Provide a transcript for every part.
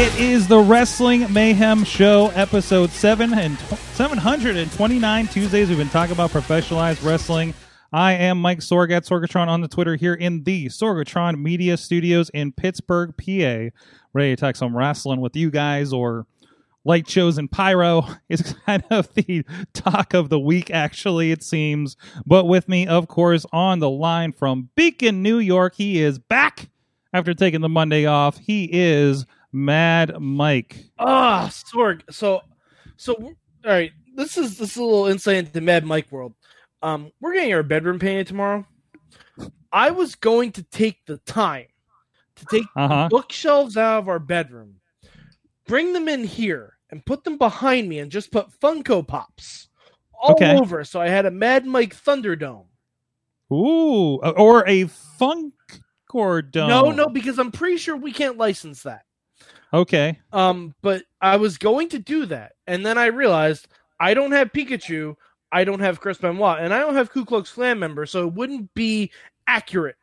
It is the Wrestling Mayhem Show, episode seven and tw- 729 Tuesdays. We've been talking about professionalized wrestling. I am Mike Sorg at Sorgatron on the Twitter here in the Sorgatron Media Studios in Pittsburgh, PA. Ready to talk some wrestling with you guys or light shows and pyro is kind of the talk of the week, actually, it seems. But with me, of course, on the line from Beacon, New York, he is back after taking the Monday off. He is Mad Mike. Ah, Sorg. So, so all right. This is this is a little insight into Mad Mike world. Um, we're getting our bedroom painted tomorrow. I was going to take the time to take Uh-huh. the bookshelves out of our bedroom, bring them in here, and put them behind me, and just put Funko Pops all Okay. over. So I had a Mad Mike Thunderdome. Ooh, or a funk cordon. No, no, because I'm pretty sure we can't license that. Okay. Um, but I was going to do that, and then I realized I don't have Pikachu, I don't have Chris Benoit, and I don't have Ku Klux Klan member, so it wouldn't be accurate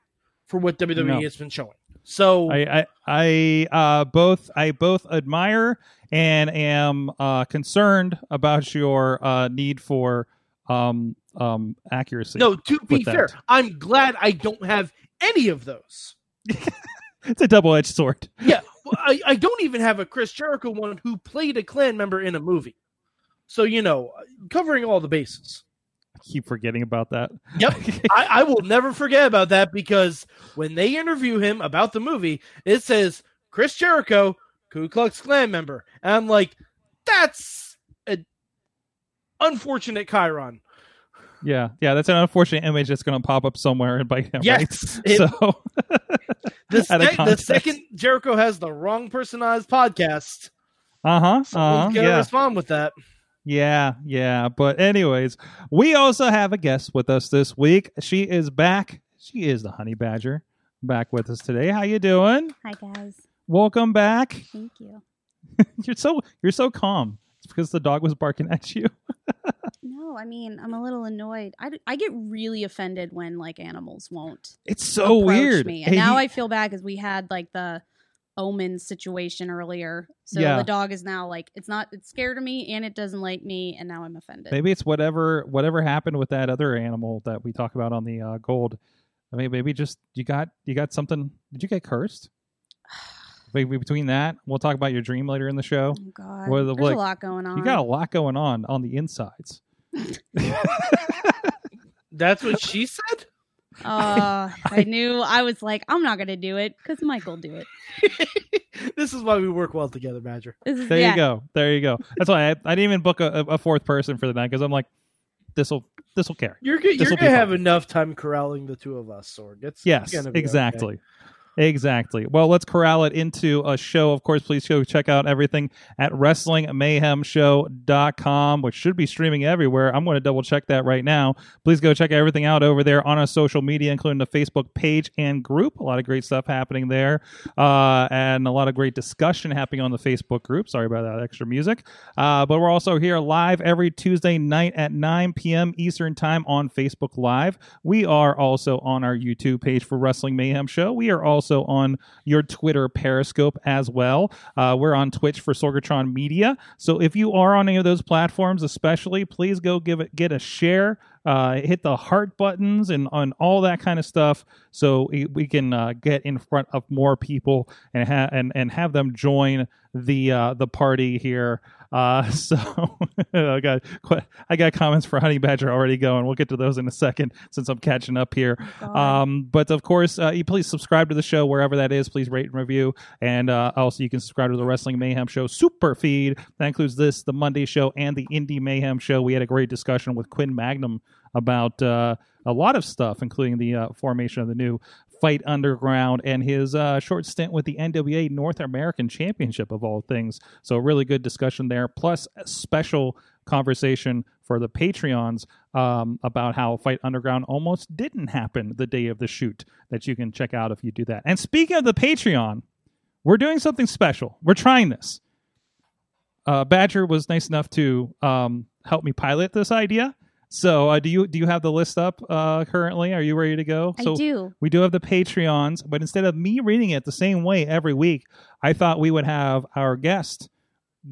for what WWE No. has been showing. So I, I, I uh, both, I both admire and am uh, concerned about your uh, need for um, um, accuracy. no, to be fair, that. I'm glad I don't have any of those. it's a double-edged sword. Yeah, I, I don't even have a Chris Jericho one who played a Klan member in a movie. So you know, covering all the bases. I keep forgetting about that. Yep. I, I will never forget about that because when they interview him about the movie, it says Chris Jericho, Ku Klux Klan member. And I'm like, that's an unfortunate Chiron. Yeah, yeah. That's an unfortunate image that's going to pop up somewhere and bite him. Yes. right? It- so the, Out sec- the second Jericho has the wrong personalized podcast, uh huh. someone's Uh-huh, going to yeah. respond with that. Yeah, yeah. But anyways, we also have a guest with us this week. She is back. She is the honey badger back with us today. How you doing? Hi guys, Welcome back. thank you. You're so you're so calm. Because the dog was barking at you. No, I mean I'm a little annoyed. I, I get really offended when like animals won't It's so weird. me, and Hey, now I feel bad because we had like the omen situation earlier. So Yeah. the dog is now like it's not it's scared of me and it doesn't like me, and now I'm offended. maybe it's whatever whatever happened with that other animal that we talk about on the uh, gold. I mean, maybe just you got you got something. Did you get cursed? Maybe between that, we'll talk about your dream later in the show. Oh God, the- there's like, a lot going on. You got a lot going on on the insides. That's what she said? Uh, I knew I was like I'm not gonna do it because Mike will do it. this is why we work well together, Badger. Is, There yeah. you go. There you go. That's why I, I didn't even book a, a fourth person for the night because I'm like, this will this will carry. You're, go- you're gonna have fun. enough time corralling the two of us, Sorg. It's Yes, gonna be okay. Exactly. Well, let's corral it into a show. Of course, please go check out everything at WrestlingMayhemShow.com, which should be streaming everywhere. I'm going to double check that right now. Please go check everything out over there on our social media, including the Facebook page and group. A lot of great stuff happening there, uh, and a lot of great discussion happening on the Facebook group. Sorry about that extra music. Uh, but we're also here live every Tuesday night at 9 p.m. Eastern Time on Facebook Live. We are also on our YouTube page for Wrestling Mayhem Show. We are also on your Twitter Periscope as well. Uh, we're on Twitch for Sorgatron Media. So if you are on any of those platforms, especially, please go give it get a share. Uh, hit the heart buttons and on all that kind of stuff, so we we can uh, get in front of more people and ha- and and have them join the uh, the party here Uh, so I got I got comments for Honey Badger already going. We'll get to those in a second since I'm catching up here. Um, but of course, uh, you please subscribe to the show wherever that is. Please rate and review, and uh, also you can subscribe to the Wrestling Mayhem Show Super Feed. That includes this, the Monday Show, and the Indie Mayhem Show. We had a great discussion with Quinn Magnum about uh, a lot of stuff, including the uh, formation of the new Fight Underground and his uh, short stint with the NWA North American Championship of all things. So, really good discussion there. Plus, special conversation for the Patreons um, about how Fight Underground almost didn't happen the day of the shoot that you can check out if you do that. And speaking of the Patreon, we're doing something special. We're trying this. Uh, Badger was nice enough to um, help me pilot this idea. So, uh, do you do you have the list up uh, currently? Are you ready to go? I so do. we do have the Patreons, but instead of me reading it the same way every week, I thought we would have our guest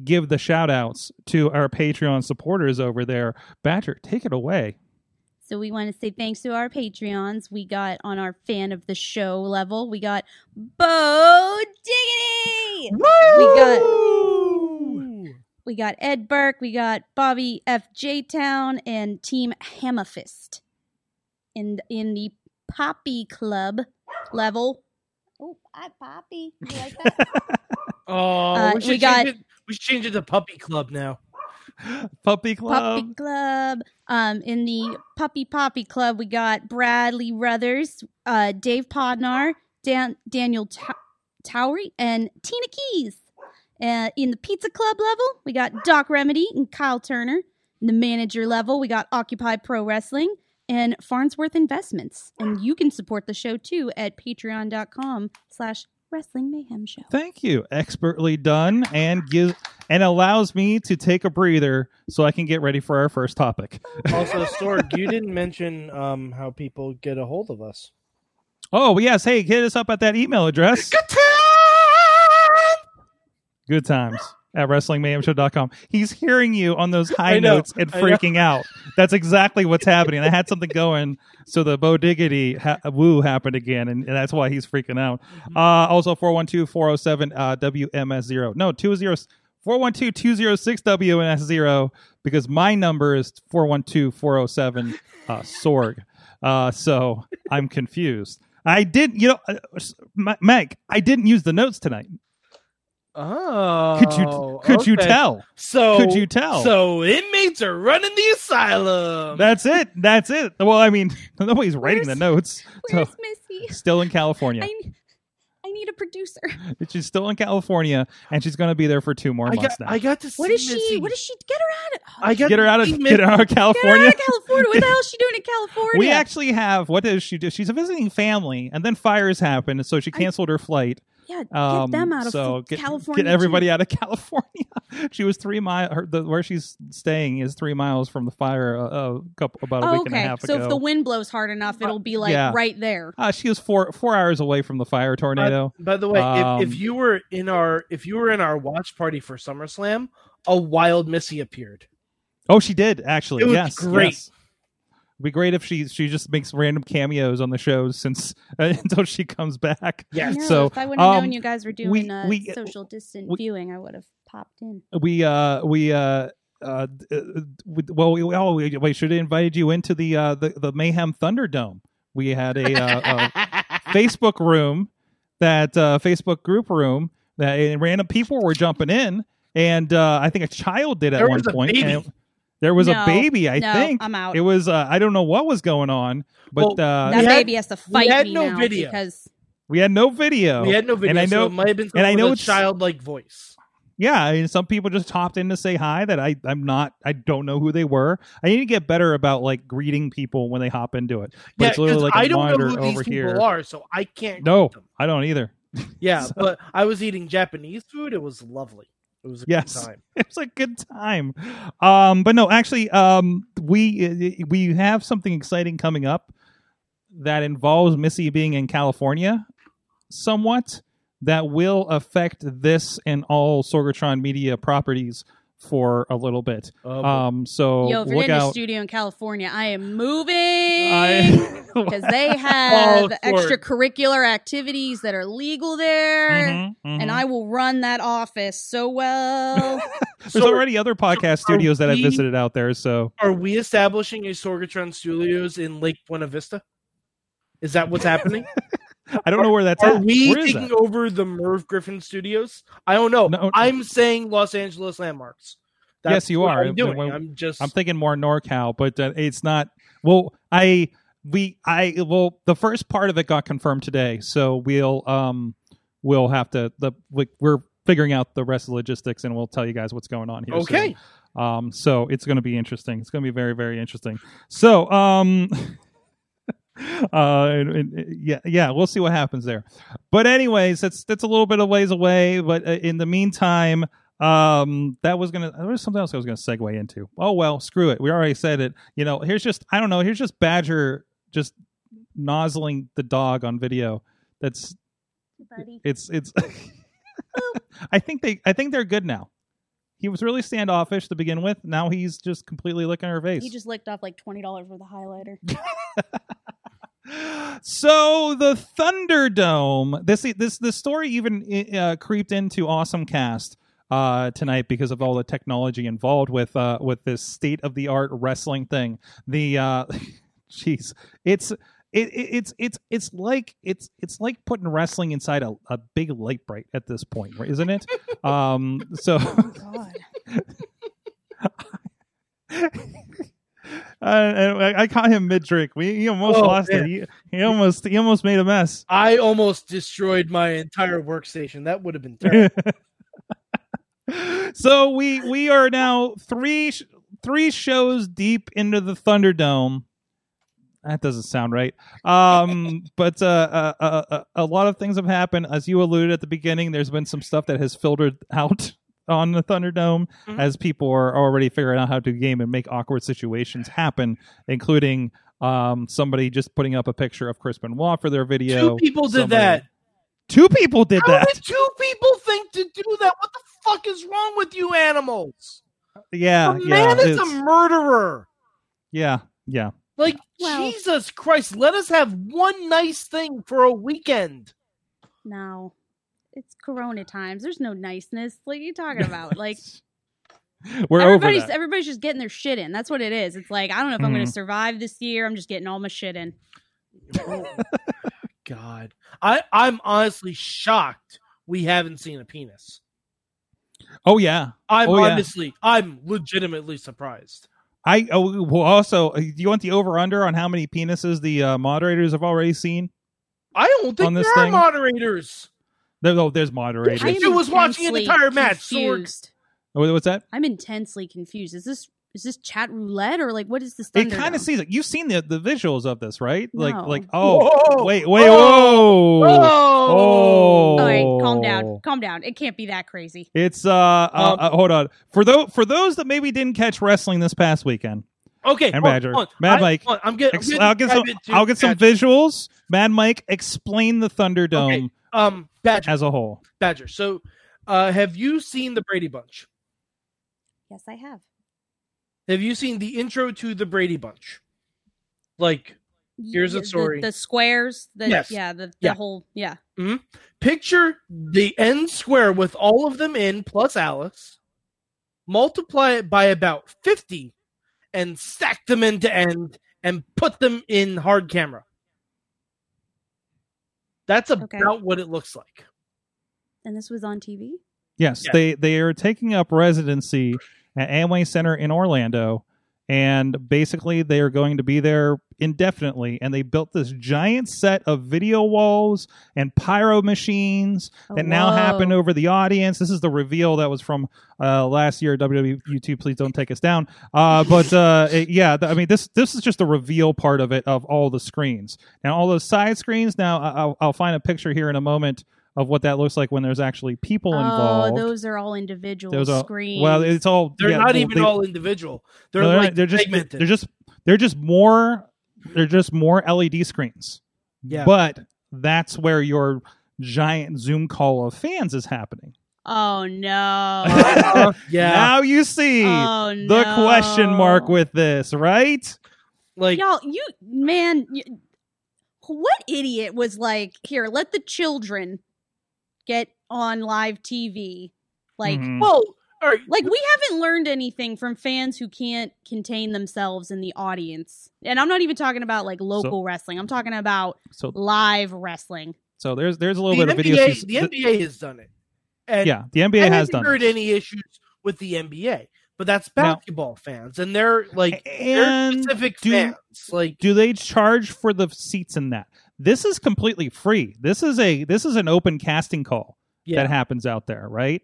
give the shout outs to our Patreon supporters over there. Badger, take it away. So we want to say thanks to our Patreons. We got on our fan of the show level, we got Bo Diggity. We got we got Ed Burke, we got Bobby F. J. Town, and Team Hammerfist. In in the Poppy Club level. Oh, hi Poppy. You like that? Oh, Uh, we should we got- change it. We should change it to Puppy Club now. Puppy Club. Puppy Club. Um, in the Puppy Poppy Club, we got Bradley Ruthers, uh, Dave Podnar, Dan- Daniel Ta- Towery, and Tina Keys. Uh, in the Pizza Club level, we got Doc Remedy and Kyle Turner. In the manager level, we got Occupy Pro Wrestling and Farnsworth Investments. And you can support the show too at patreon.com slash wrestling mayhem show. Thank you. Expertly done and give and allows me to take a breather so I can get ready for our first topic. Also, Sorg, you didn't mention um, how people get a hold of us. Oh, yes. Hey, hit us up at that email address. Good times at WrestlingMayhemShow.com. He's hearing you on those high know, notes and freaking out. That's exactly what's happening. I had something going, so the Bo Diggity ha- woo happened again, and, and that's why he's freaking out. Mm-hmm. Uh, also, 412 407 uh, WMS0. No, 20 412 206 WMS0 because my number is 412 407 uh, SORG. Uh, so I'm confused. I did, you know, uh, M- Meg, I didn't use the notes tonight. Oh, Could you could you tell? So Could you tell? So inmates are running the asylum. That's it. That's it. Well, I mean, nobody's writing the notes. Where's So Missy? still in California. I, I need a producer. She's still in California, and she's going to be there for two more I months got, now. I got to see What is she? Missy. What is she? Get her out of. Oh, I got get her out of get her out of Get her California. out of California. What the hell is she doing in California? We actually have. What does she do? She's a visiting family, and then fires happened, so she I- canceled her flight. Yeah, get Um, them out of so get, California. Get everybody too. out of California. she was three miles. Where she's staying is three miles from the fire. Uh, a couple about a Oh, week okay. and a half so ago. if the wind blows hard enough, it'll be like Yeah. right there. uh, she was four four hours away from the fire tornado. By the way, Um, if, if you were in our if you were in our watch party for SummerSlam, a wild Missy appeared. Oh, she did actually. It was yes, great. yes. It'd be great if she she just makes random cameos on the shows since until she comes back. Yeah. No, So, if I would have um, known you guys were doing we- uh, we- social distant we- viewing, I would have popped in. We uh we uh. Uh, uh, we, well, we, oh, we, we should have invited you into the uh, the, the Mayhem Thunderdome. We had a, uh, a Facebook room, that uh, Facebook group room that and random people were jumping in, and uh, I think a child did at There one was a point. Baby. and it- there was No, a baby, I no, think. I'm out. It was uh, I don't know what was going on, but Well, uh, that we had- baby has to fight We had me no now video. because we had no video. we had no video, and I know, so it might have been and I know a it's- childlike voice. yeah, I mean, some people just hopped in to say hi that I I'm not I don't know who they were. I need to get better about like greeting people when they hop into it. But Yeah, it's literally 'cause like a I don't know monitor who these over people here. are, so I can't. No, greet them. I don't either. Yeah, So- but I was eating Japanese food. It was lovely. It was a Yes. good time. it's a good time. Um, but no, actually, um, we we have something exciting coming up that involves Missy being in California, somewhat that will affect this and all Sorgatron Media properties for a little bit. Oh, boy. Um, so Yo, if you're look in a studio in California, I am moving because they have extracurricular activities that are legal there, Mhm, mhm. and I will run that office so well. There's So- already other podcast so studios that I've visited out there. So Are we establishing a Sorgatron Studios in Lake Buena Vista? Is that what's happening? I don't know where that's Are at. we Where taking over the Merv Griffin Studios? I don't know. No. I'm saying Los Angeles landmarks. Yes, you are. I'm doing. I'm just. I'm thinking more NorCal, but uh, it's not. Well, I we I well the first part of it got confirmed today, so we'll um we'll have to the we, we're figuring out the rest of the logistics, and we'll tell you guys what's going on here. soon. okay. Um, so it's going to be interesting. It's going to be very, very interesting. So, um, uh, and- and- yeah, yeah, we'll see what happens there. But anyways, that's that's a little bit of ways away. But uh, in the meantime, um, that was gonna there was something else I was gonna segue into. Oh well, screw it. We already said it. You know, here's just I don't know. Here's just Badger just nozzling the dog on video. That's Buddy. it's it's. I think they I think they're good now. He was really standoffish to begin with. Now he's just completely licking her face. He just licked off like twenty dollars worth of highlighter. so the Thunderdome. This this this story even uh, creeped into Awesome Cast uh, tonight because of all the technology involved with uh, with this state of the art wrestling thing. The uh, jeez, it's. It, it, it's it's it's like it's it's like putting wrestling inside a, a big Lite-Brite at this point, isn't it? um, so God. Uh, I, I caught him mid drink. We he almost Oh, lost man. it. He, he almost he almost made a mess. I almost destroyed my entire workstation. That would have been terrible. so we we are now three three shows deep into the Thunderdome. That doesn't sound right. Um, but uh, uh, uh, uh, a lot of things have happened, as you alluded at the beginning. There's been some stuff that has filtered out on the Thunderdome Mhm. as people are already figuring out how to game and make awkward situations happen, including um, somebody just putting up a picture of Chris Benoit for their video. Two people did Somebody- that. Two people did that. How that. did two people think to do that? What the fuck is wrong with you animals? Yeah, the yeah, man is a murderer. yeah, yeah. Like Well- Jesus Christ, let us have one nice thing for a weekend. No. It's corona times. There's no niceness. Like you talking about? Like We're over everybody's that. everybody's just getting their shit in. That's what it is. It's like I don't know if I'm gonna Mhm. survive this year. I'm just getting all my shit in. God, I I'm honestly shocked we haven't seen a penis. Oh yeah, I'm Oh, yeah. honestly, I'm legitimately surprised. I oh, well also. uh, Do you want the over under on how many penises the uh, moderators have already seen? I don't think On this there are thing? moderators. There, oh, there's moderators. I am Dude was watching an intensely entire match, Sorg. confused. Oh, what's that? I'm intensely confused. Is this is this chat roulette or like what is this? It kind of sees it. You've seen the the visuals of this, right? Like No. like oh Whoa! wait wait Whoa! whoa Oh, oh. All right, calm down, calm down. It can't be that crazy. It's uh, uh, Um, uh hold on for those for those that maybe didn't catch wrestling this past weekend. Okay, And hold on, Badger. hold on. Mad I- Mike. hold on, I'm getting. Ex- I'll get some I'll get some visuals. Mad Mike, explain the Thunderdome Okay. Um, Badger, as a whole. Badger. So, uh, have you seen the Brady Bunch? Yes, I have. Have you seen the intro to the Brady Bunch? Like, Here's the the, story. The, squares. The, Yes. Yeah. The, the Yeah. whole. Yeah. picture the end square with all of them in plus Alice, multiply it by about 50, and stack them end to end and put them in hard camera. That's about Okay. what it looks like. And this was on TV. Yes, Yeah. they they are taking up residency at Amway Center in Orlando, and basically they are going to be there indefinitely. And they built this giant set of video walls and pyro machines that now Whoa. happen over the audience. This is the reveal that was from uh, last year. WWE YouTube, please don't take us down. Uh, but uh, it- yeah, th- I mean this this is just the reveal part of it of all the screens. Now all those side screens. Now I- I'll, I'll find a picture here in a moment of what that looks like when there's actually people involved. Oh, those are all individual Those are- screens. Well, it's all They're yeah, not well, even they- all individual. They're no, like they're just segmented. they're just they're just more they're just more LED screens. yeah. But that's where your giant Zoom call of fans is happening. Oh no. Uh, yeah, Now you see oh no. the question mark with this, right? like y'all. You man, you, what idiot was like? Here, let the children get on live TV. Like, Mhm. well, all right, like we haven't learned anything from fans who can't contain themselves in the audience. And I'm not even talking about like local wrestling. I'm talking about so live wrestling. so there's there's a little the bit of NBA, videos. the NBA has done it, and yeah, the I NBA has haven't done heard it. any issues with the NBA, but that's Now- basketball fans, and they're like they're specific do- fans. Like, do they charge for the seats in that? This is completely free. This is a this is an open casting call yeah, that happens out there, right?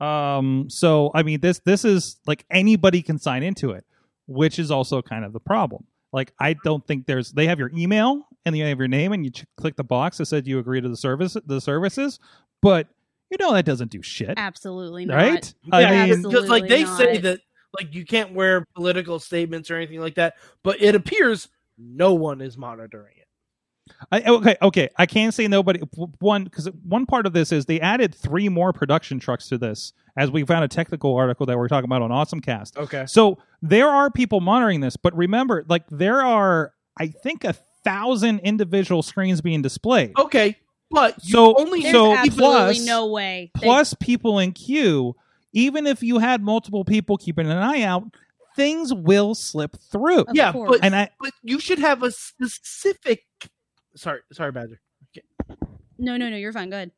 Um, so I mean, this this is like anybody can sign into it, which is also kind of the problem. Like, I don't think there's they have your email and you have your name, and you ch- click the box that said you agree to the service the services, but you know that doesn't do shit, Absolutely not. right? yeah, I mean, because like they say that like you can't wear political statements or anything like that, but it appears no one is monitoring it. I, oh, okay, okay. I can't say nobody. One because one part of this is they added three more production trucks to this, as we found a technical article that we're talking about on AwesomeCast. Okay, So there are people monitoring this, but remember, like there are, I think, a thousand individual screens being displayed. okay, but you So- only so absolutely plus- no way. They- Plus, people in queue. Even if you had multiple people keeping an eye out, things will slip through. Of yeah, course. but And I, but you should have a specific. Sorry, sorry, Badger. Okay. no, no, no. You're fine. Good.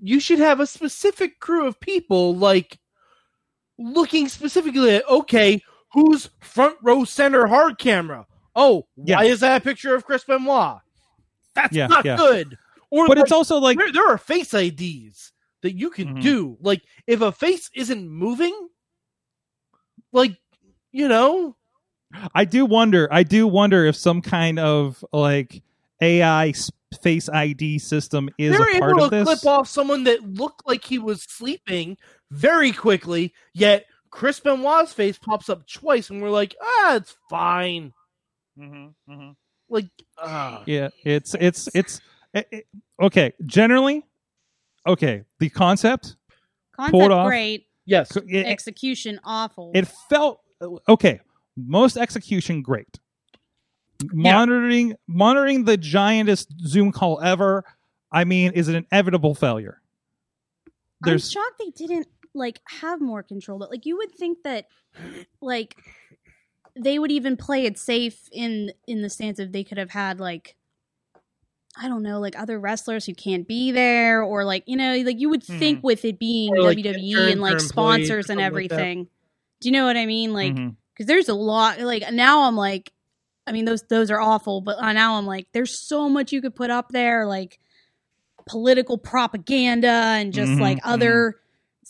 you should have a specific crew of people like looking specifically at okay who's front row center hard camera oh Yeah. why is that a picture of chris benoit that's Yeah, not yeah. good or but like, it's also like there, there are face ids that you can Mhm. do like if a face isn't moving like you know I do wonder. I do wonder if some kind of like AI s- face ID system is they're a part able of to this. clip off someone that looked like he was sleeping very quickly yet chris benoit's face pops up twice and we're like ah it's fine like uh, Yeah, it's it's it's it- it- okay. Generally, okay. The concept, Concept off. great. yes it, Execution awful. it felt okay. Most execution great. Monitoring monitoring the giantest Zoom call ever. I mean, is an inevitable failure. I'm shocked they didn't like have more control. But like you would think that like they would even play it safe in in the stance of they could have had like I don't know, like other wrestlers who can't be there, or like you know, like you would hmm. think with it being like, WWE and like sponsors and something like everything. Do you know what I mean? Like, mm-hmm. because there's a lot. Like now, I'm like, I mean, those those are awful, but uh, now I'm like, there's so much you could put up there, like political propaganda and just Mhm, like other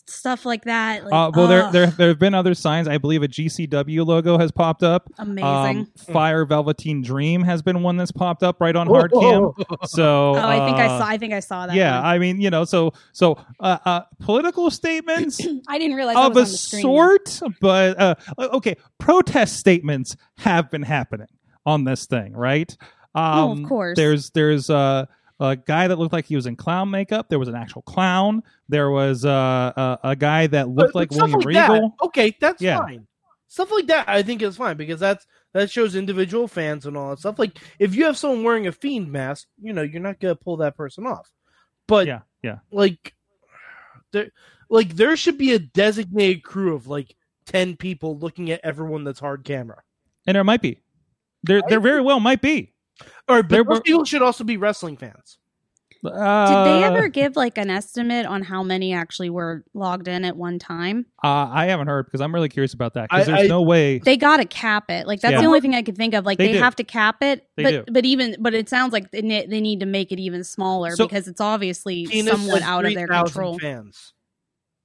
stuff like that. Like, uh, well, there ugh, there there have been other signs. I believe a GCW logo has popped up. amazing. Um, Fire Velveteen Dream has been one that's popped up right on Whoa. Hardcam. So oh, I think I uh, saw. I think I saw that. Yeah, one. I mean, you know, so so uh, uh, political statements I didn't realize that of was a on the sort, but uh, okay, protest statements have been happening on this thing, right? Um, Oh, of course. There's there's uh, a guy that looked like he was in clown makeup. There was an actual clown. There was uh, a, a guy that looked But- like but stuff William that, Regal. okay that's Yeah. fine stuff like that i think is fine because that's that shows individual fans and all that stuff like if you have someone wearing a fiend mask you know you're not gonna pull that person off but Yeah, yeah. like there like there should be a designated crew of like 10 people looking at everyone that's hard camera And there might be. There there very well might be. all right There but those were- people should also be wrestling fans Uh, Did they ever give like an estimate on how many actually were logged in at one time? Uh, I haven't heard because I'm really curious about that because I- there's I- no way. They got to cap it. Like that's Yeah. the only thing I could think of. Like They they, do. have to cap it, They but do. but even but it sounds like they, ne- they need to make it even smaller So- because it's obviously Tina somewhat says out of their 3,000 control. fans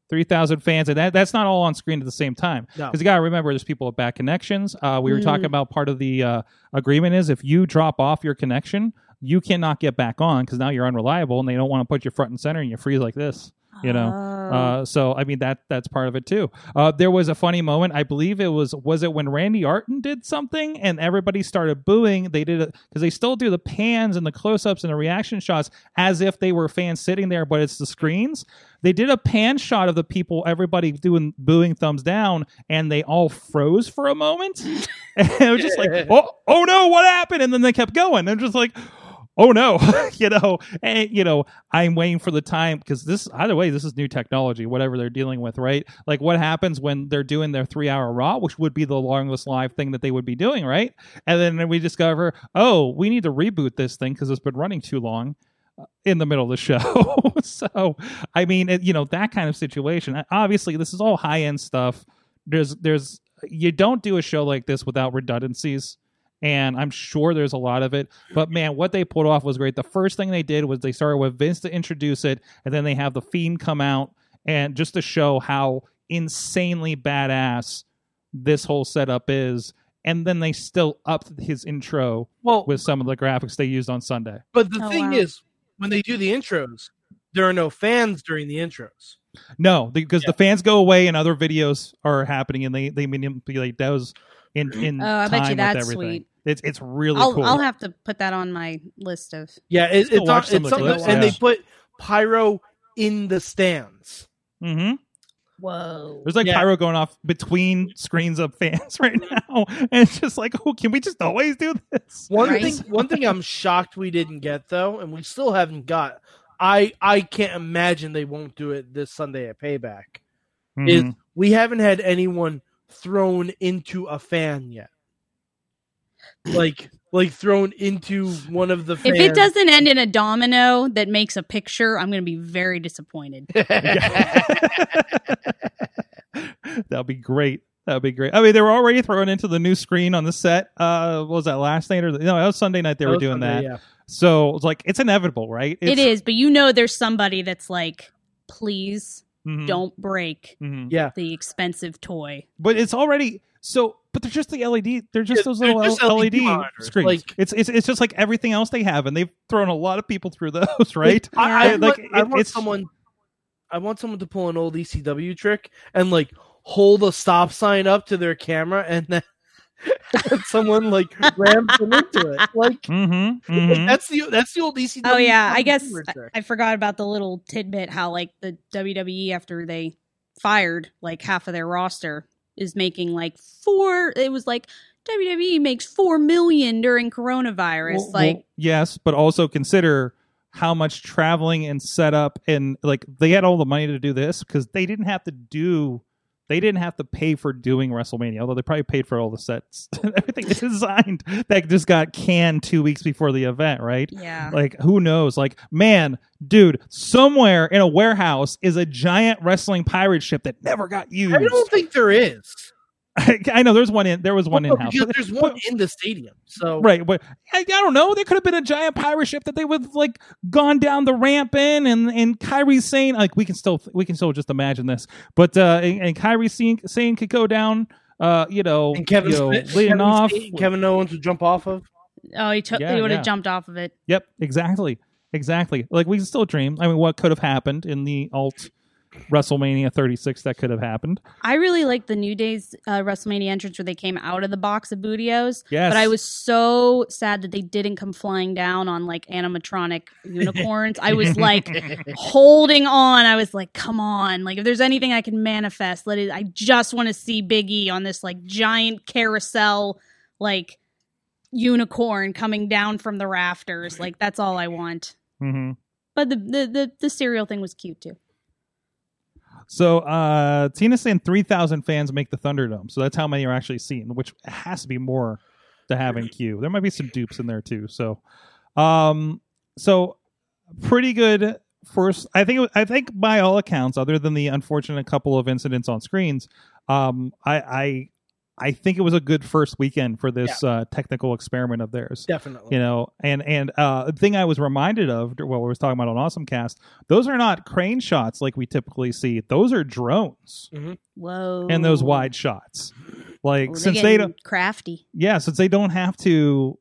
three thousand fans, and that that's not all on screen at the same time. No. Because you got to remember, there's people with bad connections. Uh, we were talking Mm. about part of the uh, agreement is if you drop off your connection, you cannot get back on because now you're unreliable, and they don't want to put you front and center, and you freeze like this. You know. Uh, so I mean that that's part of it too. Uh, there was a funny moment. I believe it was was it when Randy Orton did something and everybody started booing. They did it because they still do the pans and the close ups and the reaction shots as if they were fans sitting there, but it's the screens. They did a pan shot of the people, everybody doing booing thumbs down, and they all froze for a moment. and it was just like, oh, oh no, what happened? And then they kept going. They're just like, oh no. You know and you know i'm waiting for the time because this either way this is new technology whatever they're dealing with right? Like what happens when they're doing their three hour raw which would be the longest live thing that they would be doing right? And then we discover oh we need to reboot this thing because it's been running too long uh, in the middle of the show. So i mean it, you know that kind of situation. Obviously this is all high end stuff. There's there's you don't do a show like this without redundancies and I'm sure there's a lot of it. But man, what they pulled off was great. The first thing they did was they started with Vince to introduce it, and then they have the Fiend come out and just to show how insanely badass this whole setup is. And then they still upped his intro Well, with some of the graphics they used on Sunday. but the Oh, thing wow. is, when they do the intros, there are no fans during the intros. No, because the fans go away and other videos are happening, and they they manipulate those in in Oh, I time bet you with that's everything. sweet. It's it's really I'll cool. I'll have to put that on my list of. Yeah, it, it's on, watch some it's of the something, clips, and yeah. they put pyro in the stands. Mm-hmm. Whoa! There's like Yeah. pyro going off between screens of fans right now, and it's just like, oh, can we just always do this? One Right. thing, one thing I'm shocked we didn't get though, and we still haven't got. I I can't imagine they won't do it this Sunday at Payback. Is Mhm. we haven't had anyone thrown into a fan yet, like like thrown into one of the. If it doesn't end in a domino that makes a picture, I'm going to be very disappointed. That'll be great. That'd be great. I mean, they were already thrown into the new screen on the set. Uh, what was that last night or the, no? That was Sunday night. They were That was doing Sunday, that. yeah. So it's like it's inevitable, right? it It's, but you know, there's somebody that's like, please mhm, don't break mhm. Yeah. the expensive toy. But it's already so. But they're just the LED. They're just Yeah, those they're little just LED, LED screens. like- it's it's it's just like everything else they have, and they've thrown a lot of people through those, right? I, I, Yeah. Like, want, I it- want it's- someone. I want someone to pull an old ECW trick and like hold a stop sign up to their camera and then and someone like rams them into it. Like, Mm-hmm. like, that's the that's the old ECW. Oh yeah, I guess I. I forgot about the little tidbit how like the WWE after they fired like half of their roster is making like four. It was like WWE makes four million during coronavirus. Well, like well, yes, but also consider how much traveling and setup and like they had all the money to do this because they didn't have to do they didn't have to pay for doing WrestleMania, although they probably paid for all the sets and everything designed that just got canned two weeks before the event, right? yeah, Like who knows? Like man, dude, somewhere in a warehouse is a giant wrestling pirate ship that never got used. I don't think there is. I know there's one in there was one Well, in house. there's one in the stadium. So Right, but I, I don't know. There could have been a giant pirate ship that they would have, like gone down the ramp in, and and Kairi Sane like we can still we can still just imagine this, but uh, and, and Kairi Sane, saying could go down, uh, you know, and Kevin you know, Smith, leading Kevin, off. Kevin Owens would jump off of. oh he took Yeah, he would have yeah. jumped off of it. Yep, exactly, exactly. Like we can still dream. I mean, what could have happened in the alt WrestleMania 36 that could have happened? I really like the New Day's uh, WrestleMania entrance where they came out of the box of Booty-O's. Yes, But I was so sad that they didn't come flying down on like animatronic unicorns. I was like holding on. I was like, come on. Like if there's anything I can manifest, let it I just want to see Big E on this like giant carousel like unicorn coming down from the rafters. Like that's all I want. hmm But the the the, the cereal thing was cute too. So uh Tina's saying 3,000 fans make the Thunderdome. So that's how many are actually seen, which has to be more to have in queue. There might be some dupes in there too. So um so pretty good first I think I think by all accounts other than the unfortunate couple of incidents on screens, um I I I think it was a good first weekend for this uh technical experiment of theirs Definitely. you know and and uh the thing i was reminded of while we was talking about on awesome cast those are not crane shots like we typically see those are drones Mm-hmm. Whoa. and those wide shots like Ooh, they're since they don't crafty. yeah since they don't have to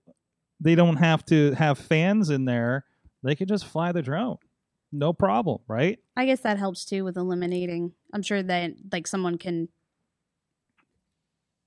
they don't have to have fans in there they could just fly the drone no problem, right? I guess that helps too with eliminating. I'm sure that like someone can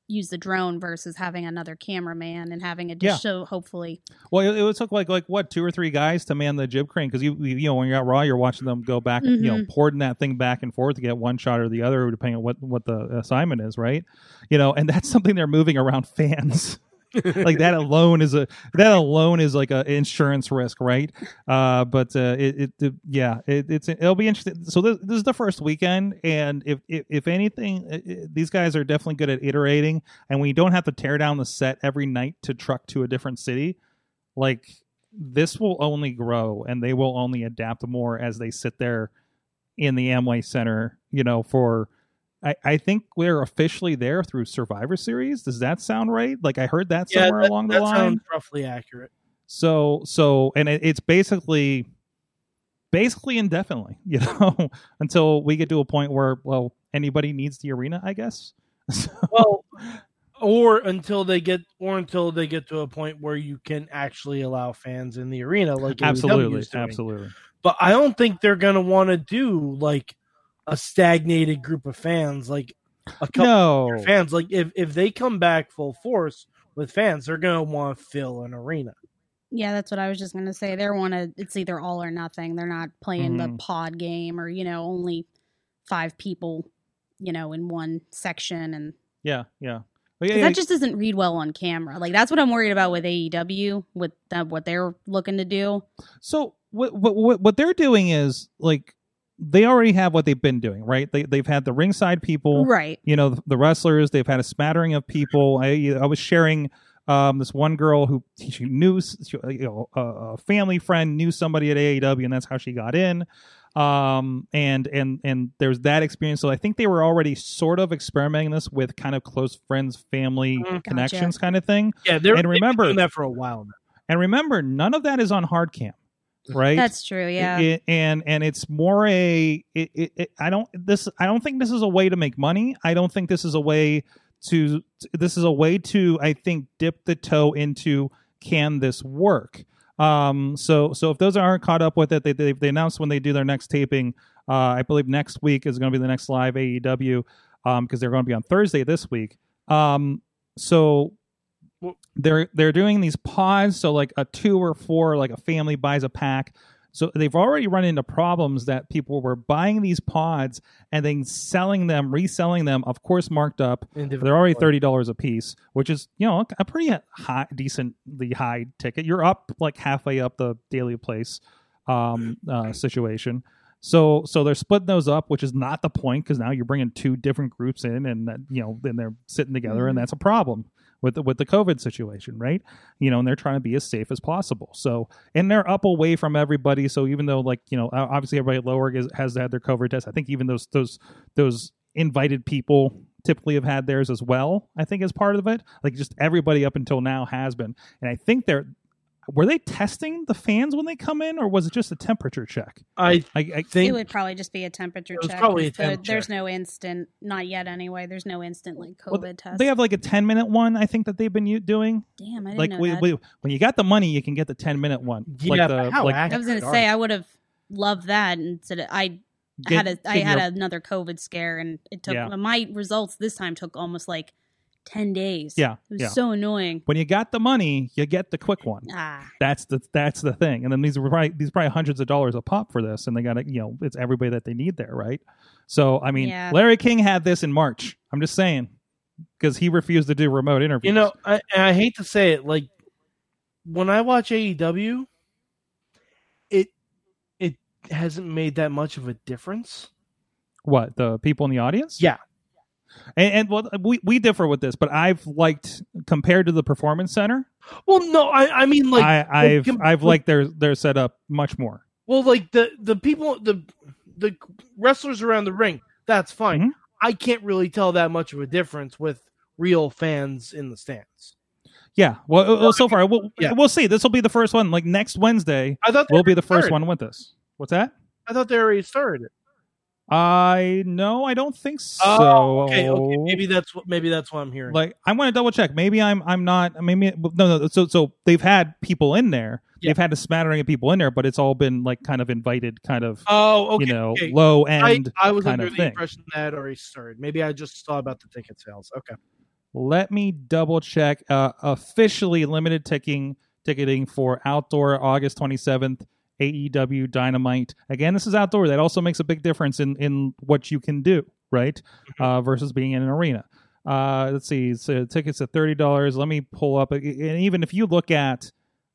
use the drone versus having another cameraman and having it Yeah. just show hopefully. Well, it, it took like like what two or three guys to man the jib crane because you you know when you're out Raw, you're watching them go back, you know, Mhm. porting that thing back and forth to get one shot or the other, depending on what what the assignment is, right? You know, and that's something they're moving around fans. Like that alone is a that alone is like a insurance risk, right? Uh, but uh, it, it, it yeah, it, it's it'll be interesting. So this, this is the first weekend, and if if, if anything, uh, uh, these guys are definitely good at iterating, and we don't have to tear down the set every night to truck to a different city. Like this will only grow, and they will only adapt more as they sit there in the Amway Center, you know, for I, I think we're officially there through Survivor Series. Does that sound right? Like I heard that Yeah, somewhere that, along the that line. sounds roughly accurate. So so and it, it's basically basically indefinitely, you know, until we get to a point where well anybody needs the arena, I guess. So, Well, or until they get, or until they get to a point where you can actually allow fans in the arena, like absolutely, absolutely. But I don't think they're gonna want to do like a stagnated group of fans, like a couple No, of fans. Like if if they come back full force with fans, they're gonna want to fill an arena. Yeah, that's what I was just gonna say. They're one of it's either all or nothing. They're not playing the Mhm. pod game or you know only five people, you know, in one section and yeah, yeah. But 'cause yeah, that just doesn't read well on camera. Like that's what I'm worried about with AEW with that, what they're looking to do. So what, what what what they're doing is like they already have what they've been doing, right? They they've had the ringside people, Right. you know, the, the wrestlers. They've had a smattering of people. I I was sharing um, this one girl who she knew, she, you know, a, a family friend knew somebody at AEW, and that's how she got in. Um, and and and there's that experience. So I think they were already sort of experimenting this with kind of close friends, family Mhm. connections, kind of thing. Yeah, they're And they've been remember- doing that for a while now. And remember, none of that is on hard cam, right? That's true. Yeah. It- and and it's more a it, it, it, I don't this I don't think this is a way to make money. I don't think this is a way to this is a way to I think dip the toe into can this work. Um so so if those aren't caught up with it, they they, they announced when they do their next taping. Uh, I believe next week is going to be the next live AEW um because they're going to be on Thursday this week. Um so they're they're doing these pods so like a two or four like a family buys a pack so they've already run into problems that people were buying these pods and then selling them reselling them of course marked up they're already thirty dollars a piece, which is you know a pretty high, decently high ticket. You're up like halfway up the Daily's Place um, uh, situation. So so they're splitting those up, which is not the point because now you're bringing two different groups in, and that, you know then they're sitting together, and Mhm. that's a problem with the, with the COVID situation, right? You know, and they're trying to be as safe as possible. So and they're up away from everybody. So even though like you know obviously everybody lower is, has had their COVID test, I think even those those those invited people typically have had theirs as well. I think as part of it, like just everybody up until now has been, and I think they're were they testing the fans when they come in, or was it just a temperature check? I I, I it would probably just be a temperature It was check. probably a 'cause there- temp There's check. no instant, not yet anyway. There's no instant like Well, COVID test. they have like a ten minute one. I think that they've been doing. Damn, I didn't Like know we, that. we, when you got the money, you can get the ten minute one. Yeah, like the how like I was gonna say I would have loved that instead of I get- had a I had your- another COVID scare and it took Yeah. my results this time took almost like ten days. Yeah, it was yeah. so annoying. when you got the money, you get the quick one. Ah, That's the that's the thing. And then these were probably these are probably hundreds of dollars a pop for this, and they got to you know it's everybody that they need there, right? So I mean, Yeah. Larry King had this in March. I'm just saying because he refused to do remote interviews. you know, I, I hate to say it, like when I watch AEW, it it hasn't made that much of a difference. what the people in the audience? Yeah. And, and well, we we differ with this, but I've liked compared to the performance center. Well, no, I I mean like I, I've com- I've liked their their setup much more. well like the the people the the wrestlers around the ring. That's fine. Mhm. I can't really tell that much of a difference with real fans in the stands. Yeah. Well, well so far we'll, Yeah. we'll see. This will be the first one. Like next Wednesday I thought will be the first started. one with this. What's that? I thought they already started it. I no, I don't think so. Oh, okay, okay. Maybe that's what maybe that's what I'm hearing. like I'm going to double check. Maybe I'm I'm not. Maybe no no. So so they've had people in there. they've had a smattering of people in there, but it's all been like kind of invited, kind of Oh, okay. you know okay. low I, end. I was kind under of the thing. impression that already started. Maybe I just saw about the ticket sales. Okay. Let me double check. Uh, officially limited ticking ticketing for outdoor August twenty seventh. AEW Dynamite. Again, this is outdoor. That also makes a big difference in in what you can do, right? Uh, versus being in an arena. Uh, let's see. So tickets at thirty dollars. Let me pull up. And even if you look at,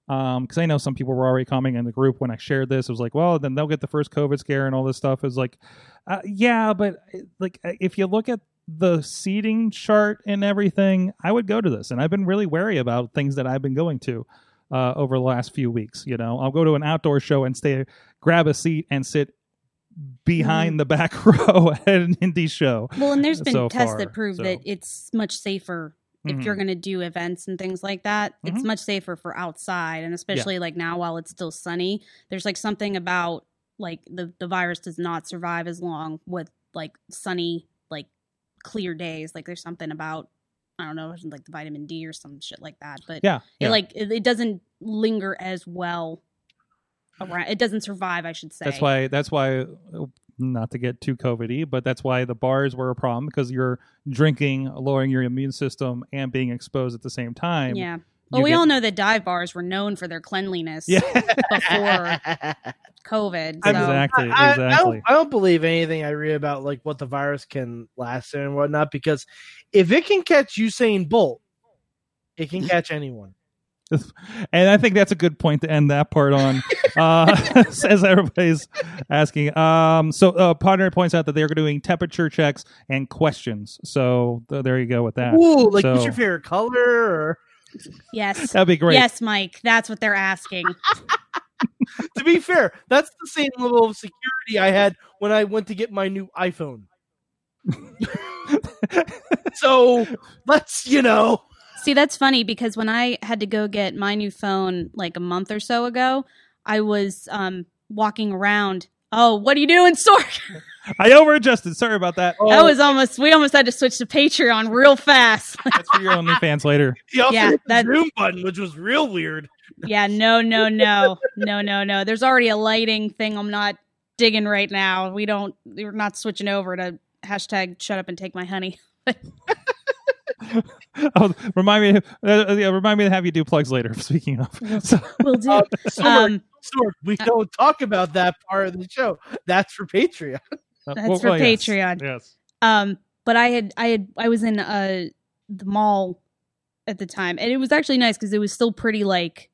um, because I know some people were already coming in the group when I shared this. It was like, well, then they'll get the first COVID scare and all this stuff. Is like, uh, yeah, but like if you look at the seating chart and everything, I would go to this. And I've been really wary about things that I've been going to uh, over the last few weeks. You know, I'll go to an outdoor show and stay, grab a seat and sit behind the back row at an indie show. Well, and there's been so tests far, that prove so. that it's much safer if Mhm. you're going to do events and things like that. It's Mhm. much safer for outside, and especially like now while it's still sunny. There's like something about like the the virus does not survive as long with like sunny, like clear days. Like there's something about I don't know, like the vitamin D or some shit like that. But Yeah, it yeah. like it, it doesn't linger as well around. It doesn't survive, I should say. That's why. That's why. Not to get too COVIDy, but that's why the bars were a problem because you're drinking, lowering your immune system, and being exposed at the same time. Yeah. You Well, we get- all know that dive bars were known for their cleanliness Yeah, before COVID. So. exactly, I, I exactly. don't, I don't believe anything I read about like what the virus can last in and whatnot because if it can catch Usain Bolt, it can catch anyone. and I think that's a good point to end that part on. uh, as everybody's asking, um, so uh, Partner points out that they're doing temperature checks and questions. So th- there you go with that. Ooh, like what's your favorite color? Or Yes. That'd be great. Yes, Mike. That's what they're asking. to be fair, that's the same level of security I had when I went to get my new iPhone. so let's you know. See, that's funny because when I had to go get my new phone like a month or so ago, I was um, walking around. Oh, what are you doing, Sork? I overadjusted. Sorry about that. Oh, That was almost. We almost had to switch to Patreon real fast. That's for your OnlyFans later. yeah, hit the that- zoom button, which was real weird. yeah, no, no, no, no, no, no. There's already a lighting thing. I'm not digging right now. We don't. We're not switching over to hashtag Shut up and take my honey. Oh, remind me. Uh, yeah, remind me to have you do plugs later. Speaking of, so, We'll do. Um, Sorg, Um, Sorg, we don't talk about that part of the show. That's for Patreon. That's for yes. Patreon. Yes. Um, but I had I had I was in uh the mall at the time, and it was actually nice because it was still pretty like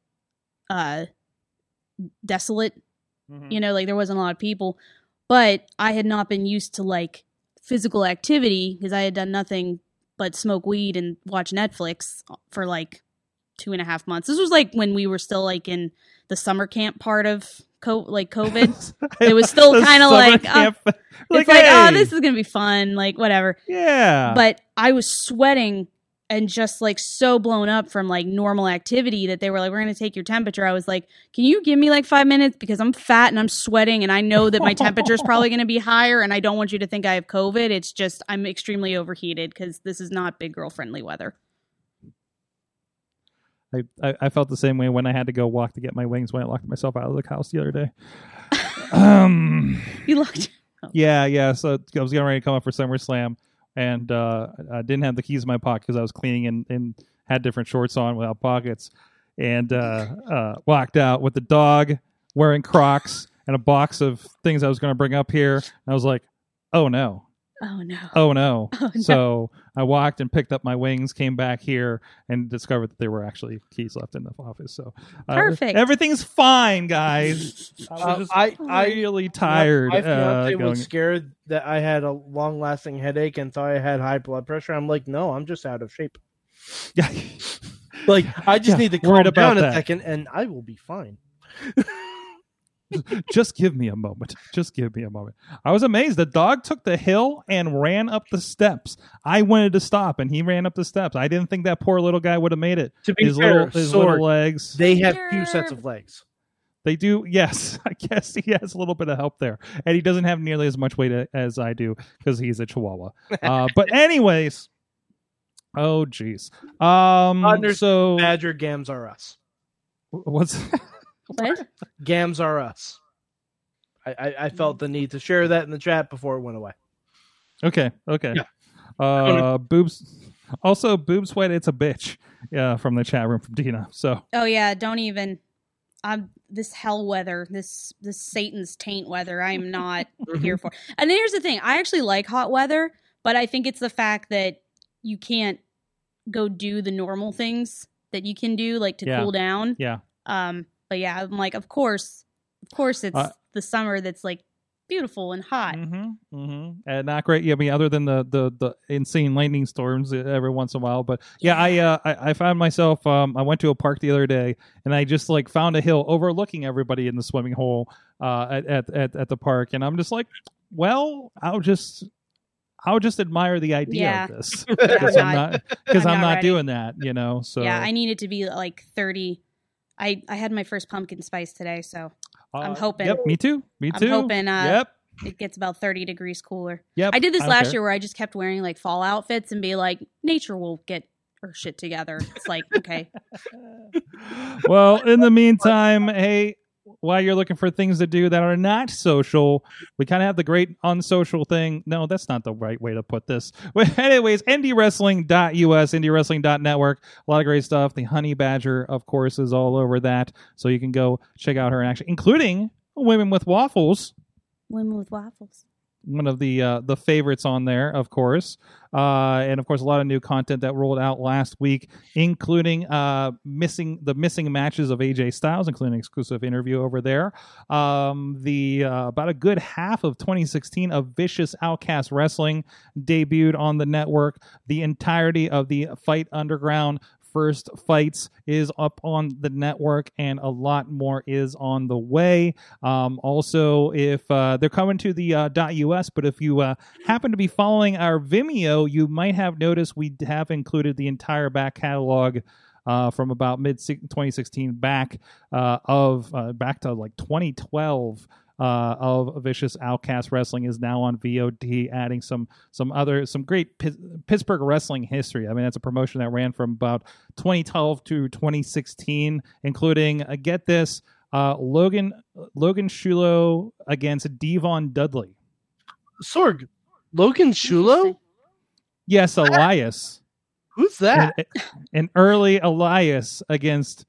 uh desolate. Mhm. You know, like there wasn't a lot of people, but I had not been used to like physical activity because I had done nothing but smoke weed and watch Netflix for like two and a half months. This was like when we were still like in the summer camp part of co- like COVID. It was still kinda like, uh, camp- it's like, oh, this is gonna be fun, like whatever. yeah. but I was sweating and just like so blown up from like normal activity that they were like, "We're gonna take your temperature." I was like, "Can you give me like five minutes because I'm fat and I'm sweating and I know that my temperature is probably gonna be higher and I don't want you to think I have COVID. It's just I'm extremely overheated because this is not big girl friendly weather." I, I, I felt the same way when I had to go walk to get my wings when I locked myself out of the house the other day. um, You looked. yeah, yeah. So I was getting ready to come up for SummerSlam, and uh, I didn't have the keys in my pocket because I was cleaning and, and had different shorts on without pockets, and uh, uh, walked out with the dog wearing Crocs and a box of things I was going to bring up here. And I was like, oh no, Oh no. oh no. Oh, no. So I walked and picked up my wings, came back here, and discovered that there were actually keys left in the office. So uh, Perfect. everything's fine, guys. I was Uh, I- I- really tired. My uh, fiance going- was scared that I had a long lasting headache and thought I had high blood pressure. I'm like, no, I'm just out of shape. yeah, Like, I just Yeah, need to worried calm about down a that. second and I will be fine. just give me a moment. Just give me a moment. I was amazed. The dog took the hill and ran up the steps. I wanted to stop, and he ran up the steps. I didn't think that poor little guy would have made it. To be His fair, little, his Sword, little legs. they have two sets of legs. They do, yes. I guess he has a little bit of help there, and he doesn't have nearly as much weight as I do because he's a Chihuahua. Uh, but anyways, oh jeez. Um, Under- so Badger Gams are us. what's What? Gams are us. I, I, I felt the need to share that in the chat before it went away. Okay, okay. Yeah. Uh, boobs. Also, boob sweat. It's a bitch. Yeah, from the chat room from Dina. So Oh yeah, don't even. I'm this hell weather, this this Satan's taint weather. I am not here for. And here's the thing: I actually like hot weather, but I think it's the fact that you can't go do the normal things that you can do, like to Yeah. cool down. yeah, Um, but yeah, I'm like, of course, of course, it's Uh, the summer that's like beautiful and hot. Mm-hmm, mm-hmm. And not great. Yeah, I mean, other than the the the insane lightning storms uh, every once in a while. But yeah, I uh, I, I found myself. Um, I went to a park the other day, and I just like found a hill overlooking everybody in the swimming hole. Uh, at at at, at the park, and I'm just like, well, I'll just. I'll just admire the idea Yeah. of this because I'm I'm not because I'm I'm not not doing that, you know. So Yeah, I need it to be like 30. I I had my first pumpkin spice today, so I'm Uh, hoping- Yep, me too. Me too. I'm hoping, uh, yep. it gets about 30 degrees cooler. Yep. I did this don't last care. year where I just kept wearing like fall outfits and be like, nature will get her shit together. It's like, okay. well, in the meantime, hey, while you're looking for things to do that are not social, we kind of have the great unsocial thing. No, that's not the right way to put this. But anyways, indiewrestling.us, indiewrestling.network, a lot of great stuff. The Honey Badger, of course, is all over that. So you can go check out her in action, including Women with Waffles Women with waffles. One of the uh, the favorites on there, of course, uh, and of course a lot of new content that rolled out last week, including uh, missing the missing matches of AJ Styles, including an exclusive interview over there. Um, the uh, about a good half of 2016 of Vicious Outcast Wrestling debuted on the network. The entirety of the Fight Underground first fights is up on the network and a lot more is on the way. Um, also if uh, they're coming to the uh, us but if you uh, happen to be following our vimeo you might have noticed we have included the entire back catalog uh, from about mid 2016 back uh, of uh, back to like 2012 uh, of Vicious Outcast Wrestling is now on VOD, adding some some other some great Pis- Pittsburgh wrestling history. I mean, that's a promotion that ran from about 2012 to 2016, including uh, get this uh, Logan Logan Shulo against D-Von Dudley. Sorg, Logan Shulo? Yes, Elias, Who's that? an, an early Elias against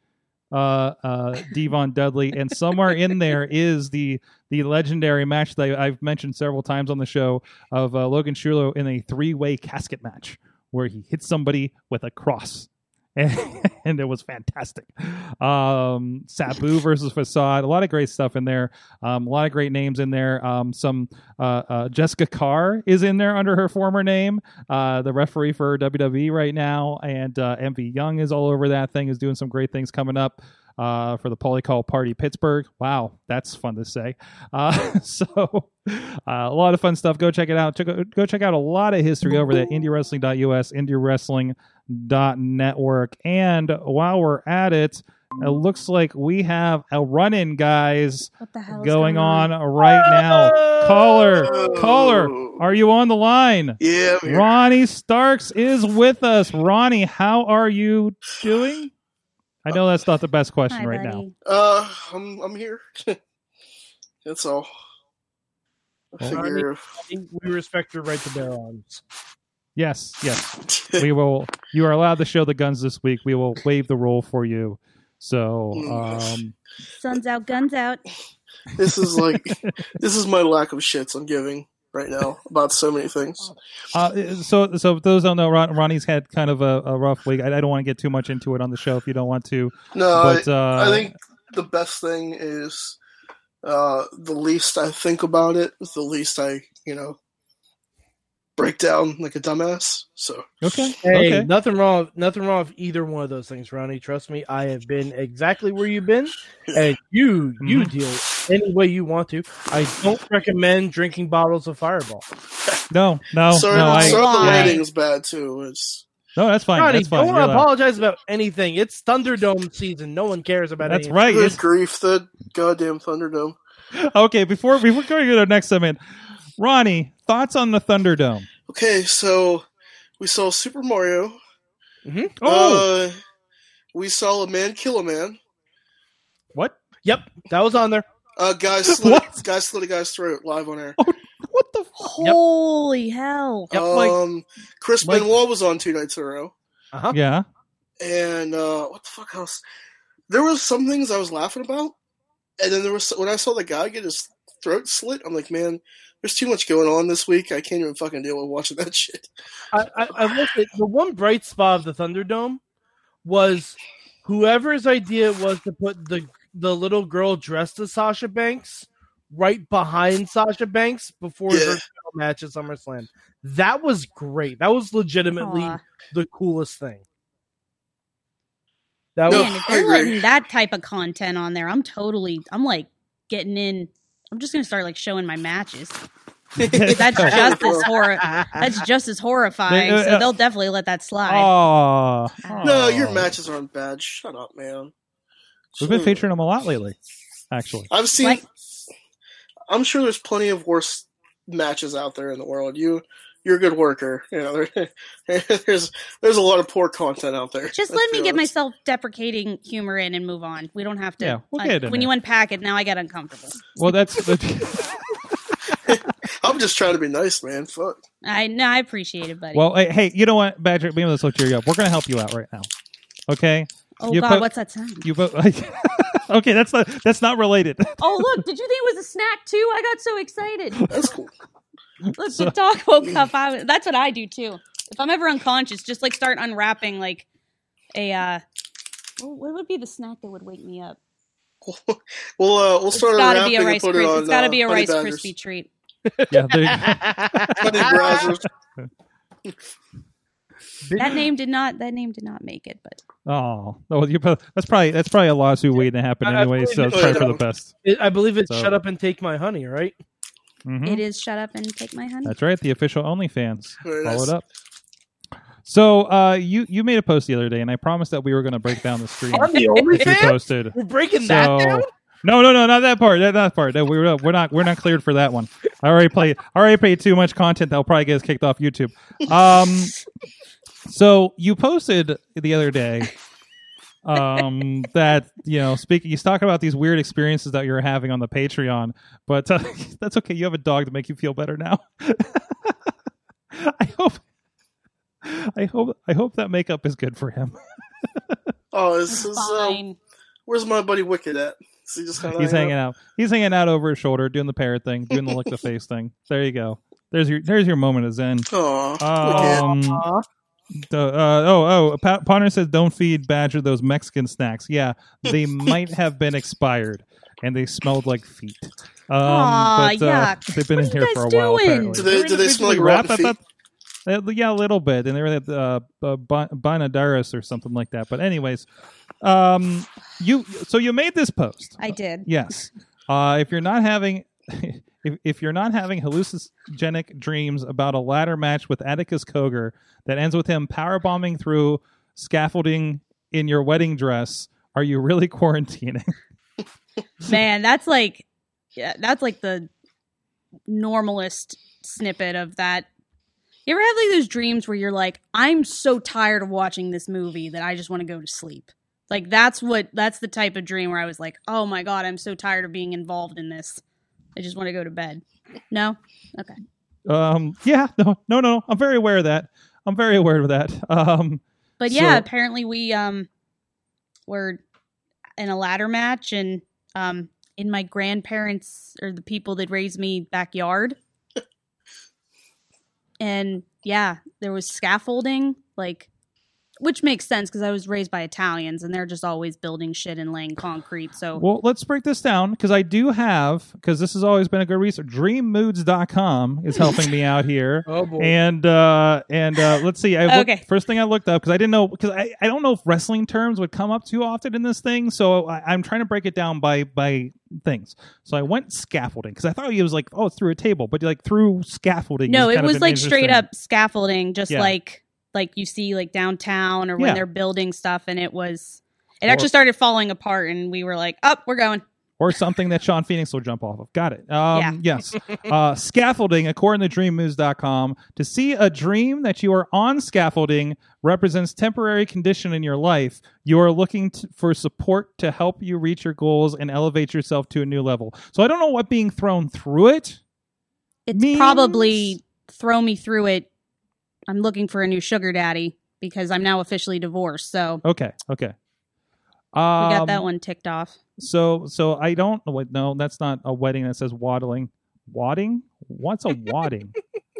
uh, uh, D-Von Dudley, and somewhere in there is the the legendary match that I've mentioned several times on the show of uh, Logan Shulo in a three way casket match where he hits somebody with a cross. And, and it was fantastic. Um, Sabu versus Facade, a lot of great stuff in there. Um, a lot of great names in there. Um, some uh, uh, Jessika Carr is in there under her former name, uh, the referee for WWE right now, and uh, MV Young is all over that thing. Is doing some great things coming up uh, for the Polycall Party Pittsburgh. Wow, that's fun to say. Uh, so uh, a lot of fun stuff. Go check it out. Go check out a lot of history over at IndieWrestling.us, IndieWrestling.network. And while we're at it, it looks like we have a run-in, guys, What the hell going going on right now. Caller, caller, are you on the line? Yeah, I'm here. Ronnie Starks is with us. Ronnie, how are you doing? I know that's not the best question Hi, right now. Uh, I'm I'm here. That's all. I Well, figure. We respect your right to bear arms. Yes, yes. we will. You are allowed to show the guns this week. We will waive the rule for you. So, um, Sun's out, guns out. this is like this is my lack of shits I'm giving right now about so many things. uh, so, so if those don't know, Ron, Ronnie's had kind of a, a rough week. I, I don't want to get too much into it on the show if you don't want to. No, But I, uh, I think the best thing is uh, the least I think about it, the least I you know break down like a dumbass. So okay, Hey, okay. nothing wrong. Nothing wrong with either one of those things, Ronnie. Trust me, I have been exactly where you've been, and you you Mhm. deal any way you want to. I don't recommend drinking bottles of Fireball. No, no, sorry, no. I, sorry the Why? rating is bad too. It's no, that's fine. Ronnie, That's fine. don't You're allowed. apologize about anything. It's Thunderdome season. No one cares about That's anything. right. good It's- grief, the goddamn Thunderdome. okay, before before going to the next segment, Ronnie, thoughts on the Thunderdome? Okay, so we saw Super Mario. Oh, Uh, we saw a man kill a man. what? Yep, that was on there. Uh, guys, slit, What? guys slit a guy's throat live on air. What the? F- Holy hell! Yep, Mike. um, Chris Mike- Benoit was on two nights in a row, Uh huh. yeah. and uh, what the fuck else? There was some things I was laughing about, and then there was when I saw the guy get his throat slit. I'm like, man, there's too much going on this week. I can't even fucking deal with watching that shit. I, I, I will say the one bright spot of the Thunderdome was whoever's idea it was to put the the little girl dressed as Sasha Banks right behind Sasha Banks before Yeah. her title match at SummerSlam. That was great. That was legitimately Aw. the coolest thing. That No, was Man, if they're agree. letting that type of content on there, I'm totally, I'm like getting in. I'm just gonna start like showing my matches. That's just as horror. That's just as horrifying. They- uh, so uh, they'll definitely let that slide. Oh, No, your matches aren't bad. Shut up, man. We've been Shut up. featuring them a lot lately, actually. I've seen. Like- I'm sure there's plenty of worse matches out there in the world. You, you're a good worker. You know, there, there's there's a lot of poor content out there. Just let's let be me get my honest. self-deprecating humor in and move on. We don't have to. Yeah, we'll get it when there. you unpack it, now I get uncomfortable. Well, that's the, I'm just trying to be nice, man. Fuck. I no, I appreciate it, buddy. well. Hey, hey, you know what, Badger? Being let's look cheer you up. We're gonna help you out right now. Okay, oh you God, po- what's that sound? you vote. okay, that's not that's not related. Oh look, did you think it was a snack too? I got so excited. That's cool. Look, So- the dog woke up. I, that's what I do too. If I'm ever unconscious, just like start unwrapping like a. uh What would be the snack that would wake me up? We'll uh, we'll It's start got to unwrapping be a and rice. put it on, it's got to uh, be a rice Badgers. crispy treat. yeah, there you go. Honey Brazzers. That name did not. That name did not make it, but Oh, well, you pro- that's probably that's probably a lawsuit waiting to happen I- I anyway. So it- it's probably for the best. It- I believe it's So- "Shut Up and Take My Honey," right? Mhm. it is. Shut up and take my honey. That's right. The official OnlyFans. Very Follow nice. it up. So uh, you you made a post the other day, and I promised that we were going to break down the stream On the that you OnlyFans, posted. we're breaking So that down. no, no, no, not that part. That, that part. No, we're we're not we're not cleared for that one. I already played. I already paid too much content. That'll probably get us kicked off YouTube. Um, so you posted the other day um that you know speaking he's talking about these weird experiences that you're having on the patreon but uh, that's okay. You have a dog to make you feel better now. I hope i hope i hope that makeup is good for him. Oh, this is uh, Fine. where's my buddy Wicked at? Is he just kind of he's hanging out? he's hanging out over his shoulder doing the parrot thing doing the lick the face thing. There you go. There's your there's your moment of zen. Aw, um Aw. The, uh, oh, oh, pa- Potter says don't feed Badger those Mexican snacks. Yeah, they might have been expired and they smelled like feet. Um, Aw, but, uh, yuck. they've been What in are here you for a guys while. doing? apparently. Do they- do they smell like individually rotten wrapped. Thought- uh, yeah, a little bit, and they were at uh, uh, Ban- Banadaris or something like that. But anyways, um, you so you made this post. I did. Yes. Uh, if you're not having if, if you're not having hallucinogenic dreams about a ladder match with Atticus Cogar that ends with him powerbombing through scaffolding in your wedding dress, are you really quarantining? Man, that's like, yeah, that's like the normalist snippet of that. You ever have like those dreams where you're like, I'm so tired of watching this movie that I just want to go to sleep. Like that's what that's the type of dream where I was like, oh my god, I'm so tired of being involved in this. I just want to go to bed. No, okay. um, yeah, no, no, no. I'm very aware of that. I'm very aware of that. Um, But yeah, So- apparently we um were in a ladder match and um in my grandparents or the people that raised me backyard. and yeah, there was scaffolding like which makes sense because I was raised by Italians and they're just always building shit and laying concrete. So Well, let's break this down because I do have because this has always been a good resource. Dreammoods.com is helping me out here. Oh boy. And uh and uh let's see. I looked, Okay. first thing I looked up because I didn't know because I, I don't know if wrestling terms would come up too often in this thing, so I, I'm trying to break it down by by things. So I went scaffolding because I thought it was like oh it's through a table, but like through scaffolding. no, is it kind of was an like straight up scaffolding, just Yeah. like like you see like downtown or when Yeah. they're building stuff and it was it Or- actually started falling apart and we were like, "Up, we're going." or something that Sean Phoenix will jump off of. Got it. Um, Yes. Uh, scaffolding, according to dreammoods.com, to see a dream that you are on scaffolding represents temporary condition in your life. You are looking t- for support to help you reach your goals and elevate yourself to a new level. So I don't know what being thrown through it. It's means- probably throw me through it. I'm looking for a new sugar daddy because I'm now officially divorced. So Okay. Okay. we Um, got that one ticked off. So, so I don't. Wait, no, that's not a wedding that says waddling. Wadding? What's a wadding?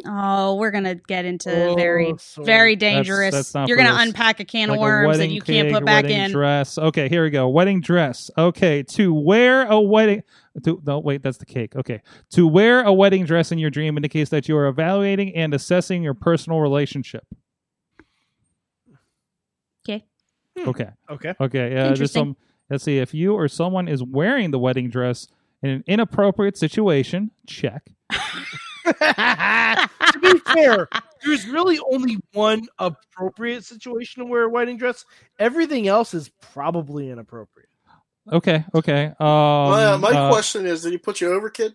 Oh, we're gonna get into Oh, very, sorry. very dangerous. that's not You're gonna this. unpack a can like of worms that wedding you can't cake, put back in. Dress. Okay, here we go. Wedding dress. Okay, to wear a wedding. To, no, wait, that's the cake. Okay, to wear a wedding dress in your dream indicates that you are evaluating and assessing your personal relationship. Okay. Hmm. Okay. Okay. Okay. Yeah. There's Interesting. some. Let's see. If you or someone is wearing the wedding dress in an inappropriate situation, check. to be fair, there's really only one appropriate situation to wear a wedding dress. Everything else is probably inappropriate. Okay. Okay. Um, my uh, my uh, question is, did he put you over, kid?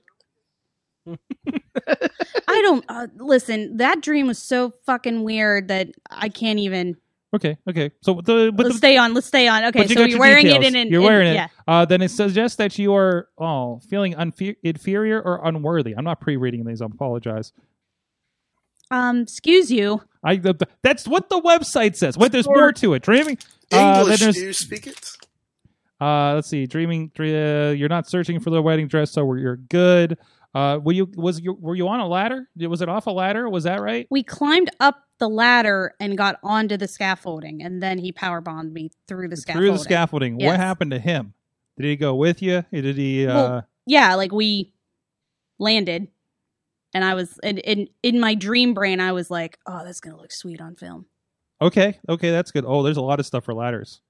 I don't uh, listen. That dream was so fucking weird that I can't even. Okay. Okay. So the but let's the, stay on. Let's stay on. Okay, you so you're your wearing details. it in an. You're in- wearing it. Yeah. Uh, then it suggests that you are oh feeling unfe- inferior or unworthy. I'm not pre-reading these. I apologize. Um. Excuse you. I the, that's what the website says. Wait, there's more to it. Dreaming. Uh, English, do you speak it? uh, let's see. Dreaming. dre- Uh, you're not searching for the wedding dress, so you're good. Uh, were you was you were you on a ladder? Was it off a ladder? Was that right? We climbed up the ladder and got onto the scaffolding, and then he power bombed me through the scaffolding. Through the scaffolding. What happened to him? Did he go with you? Did he? Uh, Well, Yeah, like we landed, and I was in in in my dream brain. I was like, "Oh, that's gonna look sweet on film." okay. Okay, that's good. Oh, there's a lot of stuff for ladders.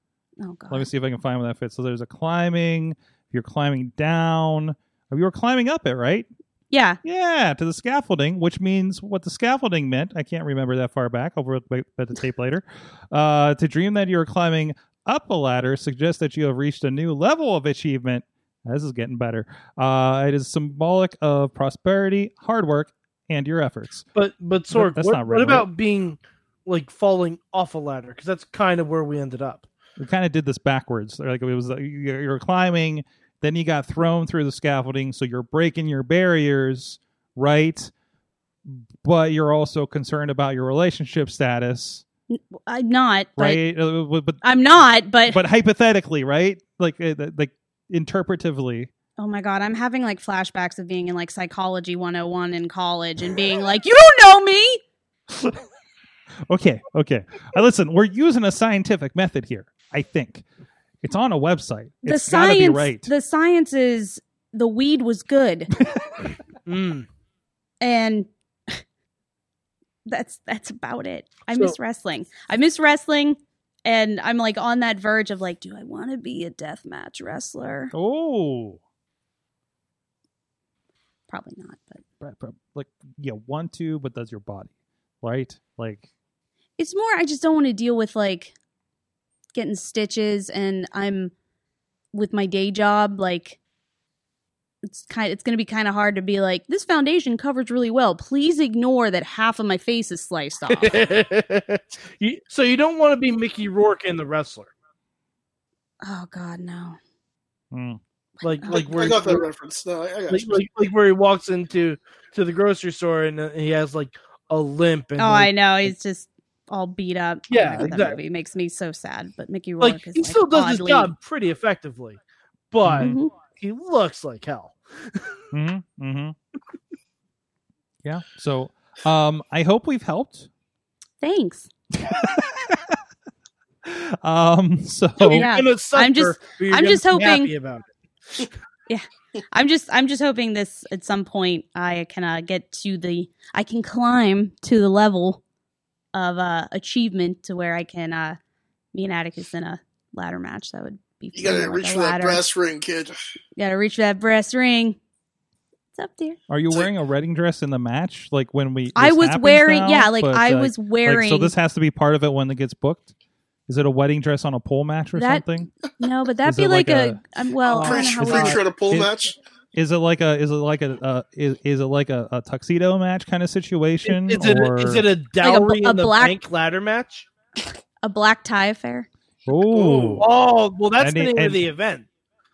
Oh god. Let me see if I can find where that fits. So there's a climbing. You're climbing down, you were climbing up it, right? Yeah. Yeah, to the scaffolding, which means what the scaffolding meant. I can't remember that far back. I'll look back at the tape later. Uh, to dream that you're climbing up a ladder suggests that you have reached a new level of achievement. This is getting better. Uh, it is symbolic of prosperity, hard work, and your efforts. But but Sorg, that's what, not what about being like falling off a ladder? Because that's kind of where we ended up. We kind of did this backwards. Like it was, uh, you you were climbing, then you got thrown through the scaffolding, so you're breaking your barriers, right? But you're also concerned about your relationship status, I'm not. Right? Uh, but but, I'm not. But, but hypothetically, right? Like uh, like interpretively, oh my god, I'm having like flashbacks of being in like psychology 101 in college and being like, "You don't know me." okay, okay. Uh, listen, we're using a scientific method here. I think it's on a website. The It's science. be right. The science is the weed was good, Mm. and that's that's about it. I So- miss wrestling. I miss wrestling. And I'm like on that verge of like, do I want to be a deathmatch wrestler? oh, Probably not, but like yeah, want to, but does your body, right? Like it's more I just don't want to deal with like getting stitches and I'm with my day job like it's kind it's going to be kind of hard to be like this foundation covers really well. Please ignore that half of my face is sliced off. You- so you don't want to be Mickey Rourke in the wrestler, oh god, no. mm. like like I, where I he- got that reference. No, I, I got like, like like where he walks into to the grocery store and uh, he has like a limp and Oh, I know. He's just all beat up. Yeah, my God, that exactly. movie makes me so sad. But Mickey Rourke like is he like, still does his job pretty effectively, but Mhm. he looks like hell. hmm hmm Yeah. So, um, I hope we've helped. Thanks. Um, so So Yeah. suffer, I'm just- I'm just hoping- happy about it. I'm just I'm just hoping this at some point I can uh, get to the I can climb to the level of uh achievement to where I can uh me and Atticus in a ladder match. That would be You gotta reach for that ladder. brass ring, kid. You gotta reach for that brass ring. It's up there. are you wearing a wedding dress in the match? Like when we? I was wearing now? yeah, like But, I was like, wearing so this has to be part of it when it gets booked. Is it a wedding dress on a pole match or That- something? No, but that'd Is be like, like a, um, well, I Pretty, don't know sure- how pretty sure at a pole Is- match. Is it like a is it like a uh, is is it like a, a tuxedo match kind of situation? Is it, or... is it a dowry a in the black- bank ladder match? a black tie affair. oh Oh, well, that's And the name and- of the event.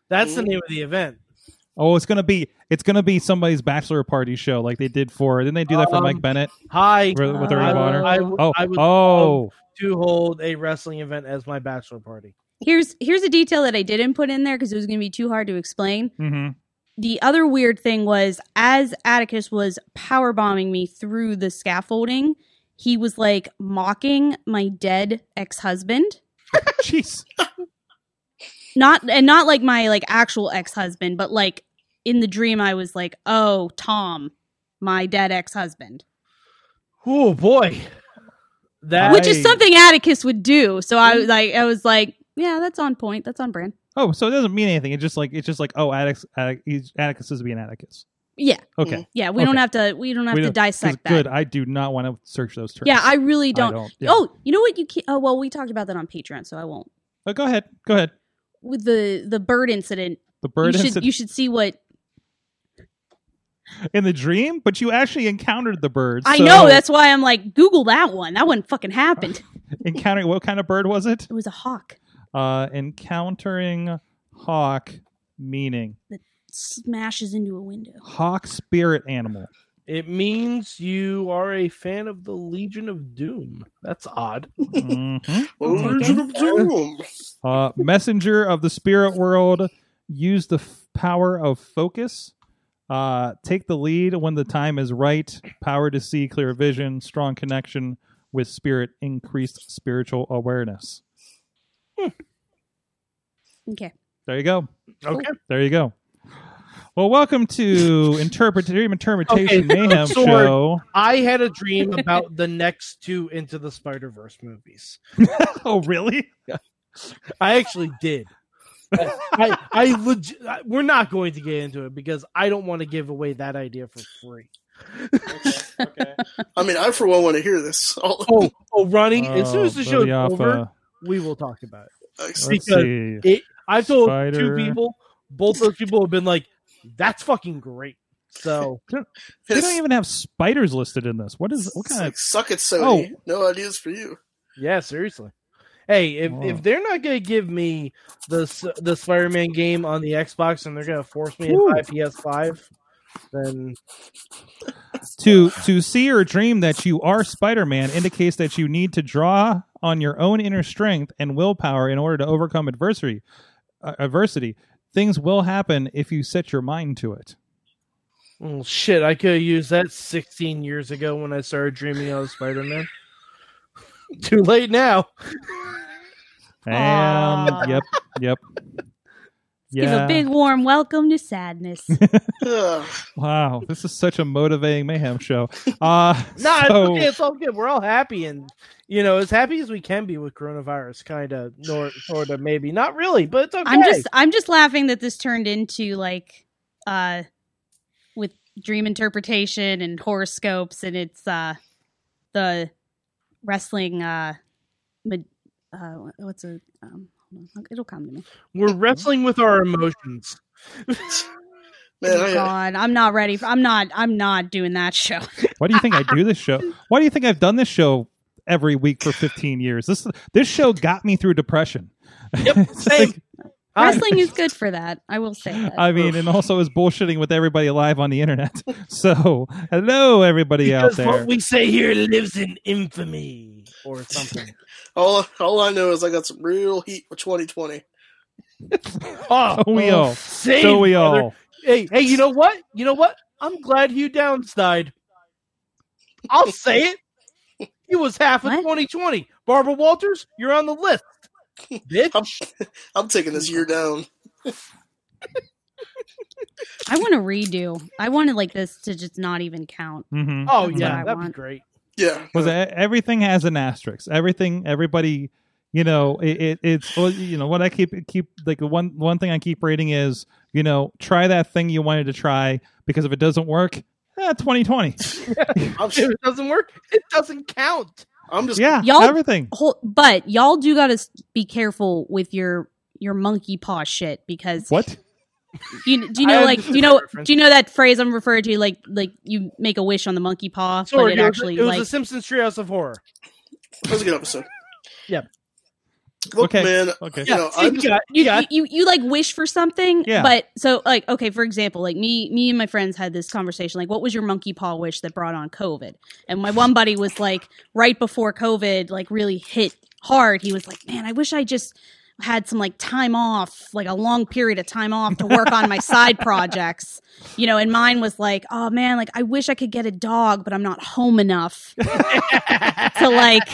That's the name of the event. oh it's gonna be it's gonna be somebody's bachelor party show like they did for didn't they do that for Um, Mike Bennett Hi, with, with the Uh, Ring of I, Honor? I, would- oh I would oh love to hold a wrestling event as my bachelor party. Here's here's a detail that I didn't put in there because it was going to be too hard to explain. hmm The other weird thing was as Atticus was power bombing me through the scaffolding, he was like mocking my dead ex husband. jeez Not and not like my like actual ex husband, but like in the dream I was like, oh Tom, my dead ex husband, Oh boy, that which is something Atticus would do. So I was mm. like, I was like, yeah, that's on point. That's on brand. Oh so it doesn't mean anything it's just like it's just like oh Atticus Attic- he's, Atticus is being Atticus Yeah, okay mm-hmm. yeah. We don't have to. We don't have We to don't- 'cause dissect that. good I do not want to search those terms Yeah, I really don't. don't, yeah. Oh, you know what? You can Oh, well, we talked about that on Patreon, so I won't. oh, go ahead go ahead With the the bird incident, the bird you should incident you should see what in the dream but you actually encountered the bird I so know. That's why I'm like Google that one. That one fucking happened. encountering what kind of bird was it It was a hawk uh encountering hawk meaning That smashes into a window. hawk spirit animal it means you are a fan of the Legion of Doom. That's odd. Mhm. Legion of Doom. Uh, messenger of the spirit world, use the f- power of focus. Uh, take the lead when the time is right. Power to see, clear vision, strong connection with spirit, increased spiritual awareness. Hmm. Okay. There you go. Okay. There you go. Well, welcome to Interpret Dream Interpretation Okay, Mayhem so- Show. I had a dream about the next two Into the Spider Verse movies. Oh, really? I actually did. I, I legit. We're not going to get into it because I don't want to give away that idea for free. okay. I mean, I for one want to hear this. Oh, oh, Ronnie! as soon as the Oh, show's Billy Alpha. over, we will talk about it. Uh, Let's because see. It, I've told Spider. two people. Both those people have been like, "That's fucking great." So They don't even have spiders listed in this. What is what kind like, of suck it, Sony. Oh. No ideas for you. yeah, seriously. Hey, if, Whoa. if they're not going to give me the the Spider Man game on the Xbox and they're going to force me to buy PS5, then to to see or dream that you are Spider-Man indicates that you need to draw on your own inner strength and willpower in order to overcome adversity. Uh, adversity. Things will happen if you set your mind to it. Oh, shit, I could have used that 16 years ago when I started dreaming of Spider Man. Too late now. And Aw. yep, yep. Give a big warm welcome to sadness. Wow, this is such a motivating mayhem show. Uh No, it's so- okay. It's all good. We're all happy and you know as happy as we can be with coronavirus. Kind of, nor sort of, maybe not really, but it's okay. I'm just I'm just laughing that this turned into like uh with dream interpretation and horoscopes and it's uh the wrestling uh, ma- uh what's a um hold on, it'll come to me. we're wrestling with our emotions. Man, oh I, God, I'm not ready. For, I'm not. I'm not doing that show. Why do you think I do this show? Why do you think I've done this show every week for 15 years? This this show got me through depression. Yep, same. like- Wrestling is good for that. I will say that. I mean, and also is bullshitting with everybody live on the internet. So, hello, everybody out there. what we say here lives in infamy or something. All, all I know is I got some real heat for 2020. Oh, So we all. same, So we brother. all. Hey, hey, you know what? You know what? I'm glad Hugh Downs died. I'll say it. He was half of What? 2020. Barbara Walters, you're on the list. Bitch. I'm, I'm taking this year down. I want to redo. I wanted like this to just not even count. Mm-hmm. Oh That's yeah, I that'd be want. great. Yeah. because it, everything has an asterisk. Everything, everybody, you know, it, it, it's you know what I keep keep like one one thing I keep rating is you know try that thing you wanted to try because if it doesn't work, eh, 2020. I'm, If it doesn't work, it doesn't count. I'm just Yeah, Y'all- everything. Whole, but y'all do got to be careful with your your monkey paw shit because What? You do you I know like do you know understand. do you know that phrase I'm referring to like like you make a wish on the monkey paw Sorry, but it it was, actually it was like the Simpsons Treehouse of Horror. That was a good episode. Yep. Look, Okay. man. Okay. You know, see, I'm you just, got, you, you got you, you like wish for something Yeah. but so like okay for example like me me and my friends had this conversation like what was your monkey paw wish that brought on covid and my one buddy was like right before covid like really hit hard he was like man i wish i just had some like time off like a long period of time off to work on my side projects you know and mine was like oh man like i wish i could get a dog but i'm not home enough to like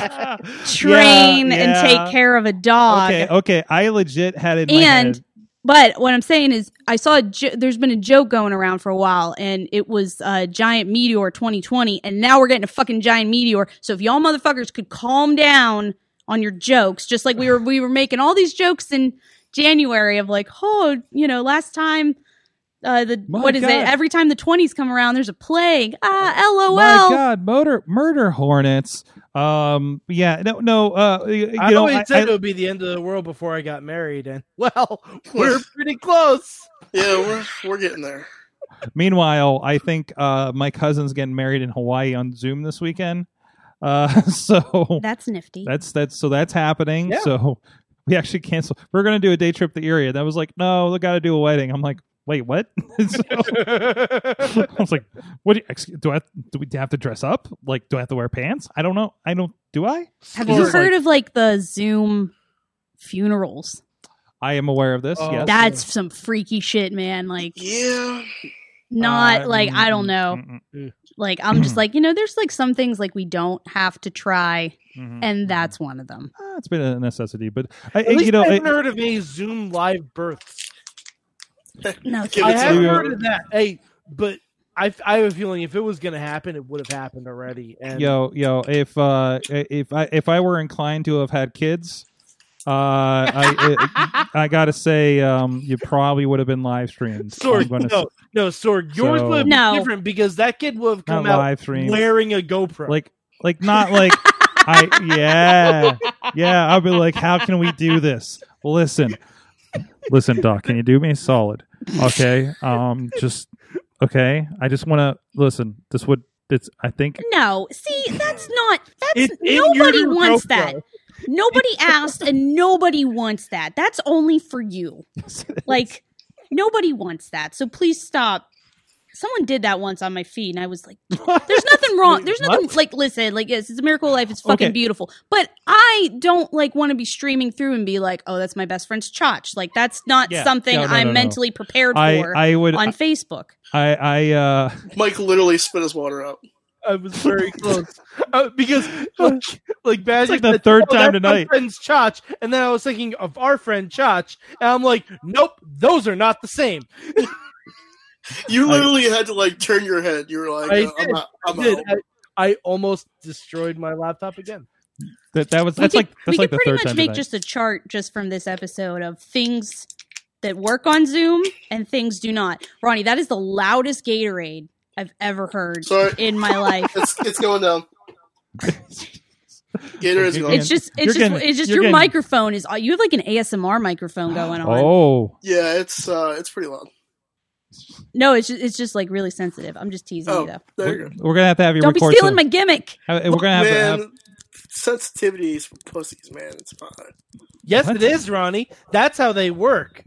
train and yeah. take care of a dog Okay, okay. I legit had it And- head. but what I'm saying is, I saw a jo- there's been a joke going around for a while, and it was uh, Giant Meteor 2020, and now we're getting a fucking giant meteor. So if y'all motherfuckers could calm down on your jokes, just like we were we were making all these jokes in January of like, oh, you know, last time. Uh, the My what is God. it? Every time the twenties come around, there's a plague. Ah, lol. My God, motor murder hornets. Um, yeah, no, no. Uh, you, you I know, always I, said I- it would be the end of the world before I got married, and well, we're pretty close. yeah, we're we're getting there. meanwhile, I think uh, my cousin's getting married in Hawaii on Zoom this weekend. Uh, so That's nifty. that's that's so that's happening. Yeah. So we actually canceled. We are gonna do a day trip to Erie. That was like, no, we got to do a wedding. I'm like, wait, what? so, I was like, what do, you, ex- do I do we have to dress up? Like, do I have to wear pants? I don't know. I don't. Do I? Have Or you like- heard of like the Zoom funerals? I am aware of this. Oh, yes. That's some freaky shit, man. Like Yeah, not Uh, like I don't mm, know. mm, Like I'm just like you know, there's like some things like we don't have to try, mm, mm, and mm. that's one of them. Uh, it's been a necessity, but I, At least you know, I I- haven't heard of any Zoom live births. No, I haven't heard of that. Hey, but I, I have a feeling if it was going to happen, it would have happened already. And yo, yo, if uh, if I if I were inclined to have had kids, I I, I gotta say, um, you probably would have been live streamed. Sword, I'm gonna no, no, Sword, yours So- would have been No. different because that kid would have come out live stream, wearing a GoPro. like like not like I yeah yeah. I'll be like, how can we do this? Listen, listen, Doc, can you do me a solid? Okay, um, just okay. I just want to listen. This would it's. I think no. See, that's not. That's It's nobody wants GoPro. that. Nobody asked, and nobody wants that. That's only for you. Like nobody wants that. So please stop. Someone did that once on my feed, and I was like, "There's nothing wrong. There's nothing What? like listen, like yes, it's a miracle of life. It's fucking Okay. beautiful. But I don't like want to be streaming through and be like, oh, that's my best friend's chotch. Like that's not Yeah. something No, no, I'm no, no. mentally prepared I for I would on Facebook. I I uh Mike literally spit his water out. I was very close uh, because like, like Badger like the said, third "Oh, time tonight." friend's Chotch, and then I was thinking of our friend Chotch, and I'm like, nope, those are not the same. You literally had to like turn your head. You were like, I uh, I'm did. not. I'm I, did. out. I, I almost destroyed my laptop again. that that was We that's could- like that's we like could the pretty third much time make tonight. just a chart just from this episode of things that work on Zoom and things do not. Ronnie, that is the loudest Gatorade I've ever heard Sorry. in my life. It's it's going down. Gator is going. It's just You're it's just getting- it's just your getting- microphone is you have like an ASMR microphone going on. Oh, yeah, it's uh, it's pretty loud. No, it's just, it's just like really sensitive. I'm just teasing Oh, you though. there you we're, go. we're gonna have to have you Don't be stealing too. my gimmick. We're gonna have, to man, have sensitivities for pussies, man. It's fine. Yes, What? it is, Ronnie. That's how they work.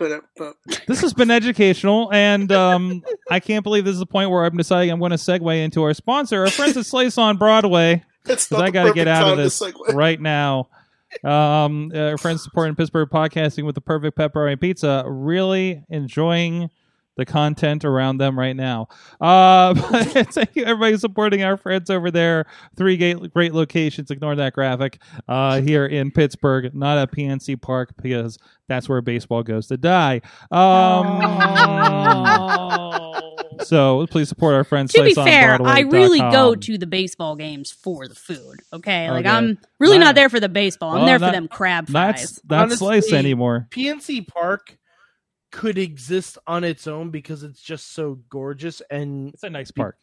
Uh, this has been educational, and um, I can't believe this is the point where I'm deciding I'm going to segue into our sponsor, our friends at Slice on Broadway. it's 'cause not I got to get out of this right now. Um, uh, our friends supporting Pittsburgh podcasting with the perfect pepperoni pizza. Really enjoying the content around them right now. Uh, but thank you everybody supporting our friends over there. Three great, great locations. Ignore that graphic. Uh, here in Pittsburgh, not at PNC Park because that's where baseball goes to die. Um, so please support our friends. To be Slice on fair, I really go to the baseball games for the food. Okay, like Okay. I'm really Not- not there for the baseball. I'm Well, there not- for them crab Not fries. not Honestly, Slice anymore. PNC Park could exist on its own because it's just so gorgeous and It's a nice park.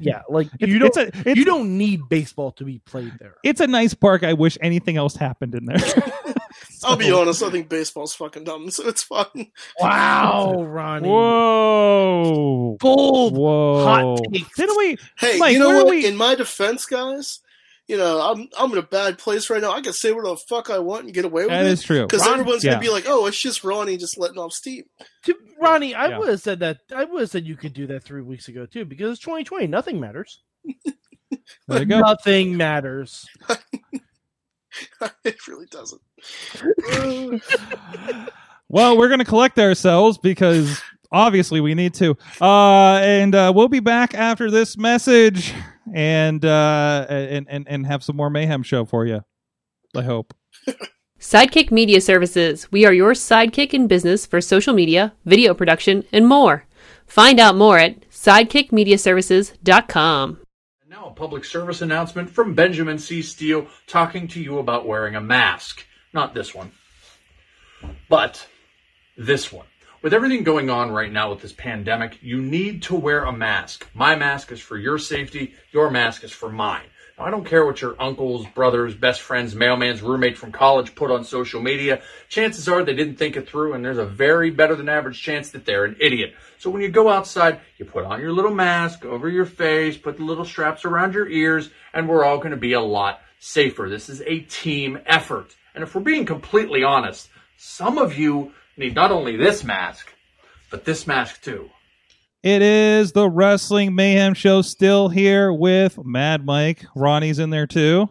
yeah, like It's, you don't it's a it's, you don't need baseball to be played there. it's a nice park. I wish anything else happened in there. so. I'll be honest. I think baseball's fucking dumb, so it's fun. Wow, Ronnie. Whoa. Bold. Whoa. hot takes. Didn't we? Hey, Mike, you know what? we- In my defense, guys, you know I'm I'm in a bad place right now. I can say whatever the fuck I want and get away with That it is true. because everyone's yeah. gonna be like, "Oh, it's just Ronnie just letting off steam." To- Ronnie, I Yeah. would have said that. I would have said you could do that three weeks ago too, because it's 2020. Nothing matters. There you go. Nothing matters. it really doesn't. well, we're going to collect ourselves because obviously we need to. Uh, and uh, we'll be back after this message and uh, and and and have some more mayhem show for you. I hope. Sidekick Media Services. We are your sidekick in business for social media, video production, and more. Find out more at sidekickmediaservices.com. And now a public service announcement from Benjamin C. Steele talking to you about wearing a mask. Not this one, but this one. With everything going on right now with this pandemic, you need to wear a mask. My mask is for your safety, your mask is for mine. Now, I don't care what your uncles, brothers, best friends, mailman's roommate from college put on social media. Chances are they didn't think it through, and there's a very better than average chance that they're an idiot. So when you go outside, you put on your little mask over your face, put the little straps around your ears, and we're all going to be a lot safer. This is a team effort. And if we're being completely honest, some of you need not only this mask, but this mask too. It is the Wrestling Mayhem Show still here with Mad Mike. Ronnie's in there too.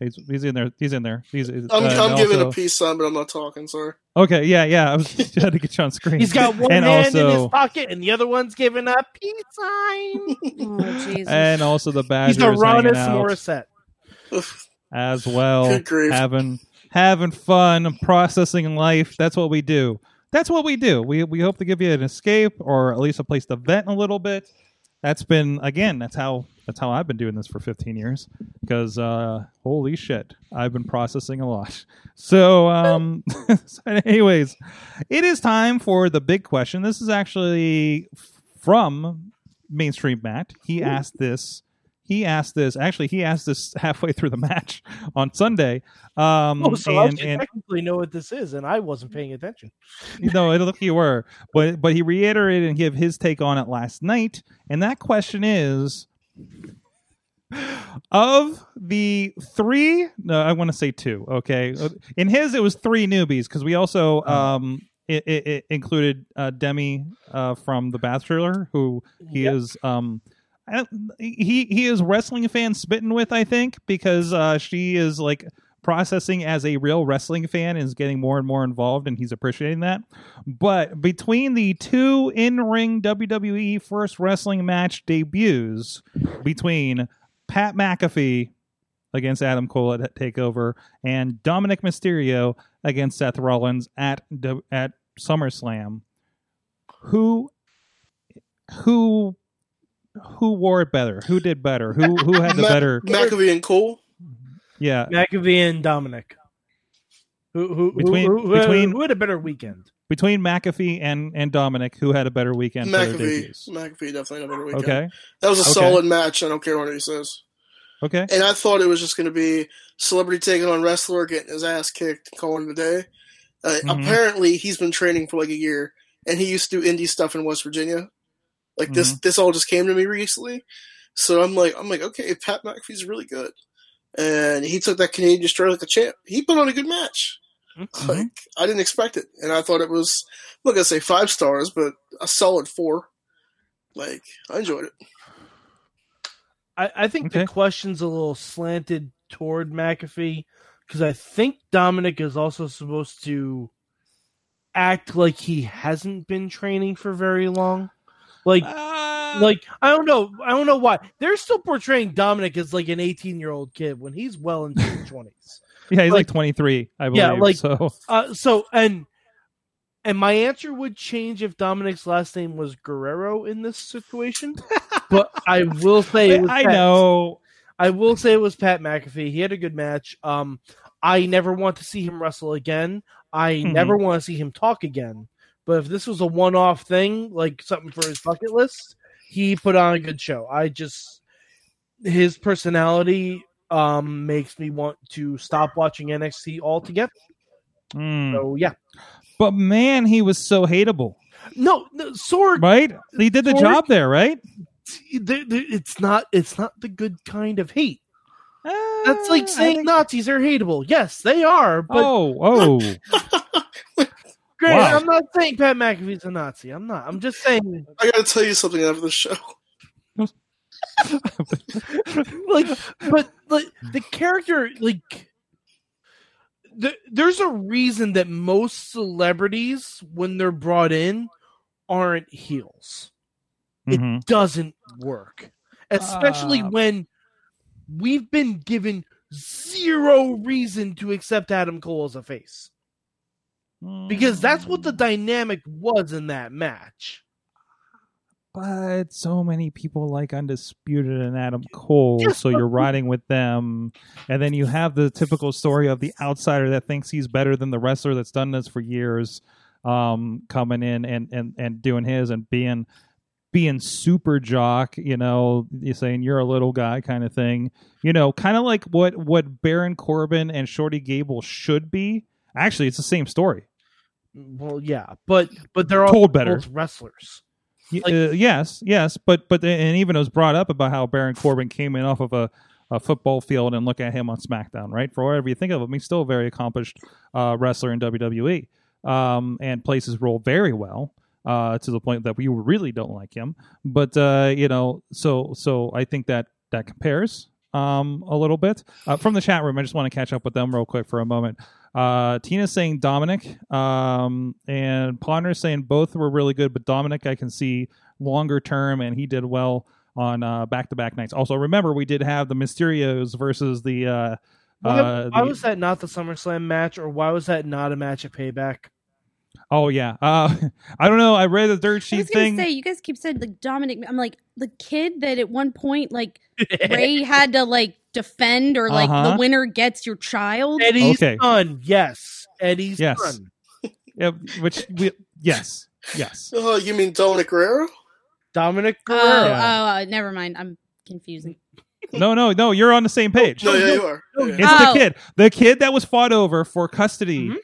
He's, he's in there. He's in there. He's, I'm, uh, I'm and giving also- a peace sign, but I'm not talking. Sorry. Okay, yeah, yeah. I was just had to get you on screen. He's got one and hand in his pocket and the other one's giving a peace sign. Oh, Jesus. and also the He's Badgers the hanging Ronis Morissette. as well, Good having having fun, processing life. That's what we do. That's what we do. We we hope to give you an escape or at least a place to vent a little bit. That's been again. That's how that's how I've been doing this for 15 years. Because uh, holy shit, I've been processing a lot. So, um, so anyways, it is time for the big question. This is actually from mainstream Matt. He asked this. He asked this. Actually, he asked this halfway through the match on Sunday. Um, Oh, so I and, should and technically know what this is, and I wasn't paying attention. no, it look you were, but but he reiterated and give his take on it last night, and that question is: of the three, no, I want to say two. Okay, in his it was three newbies because we also um it, it, it included uh, Demi uh, from the Bachelor, who he Yep. is um. He he is wrestling fan spitting with I think because uh, she is like processing as a real wrestling fan is getting more and more involved and he's appreciating that. But between the two in-ring WWE first wrestling match debuts between Pat McAfee against Adam Cole at Takeover and Dominik Mysterio against Seth Rollins at at SummerSlam, who who who wore it better? Who did better? Who who had the Ma- better? McAfee and Cole. Yeah, McAfee and Dominic. Who who Between- who, who, between- who had a better weekend? between McAfee and and Dominic, who had a better weekend McAfee. McAfee definitely had a better weekend. Okay, That was a Okay. solid match. I don't care what he says. okay, And I thought it was just going to be celebrity taking on wrestler, getting his ass kicked, calling it a day. Uh, Mhm. Apparently, he's been training for like a year, and he used to do indie stuff in West Virginia. Like this, Mm-hmm. this all just came to me recently. So I'm like, I'm like, okay, Pat McAfee's really good, and he took that Canadian destroyer like a champ. He put on a good match. Mm-hmm. Like I didn't expect it, and I thought it was. look, I'm say five stars, but a solid four. Like I enjoyed it. I, I think Okay. the question's a little slanted toward McAfee because I think Dominic is also supposed to act like he hasn't been training for very long. Like, Uh, like I don't know, I don't know why they're still portraying Dominic as like an 18 year old kid when he's well into his 20s. yeah, he's like, like- 23, I believe. Yeah, like- so. Uh, so and and my answer would change if Dominic's last name was Guerrero in this situation, but I will say it was I Pat- know. I will say it was Pat McAfee. He had a good match. Um, I never want to see him wrestle again. I Mhm. never want to see him talk again. But if this was a one-off thing, like something for his bucket list, he put on a good show. I just his personality um makes me want to stop watching NXT altogether. Mm. So yeah, But man, he was so hateable, no, no Sorg. right? He did the Sorg- job there, right? th- th- It's not. It's not the good kind of hate. That's Uh, like saying think- Nazis are hateable. Yes, they are. But oh, oh, granted, wow. I'm not saying Pat McAfee's a Nazi. I'm not. I'm just saying, I gotta tell you something after the show. like, but like the character, like, the, there's a reason that most celebrities, when they're brought in, aren't heels. Mhm. Doesn't work, especially Uh. when we've been given zero reason to accept Adam Cole as a face. Because that's what the dynamic was in that match. But so many people like Undisputed and Adam Cole, Yes, so you're riding with them. And then you have the typical story of the outsider that thinks he's better than the wrestler that's done this for years, um, coming in and, and, and doing his and being being super jock, you know, you're saying you're a little guy kind of thing. You know, kind of like what what Baron Corbin and Shorty Gable should be. Actually, it's the same story. Well, yeah, but but they're all Told better. wrestlers. Like- uh, yes, yes, but but and even it was brought up about how Baron Corbin came in off of a, a football field and look at him on SmackDown, right? For whatever you think of him, he's still a very accomplished uh, wrestler in WWE, um, and plays his role very well. Uh, to the point that we really don't like him, but uh, you know, so so I think that that compares um, a little bit uh, from the chat room. I just want to catch up with them real quick for a moment. Uh, Tina's saying Dominic, um, and Ponder's saying both were really good, but Dominic I can see longer term, and he did well on uh, back-to-back nights. Also, remember we did have the Mysterios versus the. Uh, Why, uh, why the- was that not the SummerSlam match, or why was that not a match at Payback? oh yeah, uh, I don't know. I read the dirt I was gonna thing. say you guys keep saying like Dominic. I'm like the kid that at one point like Ray had to like defend or like Uh-huh. the winner gets your child. Eddie's Okay. son, yes, Eddie's Yes. son. Yeah, which we, yes, yes. Oh, you mean Dominic Guerrero? Dominic Oh, Guerrero. Yeah. oh, uh, never mind. I'm confusing. No, no, no. You're on the same page. No, yeah, you are. no, It's Oh. the kid, the kid that was fought over for custody Mhm.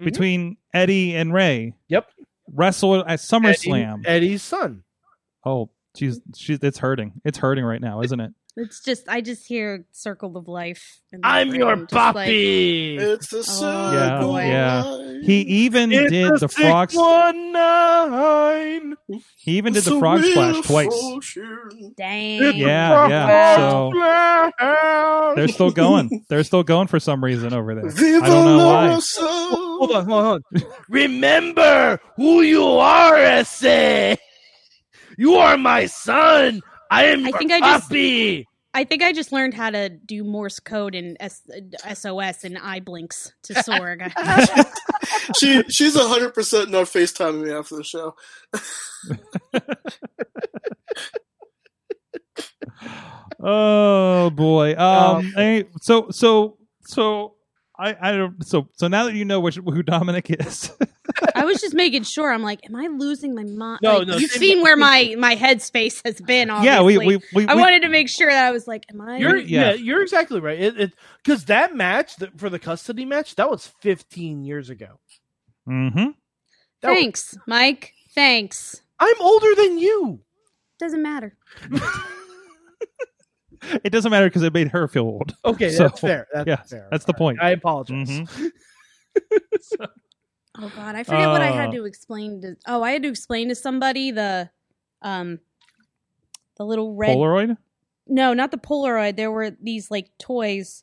Mhm. between Eddie and Ray. Yep. Wrestled at SummerSlam. Eddie- Eddie's son. Oh, she's she's it's hurting. It's hurting right now, isn't it? It's just I just hear "Circle of Life." I'm your just like- It's the oh, circle Yeah, yeah. He even It's did the frog. 619. He even did the a frog real splash twice. fortune. Dang. It's Yeah, yeah, frog splash. They're still going. They're still going for some reason over there. Viva I don't know why. raza. Hold on, hold on. Remember who you are, SA. You are my son. I am I your think I just- puppy. I think I just learned how to do Morse code and S- SOS and eye blinks to Sorg. She she's hundred percent not FaceTiming me after the show. Oh boy. Um. Um, hey, so so so I I don't. So so now that you know which who Dominic is. I was just making sure. I'm like, am I losing my mind? No, Like, no, You've same- seen where my my headspace has been. yeah. We Obviously. we we. I we- wanted to make sure that I was like, am I? You're Yeah. yeah. you're exactly right. It because that match that, for the custody match that was 15 years ago. Mhm. That was- Thanks, Mike. Thanks. I'm older than you. Doesn't matter. It doesn't matter because it made her feel old. Okay, So, that's fair. That's yes, fair. that's the All point. I apologize. Mhm. Oh God, I forget what I had Uh. to explain to. Oh, I had to explain to somebody the, um, the little red. Polaroid. No, not the Polaroid. There were these like toys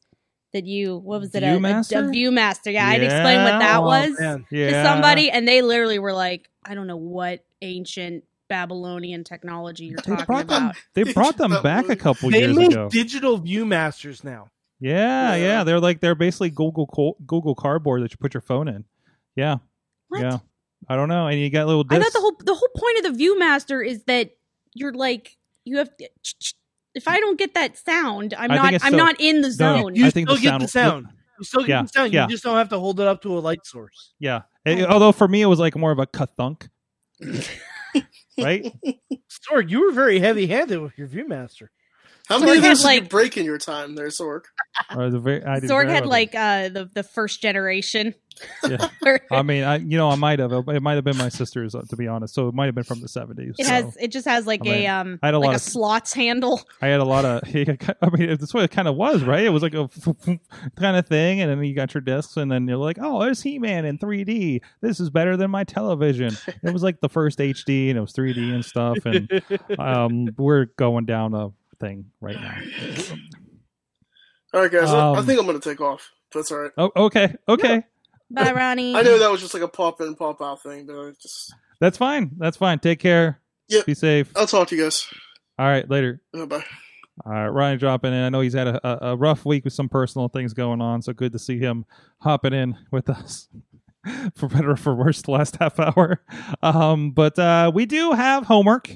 that you. What was it? A, a, Viewmaster? a ViewMaster. Yeah, I'd explain what that Oh, was man. Yeah. to somebody, and they literally were like, "I don't know what ancient Babylonian technology you're They talking brought them. about." They brought them back a couple They years make ago. digital viewmasters now. Yeah, Yeah. yeah, They're like they're basically Google Google Cardboard that you put your phone in. Yeah, What? yeah. I don't know. And you got little. I Discs. thought the whole the whole point of the ViewMaster is that you're like you have. If I don't get that sound, I'm I not. I'm so- not in the No, zone. You I think still the get the sound. You still get Yeah, the sound. yeah. You just don't have to hold it up to a light source. Yeah. Eh, although for me, it was like more of a kathunk. right? Sorg, you were very heavy-handed with your ViewMaster. How Sorg many of had, those did you like- break in your time there, Sorg? Or the very, I did Sorg very had like uh the the first generation. Yeah. I mean, I you know, I might have. It might have been my sister's, uh, to be honest. So it might have been from the seventies. it has it just has like I mean, a um I had a like lot a of- slots handle. I had a lot of. I mean, that's what it kind of was, right? It was like a kind of thing, and then you got your discs, and then you're like, "Oh, there's He-Man in 3D. This is better than my television." It was like the first HD, and it was 3D and stuff, and um, we're going down a thing right now. All right, guys. I- I Um, think I'm gonna take off. That's all right. Oh, okay, okay, Bye, Ronnie. I know that was just like a pop in, pop out thing, but I just that's fine. That's fine. Take care. Yep. Be safe. I'll talk to you guys. All right, later. Uh, bye. All right, Ryan dropping in. I know he's had a, a, a rough week with some personal things going on, so good to see him hopping in with us. for better or for worse, the last half hour. Um, but uh, we do have homework.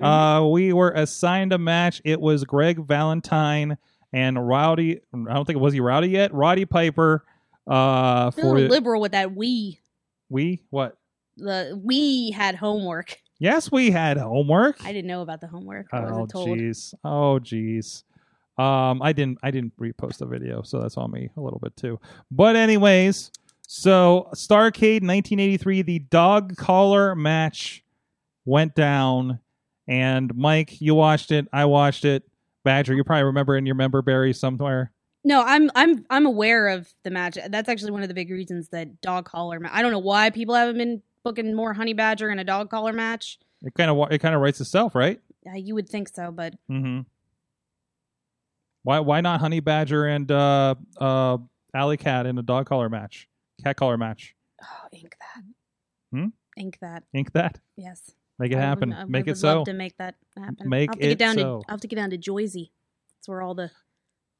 Uh, we were assigned a match. It was Greg Valentine and Rowdy. I don't think it was he Rowdy yet. Roddy Piper. Uh, for little liberal with that we. we what? The we had homework. Yes, we had homework. I didn't know about the homework. I Oh jeez. Oh jeez. Um, I didn't. I didn't repost the video, so that's on me a little bit too. But anyways, so Starcade 1983, the dog collar match went down, and Mike, you watched it. I watched it. Badger, you probably remember in your member berry somewhere. No, I'm I'm I'm aware of the match. That's actually one of the big reasons that dog collar. Ma- I don't know why people haven't been booking more honey badger in a dog collar match. It kind of it kind of writes itself, right? Uh, you would think so, but Mm-hmm. Why why not Honey Badger and uh uh Alley Cat in a dog collar match, cat collar match? oh, ink that. Hmm? Ink that. Ink that. Yes. Make it I happen. I Make it so. To make that happen. Make I'll have to it get down so. to. I'll have to get down to Joyzy. That's where all the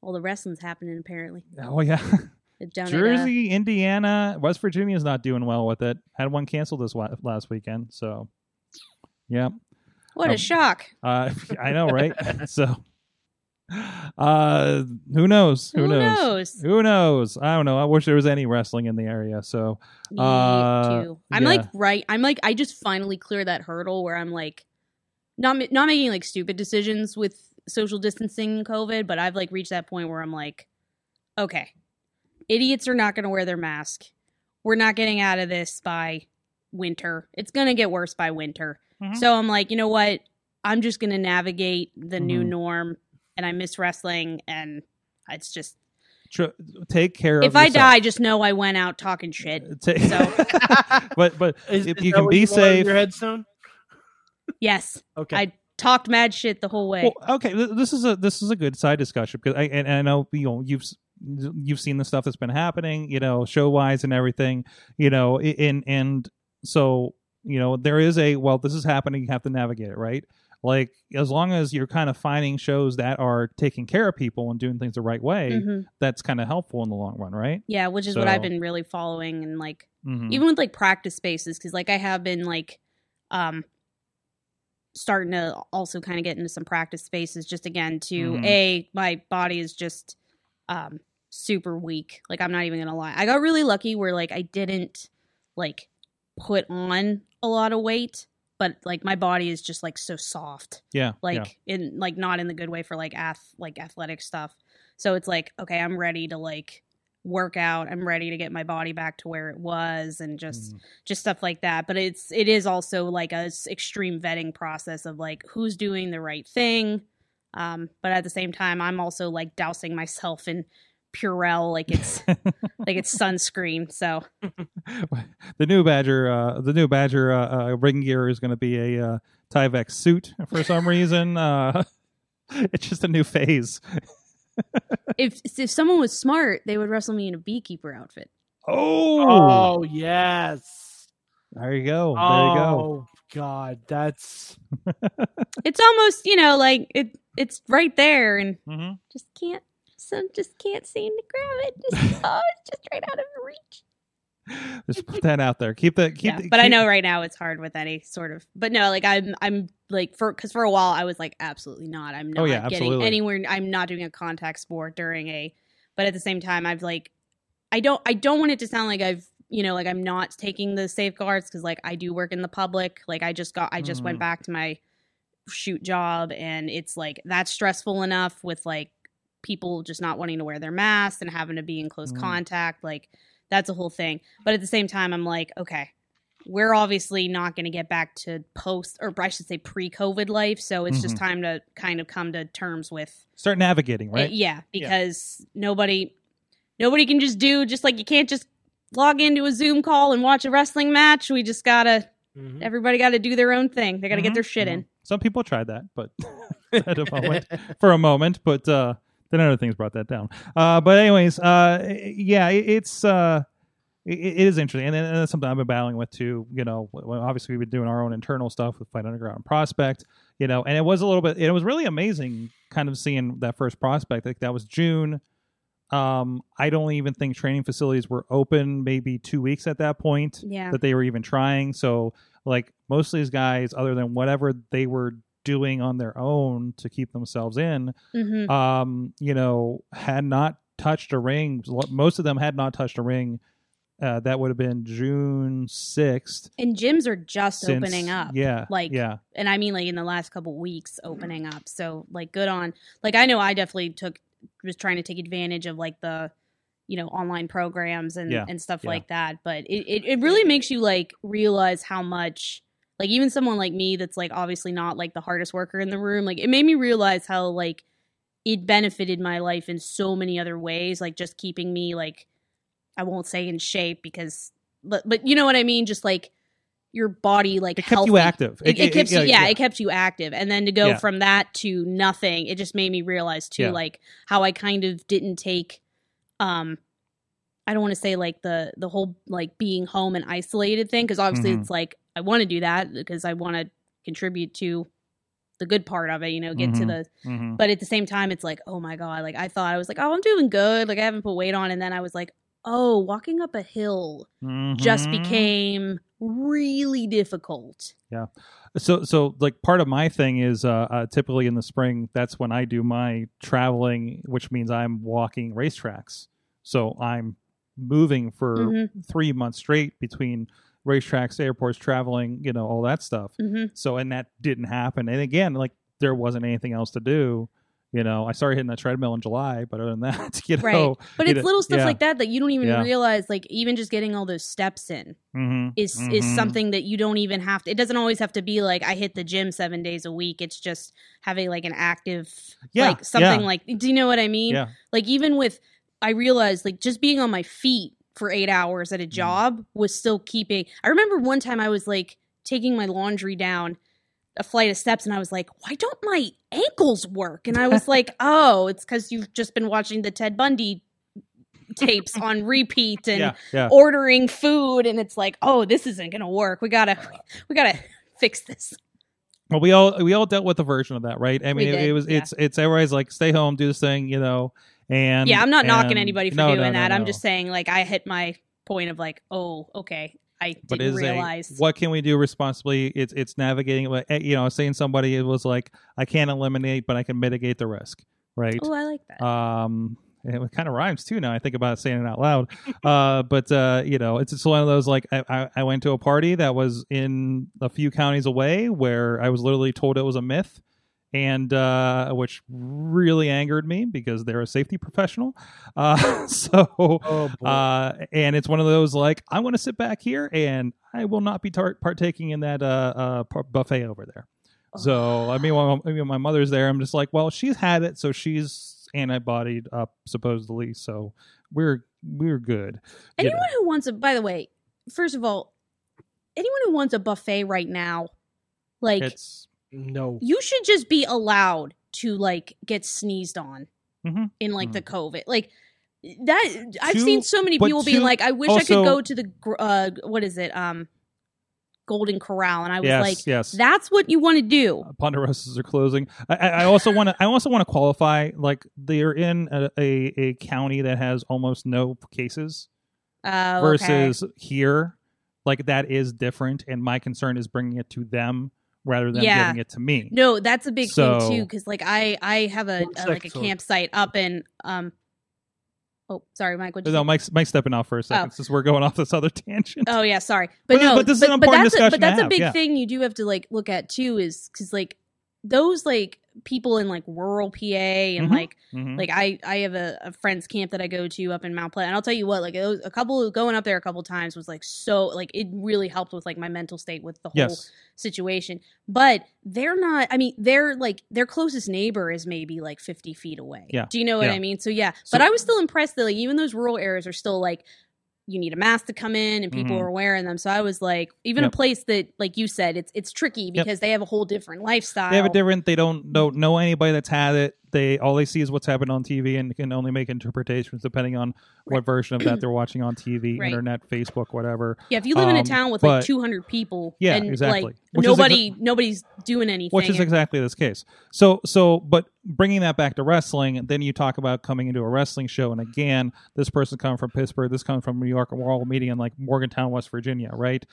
all the wrestling's happening. Apparently, Oh yeah, It's down Jersey, Indiana, West Virginia's not doing well with it. Had one canceled this wa- last weekend, so yeah. Uh, what Um, a shock! Uh, I know, right? so, uh, who knows? Who, Who knows? knows? Who knows? I don't know. I wish there was any wrestling in the area. So, uh. I'm yeah. like right. I'm like I just finally cleared that hurdle where I'm like not not making like stupid decisions with social distancing and COVID, but I've like reached that point where I'm like, okay, idiots are not going to wear their mask. We're not getting out of this by winter. It's going to get worse by winter. Mhm. So I'm like, you know what? I'm just going to navigate the new Mhm. norm, and I miss wrestling, and it's just tr- take care of. if I yourself. die, just know I went out talking shit. Uh, ta- So- but but Is, if is you that can be you safe. Your headstone. Yes, Okay. I talked mad shit the whole way. Well, okay, this is a this is a good side discussion because I and, and I know you know you've you've seen the stuff that's been happening, you know, show wise and everything, you know, i- and and so you know there is a well, this is happening, you have to navigate it, right? Like as long as you're kind of finding shows that are taking care of people and doing things the right way, Mhm. that's kind of helpful in the long run, right? Yeah, which is what I've been really following and like Mm-hmm. even with like practice spaces because like I have been like um starting to also kind of get into some practice spaces just again to Mhm. a my body is just um super weak like I'm not even gonna lie I got really lucky where like I didn't like put on a lot of weight but like my body is just like so soft. Yeah, like yeah. in like not in the good way for like ath like athletic stuff. So it's like okay i'm ready to like work out. I'm ready to get my body back to where it was and just Mhm. just stuff like that. But it's it is also like a extreme vetting process of like who's doing the right thing. Um but at the same time i'm also like dousing myself in purell like it's like it's sunscreen so the new Badger, uh, the new Badger uh, uh, ring gear is going to be a uh, Tyvek suit for some reason. Uh, it's just a new phase. if if someone was smart they would wrestle me in a beekeeper outfit Oh, Oh yes. there you go. There oh you go. God, that's it's almost you know like it it's right there and hmm just can't so just can't seem to grab it just oh it's just right out of reach Just put that out there. Keep that. Keep. yeah the- but i know right now it's hard with any sort of but no like i'm i'm like for because for a while i was like absolutely not i'm not Oh, yeah, getting absolutely. anywhere i'm not doing a contact sport during a but at the same time i've like I don't I don't want it to sound like I've you know like I'm not taking the safeguards because like I do work in the public. Like I just got I just went Mhm. back to my shoot job and it's like that's stressful enough with like people just not wanting to wear their masks and having to be in close Mhm. contact like that's a whole thing but at the same time i'm like okay we're obviously not going to get back to post or i should say pre-covid life so it's just Mhm. time to kind of come to terms with Start navigating, uh, right? yeah because nobody nobody can just do just like you can't just log into a zoom call and watch a wrestling match we just gotta Mhm. everybody gotta do their own thing they gotta get Mhm, their shit in mhm. Some people tried that, but at a moment, for a moment, but uh, then other things brought that down. Uh, but anyways, uh, yeah, it, it's uh, it, it is interesting, and, and that's something I've been battling with too. You know, obviously we've been doing our own internal stuff with Fight Underground and Prospect. You know, and it was a little bit. It was really amazing, kind of seeing that first prospect. Like that was June. Um, I don't even think training facilities were open. Maybe two weeks at that point yeah that they were even trying. So like most of these guys, other than whatever they were doing on their own to keep themselves in, hmm um, you know, had not touched a ring. Most of them had not touched a ring. Uh, that would have been June sixth. and gyms are just since- opening up Yeah, like yeah, and i mean like in the last couple weeks opening up so like good on like i know i definitely took was trying to take advantage of like the you know online programs and Yeah, and stuff yeah. like that but it, it it really makes you like realize how much like even someone like me that's like obviously not like the hardest worker in the room like it made me realize how like it benefited my life in so many other ways like just keeping me like i won't say in shape because but but you know what i mean just like your body like it kept you active. It, it, keeps you, yeah, yeah. it kept you active, and then to go Yeah. from that to nothing, it just made me realize too, Yeah. like how I kind of didn't take, um, I don't want to say like the the whole like being home and isolated thing, because obviously Mhm. it's like I want to do that because I want to contribute to the good part of it, you know, get to Mhm. the. Mhm. But at the same time, it's like, oh my god, like I thought I was like, oh, I'm doing good, like I haven't put weight on, and then I was like, oh, walking up a hill just Mhm. became really difficult. Yeah. So so like part of my thing is uh, uh typically in the spring that's when i do my traveling which means i'm walking racetracks so i'm moving for Mhm. three months straight between racetracks airports traveling you know all that stuff hmm so and that didn't happen and again like there wasn't anything else to do you know i started hitting that treadmill in july but other than that you know Right. But it's know, little stuff yeah. like that that you don't even Yeah. realize. Like even just getting all those steps in Mhm, is is mhm. something that you don't even have to. It doesn't always have to be like I hit the gym seven days a week. It's just having like an active, Yeah, like something like. Do you know what I mean? Like even with, I realized like just being on my feet for eight hours Mm. at a job was still keeping. I remember one time I was like taking my laundry down a flight of steps and I was like, why don't my ankles work? And I was like, oh, it's because you've just been watching the Ted Bundy tapes on repeat and yeah yeah ordering food and it's like, oh, this isn't gonna work. We gotta we gotta fix this. Well, we all we all dealt with a version of that, right? I mean, it, it was yeah. it's it's everybody's like stay home, do this thing, you know. And yeah, I'm not knocking anybody for no, doing no, no, that. I'm just saying like I hit my point of like, oh, okay. I But didn't realize a what can we do responsibly? It's it's navigating. Eh, you know, saying somebody it was like I can't eliminate, but I can mitigate the risk, right? Oh, I like that. um it kind of rhymes too now i think about saying it out loud uh but uh you know it's just one of those like I, I i went to a party that was in a few counties away where i was literally told it was a myth and uh which really angered me because they're a safety professional uh so Oh, uh and it's one of those like i want to sit back here and i will not be tar- partaking in that uh uh par- buffet over there so I mean, when, I my mother's there. I'm just like, well, she's had it, so she's antibodied up supposedly. So we're we're good. you anyone who wants a by the way, first of all, anyone who wants a buffet right now, like It's no. you should just be allowed to like get sneezed on Mhm. in like the COVID. Like that I've Two- seen so many but people being like, I wish I could go to the gr- uh what is it? Um Golden Corral and I was yes, like yes. that's what you want to do. Ponderosas are closing. I, I I also want to. I also want to qualify. Like they're in a, a, a county that has almost no cases Uh versus here. Like that is different, and my concern is bringing it to them rather than Yeah. giving it to me. No, that's a big thing too, because like I I have a, a like a campsite up in um Oh, sorry, Mike. What you No, say? Mike's Mike's stepping off for a second Oh. since we're going off this other tangent. Oh yeah, sorry, but, But- no, but this is an important that's a, discussion but to that's a have, big yeah. thing you do have to like look at too, is because like those like people in like rural PA and Mhm. like Mhm. like I I have a, a friend's camp that I go to up in Mount Pleasant, and I'll tell you what, like it was, a couple going up there a couple times was like so like it really helped with like my mental state with the whole yes, situation. But they're not. I mean, they're like their closest neighbor is maybe like fifty feet away. Yeah. Do you know what Yeah. I mean? So yeah. So- but I was still impressed that like even those rural areas are still like you need a mask to come in and people Mhm. are wearing them. So I was like, even Yep. a place that like you said, it's it's tricky Yep. because they have a whole different lifestyle. they have a different. They don't don't know anybody that's had it. They all they see is what's happened on TV and can only make interpretations depending on what version of that they're watching on TV, Right. internet, Facebook, whatever. yeah, if you live in a um, town with but- like two hundred people, Yeah, and exactly. like Which is exa- nobody nobody's doing anything. which is exactly this case. So, so, but bringing that back to wrestling, then you talk about coming into a wrestling show, and again, this person coming from Pittsburgh, this coming from New York, and we're all meeting in like Morgantown, West Virginia, right?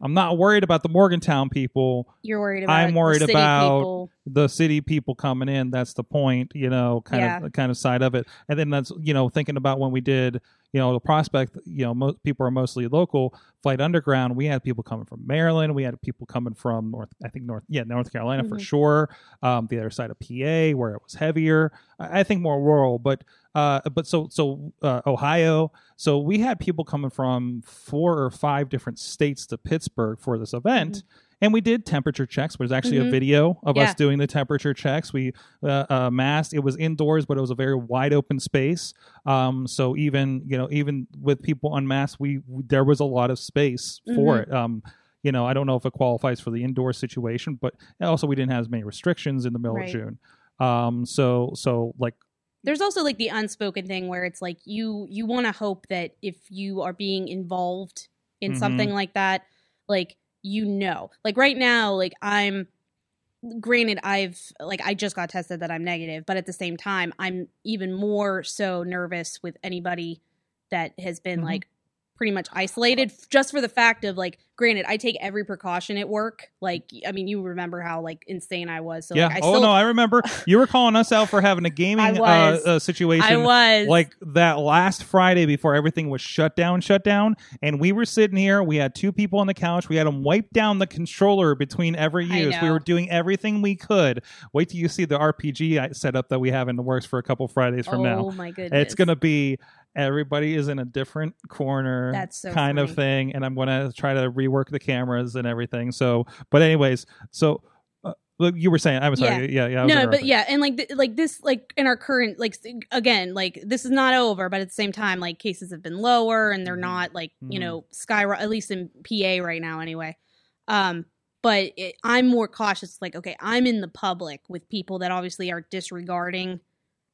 I'm not worried about the Morgantown people, You're worried about. I'm the worried city about people. the city people coming in. That's the point, you know, kind Yeah. of kind of side of it. And then that's you know thinking about when we did, you know, the prospect. You know, most people are mostly local. Flight Underground. We had people coming from Maryland. We had people coming from North. I think North. Yeah, North Carolina for Mhm. sure. Um, the other side of PA where it was heavier. I, I think more rural, but uh, but so so uh, Ohio. So we had people coming from four or five different states to Pittsburgh for this event. And we did temperature checks. There's actually a Mhm. video of us doing the temperature checks. We uh, uh, masked. It was indoors, but it was a very wide open space. Um, so even you know, even with people unmasked, we, we there was a lot of space for Mhm. it. Um, you know, I don't know if it qualifies for the indoor situation, but also we didn't have as many restrictions in the middle Right. of June. Um, so so like there's also like the unspoken thing where it's like you you want to hope that if you are being involved in Mhm. something like that like you know like right now like i'm granted i've like i just got tested that i'm negative but at the same time i'm even more so nervous with anybody that has been Mhm. like pretty much isolated just for the fact of like granted i take every precaution at work like i mean you remember how like insane i was so yeah. like, i oh still no, I remember you were calling us out for having a gaming uh, uh, situation. i was like that last Friday before everything was shut down, shut down, and we were sitting here. We had two people on the couch. We had them wipe down the controller between every use. We were doing everything we could. Wait till you see the RPG setup that we have in the works for a couple Fridays from oh now. Oh my goodness It's gonna be everybody is in a different corner, That's so kind of thing, and I'm gonna try to rework the cameras and everything. So, but anyways, so. Uh, look, you were saying, I'm sorry, yeah, yeah. I was no, but yeah, and like th- like this, like in our current, like again, like this is not over, but at the same time, like cases have been lower, and they're Mhm. not like you Mhm. know skyrocket. At least in PA right now, anyway. Um, but it, I'm more cautious. Like, okay, I'm in the public with people that obviously are disregarding.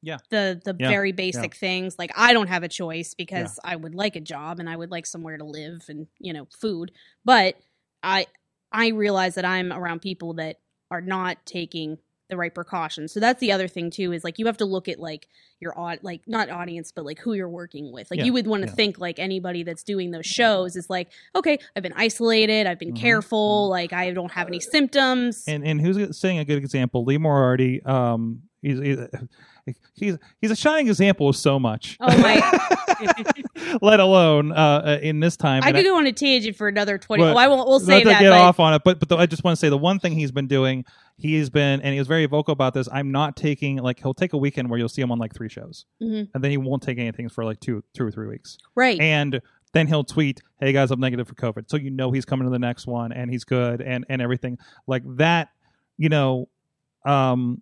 Yeah. The the Yeah. very basic things. Like I don't have a choice because I would like a job and I would like somewhere to live and you know food. But I I realize that I'm around people that are not taking the right precautions. So that's the other thing too is like you have to look at like your odd like not audience but like who you're working with. Like Yeah, you would want to yeah. think like anybody that's doing those shows is like okay, I've been isolated, I've been Mhm, careful, like I don't have any symptoms. and and who's saying a good example? Lee Moriarty. Um, he's he's he's, he's a shining example of so much. Oh my Let alone uh, uh, in this time. I and could go on a tangent for another 20 But- Oh, I won't we'll say that get but off on it, but but the, I just want to say the one thing he's been doing, he's been and he was very vocal about this. I'm not taking like he'll take a weekend where you'll see him on like three shows, Mhm. and then he won't take anything for like two two or three weeks, right. and then he'll tweet, "Hey guys, I'm negative for COVID," so you know he's coming to the next one and he's good and and everything like that. You know, um,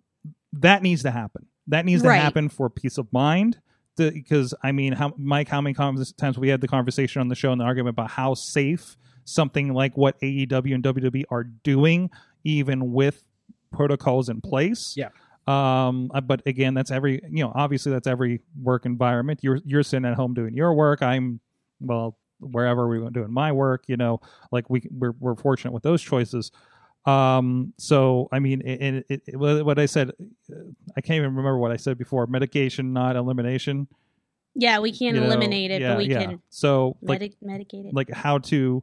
that needs to happen. That needs to Right. happen for peace of mind. Because I mean, how Mike, how many times we had the conversation on the show and the argument about how safe something like what AEW and WWE are doing, even with protocols in place. Yeah. Um, uh, but again, that's every you know, obviously that's every work environment. You're you're sitting at home doing your work. I'm well wherever we're doing my work. You know, like we we're we're fortunate with those choices. Um, so I mean, it, it, it, what I said, uh, I can't even remember what I said before. Medication, not elimination. yeah, we can't you know? eliminate it, Yeah, but we yeah. can So like medic- medicate it. like how to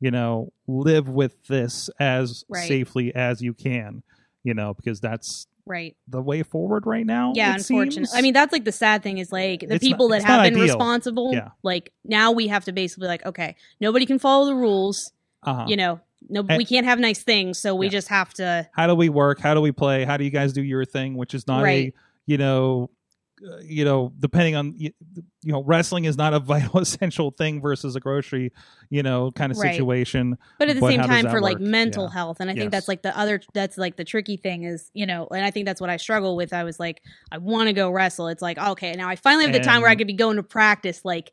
you know live with this as Right. safely as you can you know because that's right. the way forward right now. Yeah, unfortunately. seems. I mean, that's like the sad thing is like the It's not- people that have been ideal. responsible. Yeah. Like now we have to basically like, okay, nobody can follow the rules. uh-huh. You know, no, And- we can't have nice things, so we Yeah. just have to. how do we work? How do we play? How do you guys do your thing? Which is not Right. a you know. uh, You know, depending on you, you know, wrestling is not a vital essential thing versus a grocery, you know, kind of Right. situation. But at the But same time, for like mental Yeah. health, and I think that's like the other. That's like the tricky thing is, you know, and I think that's what I struggle with. I was like, I want to go wrestle. It's like, okay, now I finally have the time where I could be going to practice like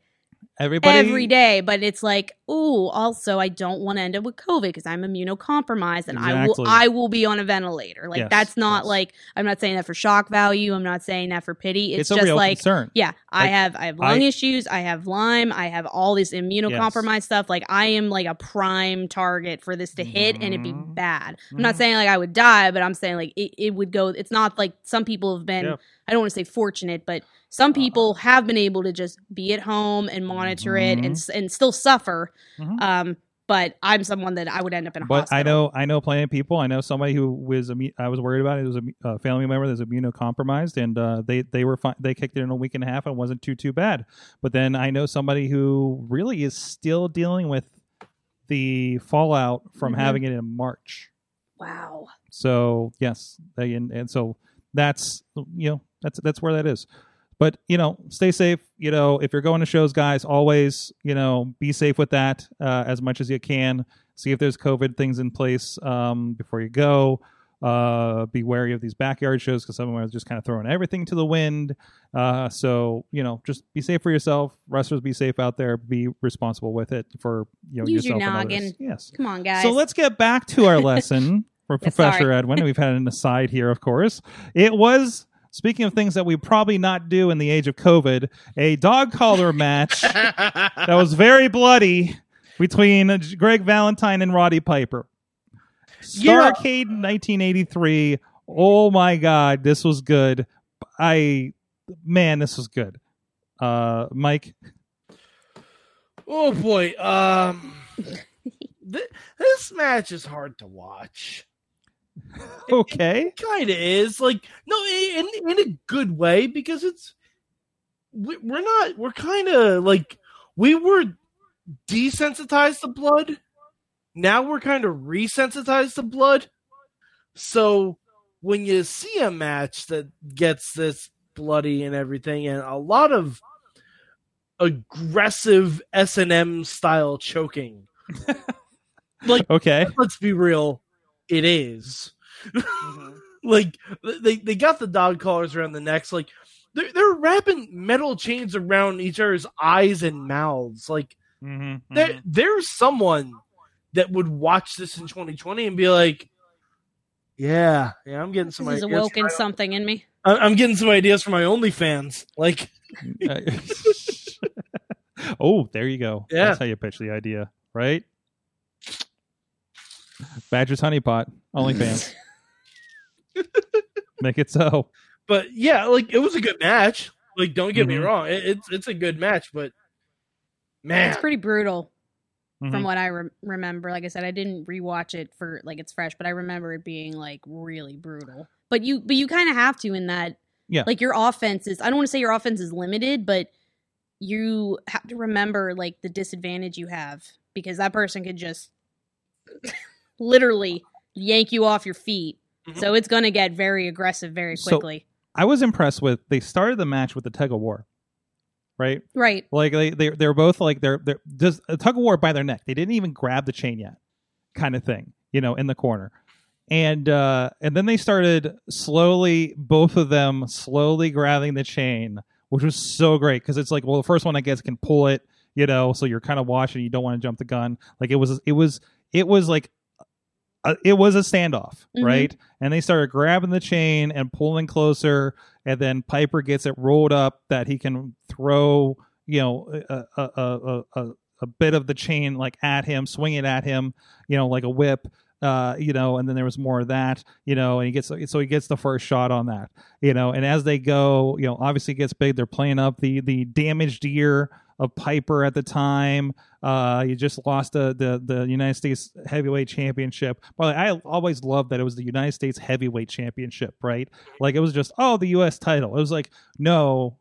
Everybody every day. But it's like, oh, also I don't want to end up with COVID because I'm immunocompromised and I will I will be on a ventilator. Like Yes, that's not yes. like I'm not saying that for shock value. I'm not saying that for pity. It's, It's, a just real like concern. yeah, I have I have lung I- issues, I have Lyme, I have all this immunocompromised stuff. Like I am like a prime target for this to hit and it'd be Mhm. bad. I'm not Mhm. saying like I would die, but I'm saying like it, it would go it's not like some people have been Yeah. I don't want to say fortunate, but some people have been able to just be at home and monitor it and and still suffer. Mhm. Um but I'm someone that I would end up in a But hospital. I know I know plenty of people. I know somebody who was I was worried about. It was a family member that's immunocompromised, and uh, they they were fi- they kicked it in a week and a half and it wasn't too too bad. But then I know somebody who really is still dealing with the fallout from Mhm. having it in March. Wow. So yes, they, and and so that's you know that's that's where that is. But you know, stay safe. You know, if you're going to shows, guys, always you know be safe with that uh, as much as you can. See if there's COVID things in place um, before you go. Uh, be wary of these backyard shows because some of them are just kind of throwing everything to the wind. Uh, so you know, just be safe for yourself. Wrestlers, be safe out there. Be responsible with it for you know Use your yourself and noggin. Yes. Come on, guys. So let's get back to our lesson for Professor sorry. Edwin. We've had an aside here, of course. It was speaking of things that we probably not do in the age of COVID, a dog collar match that was very bloody between Greg Valentine and Roddy Piper. Yeah. Starcade 1983. Oh my God, this was good. I man, this was good. Uh, Mike, Oh boy, um, th- this match is hard to watch. Okay. Kind of is like no, in in a good way because it's we, we're not we're kind of like we were desensitized to blood. Now we're kind of resensitized to blood. So when you see a match that gets this bloody and everything, and a lot of aggressive S and M style choking, like Okay. let's be real, it is. like they they got the dog collars around the necks, like they're they're wrapping metal chains around each other's eyes and mouths. Like Mm-hmm, there there's someone that would watch this in 2020 and be like, yeah, yeah, I'm getting some this has ideas. awoken my- something in me. I- I'm getting some ideas for my OnlyFans. Like, oh, there you go. Yeah. That's how you pitch the idea, right? Badger's Honeypot, OnlyFans. Make it so. but yeah, like it was a good match. Like, don't get me Mhm. wrong, it, it's it's a good match, but man, It's pretty brutal. Mhm. from what I re- remember. Like I said, I didn't rewatch it for like it's fresh, but I remember it being like really brutal. But you, but you kind of have to in that. Yeah. Like your offense is. I don't want to say your offense is limited, but you have to remember like the disadvantage you have because that person could just literally yank you off your feet. Mhm. So it's going to get very aggressive very So- quickly. I was impressed with. They started the match with the tug of war, right? right. Like they they they're both like they're they're just a tug of war by their neck. They didn't even grab the chain yet, kind of thing, you know, in the corner. And uh and then they started slowly, both of them slowly grabbing the chain, which was so great because it's like, well, the first one I guess can pull it, you know, so you're kind of watching. You don't want to jump the gun. Like it was, it was, it was like. Uh, it was a standoff, Mhm. right? And they started grabbing the chain and pulling closer, and then Piper gets it rolled up that he can throw, you know, a a a, a, a bit of the chain like at him, swing it at him, you know, like a whip. Uh, you know, and then there was more of that, you know, and he gets so he gets the first shot on that, you know, and as they go, you know, obviously it gets big. They're playing up the the damaged ear of Piper at the time. Uh, you just lost the, the the United States Heavyweight Championship. But I always loved that it was the United States Heavyweight Championship, right? Like it was just oh the U.S. title. It was like no,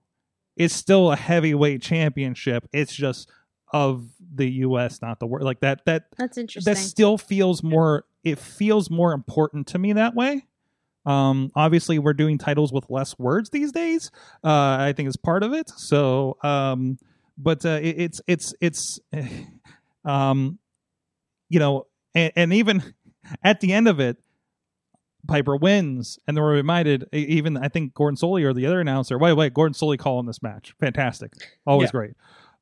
it's still a heavyweight championship. It's just of the U.S., not the world. Like that that That's interesting. that still feels more it feels more important to me that way um obviously we're doing titles with less words these days uh i think is part of it so um but uh it, it's it's it's um you know and, and even at the end of it Piper wins, and then we're reminded. Even I think Gordon Solie or the other announcer. Wait, wait, Gordon Solie calling this match. Fantastic, always Yeah. great.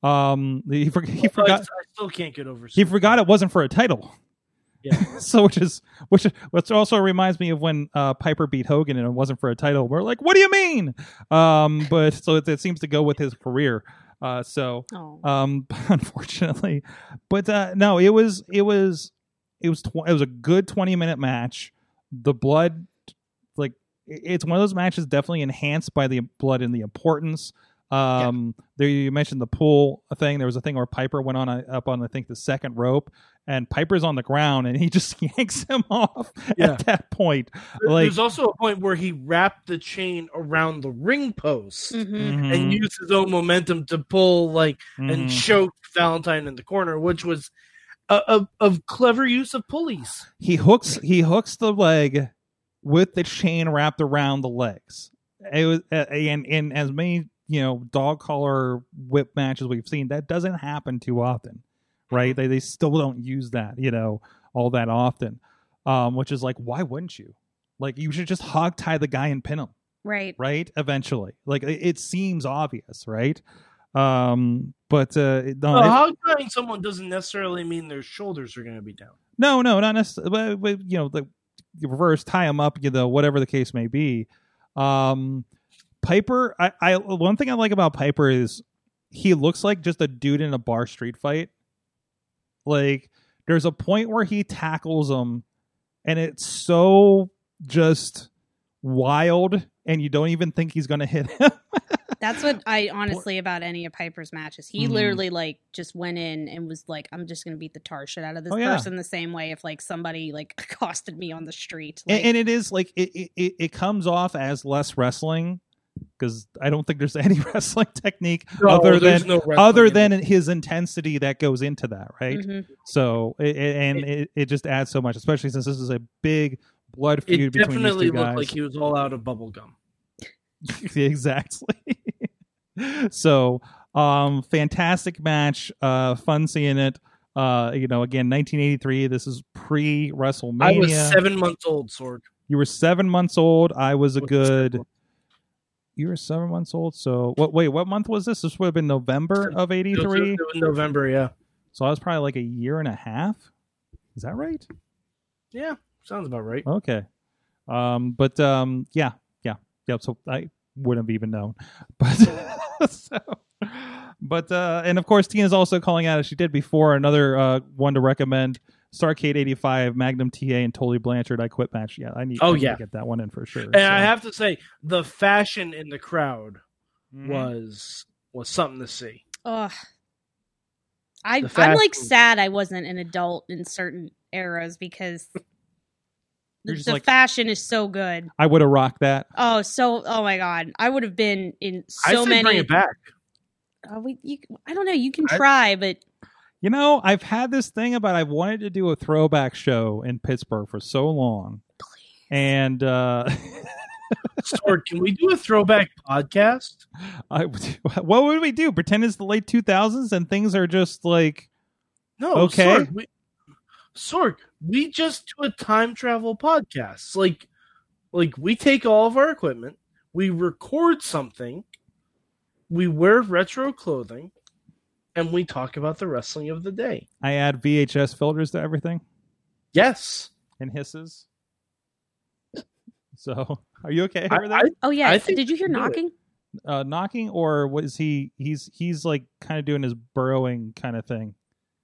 Um, he, for, he I forgot. still can't get over. He forgot it wasn't for a title. Yeah. so which is which which also reminds me of when uh, Piper beat Hogan and it wasn't for a title. We're like, what do you mean? Um, but so it, it seems to go with his career. Uh, so Oh. um, unfortunately, but uh, no, it was it was it was tw- it was a good twenty minute match. The blood, like it's one of those matches definitely enhanced by the blood and the importance. Um, there you mentioned the pool thing. There was a thing where Piper went on uh, up on I think the second rope, and Piper's on the ground, and he just yanks him off Yeah. at that point. There- Like, There's also a point where he wrapped the chain around the ring post Mhm. mhm, and used his own momentum to pull like and mhm. choke Valentine in the corner, which was a, a, a clever use of pulleys. he hooks he hooks the leg with the chain wrapped around the legs. It was uh, and in as many you know dog collar whip matches we've seen that doesn't happen too often, right? They they still don't use that you know all that often, um, which is like why wouldn't you? Like you should just hog tie the guy and pin him, Right. right? Eventually, like it, it seems obvious, right? Um, but uh, no, Well, it- hog tying someone doesn't necessarily mean their shoulders are going to be down. No, no, not necessarily. But, but, you know, the the reverse tie them up, you know, whatever the case may be. Um, Piper, I, I one thing I like about Piper is he looks like just a dude in a bar street fight. Like there's a point where he tackles him, and it's so just wild, and you don't even think he's gonna hit him. That's what I honestly about any of Piper's matches. He Mhm. literally like just went in and was like, "I'm just gonna beat the tar shit out of this Oh, yeah. person." The same way if like somebody like accosted me on the street. and, Like, and it is like it- it it comes off as less wrestling because I don't think there's any wrestling technique No, other than no other than it. his intensity that goes into that, right? mhm. So it, it- and it, it just adds so much, especially since this is a big blood feud between definitely these two looked guys. like he was all out of bubble gum. exactly. so, um, fantastic match. Uh, fun seeing it. Uh, you know, again, 1983. This is pre WrestleMania. I was seven months old, Sorg. You were seven months old. I was a Was good. You were seven months old. So what? Wait, what month was this? This would have been November of '83. November, yeah. So I was probably like a year and a half. Is that right? Yeah, sounds about right. Okay. Um, but um, yeah, yeah, yeah. So I wouldn't have even known, but so, but uh, and of course Tina's also calling out as she did before another uh one to recommend. Starcade '85, Magnum TA, and Tully Blanchard. I quit match. Yeah, I need. Oh, I need yeah. to get that one in for sure. And I have to say, the fashion in the crowd Mhm. was was something to see. Ugh. I, I'm like sad I wasn't an adult in certain eras because the, You're just the like- fashion is so good. I would have rocked that. Oh, so oh my god, I would have been in so say many. bring it back. Oh, we, you, I don't know. You can I- try, but You know, I've had this thing about I've wanted to do a throwback show in Pittsburgh for so long, and uh, Sorg, can we do a throwback podcast? I, what would we do? Pretend it's the late two thousands and things are just like No, Okay. Sorg, we, Sorg, we just do a time travel podcast. Like, like we take all of our equipment, we record something, we wear retro clothing, and we talk about the wrestling of the day. I add VHS filters to everything Yes, and hisses. So, are you okay over there? I, oh yeah. I think Did you hear we can do it. knocking? uh, knocking, or was he? He's he's like kind of doing his burrowing kind of thing.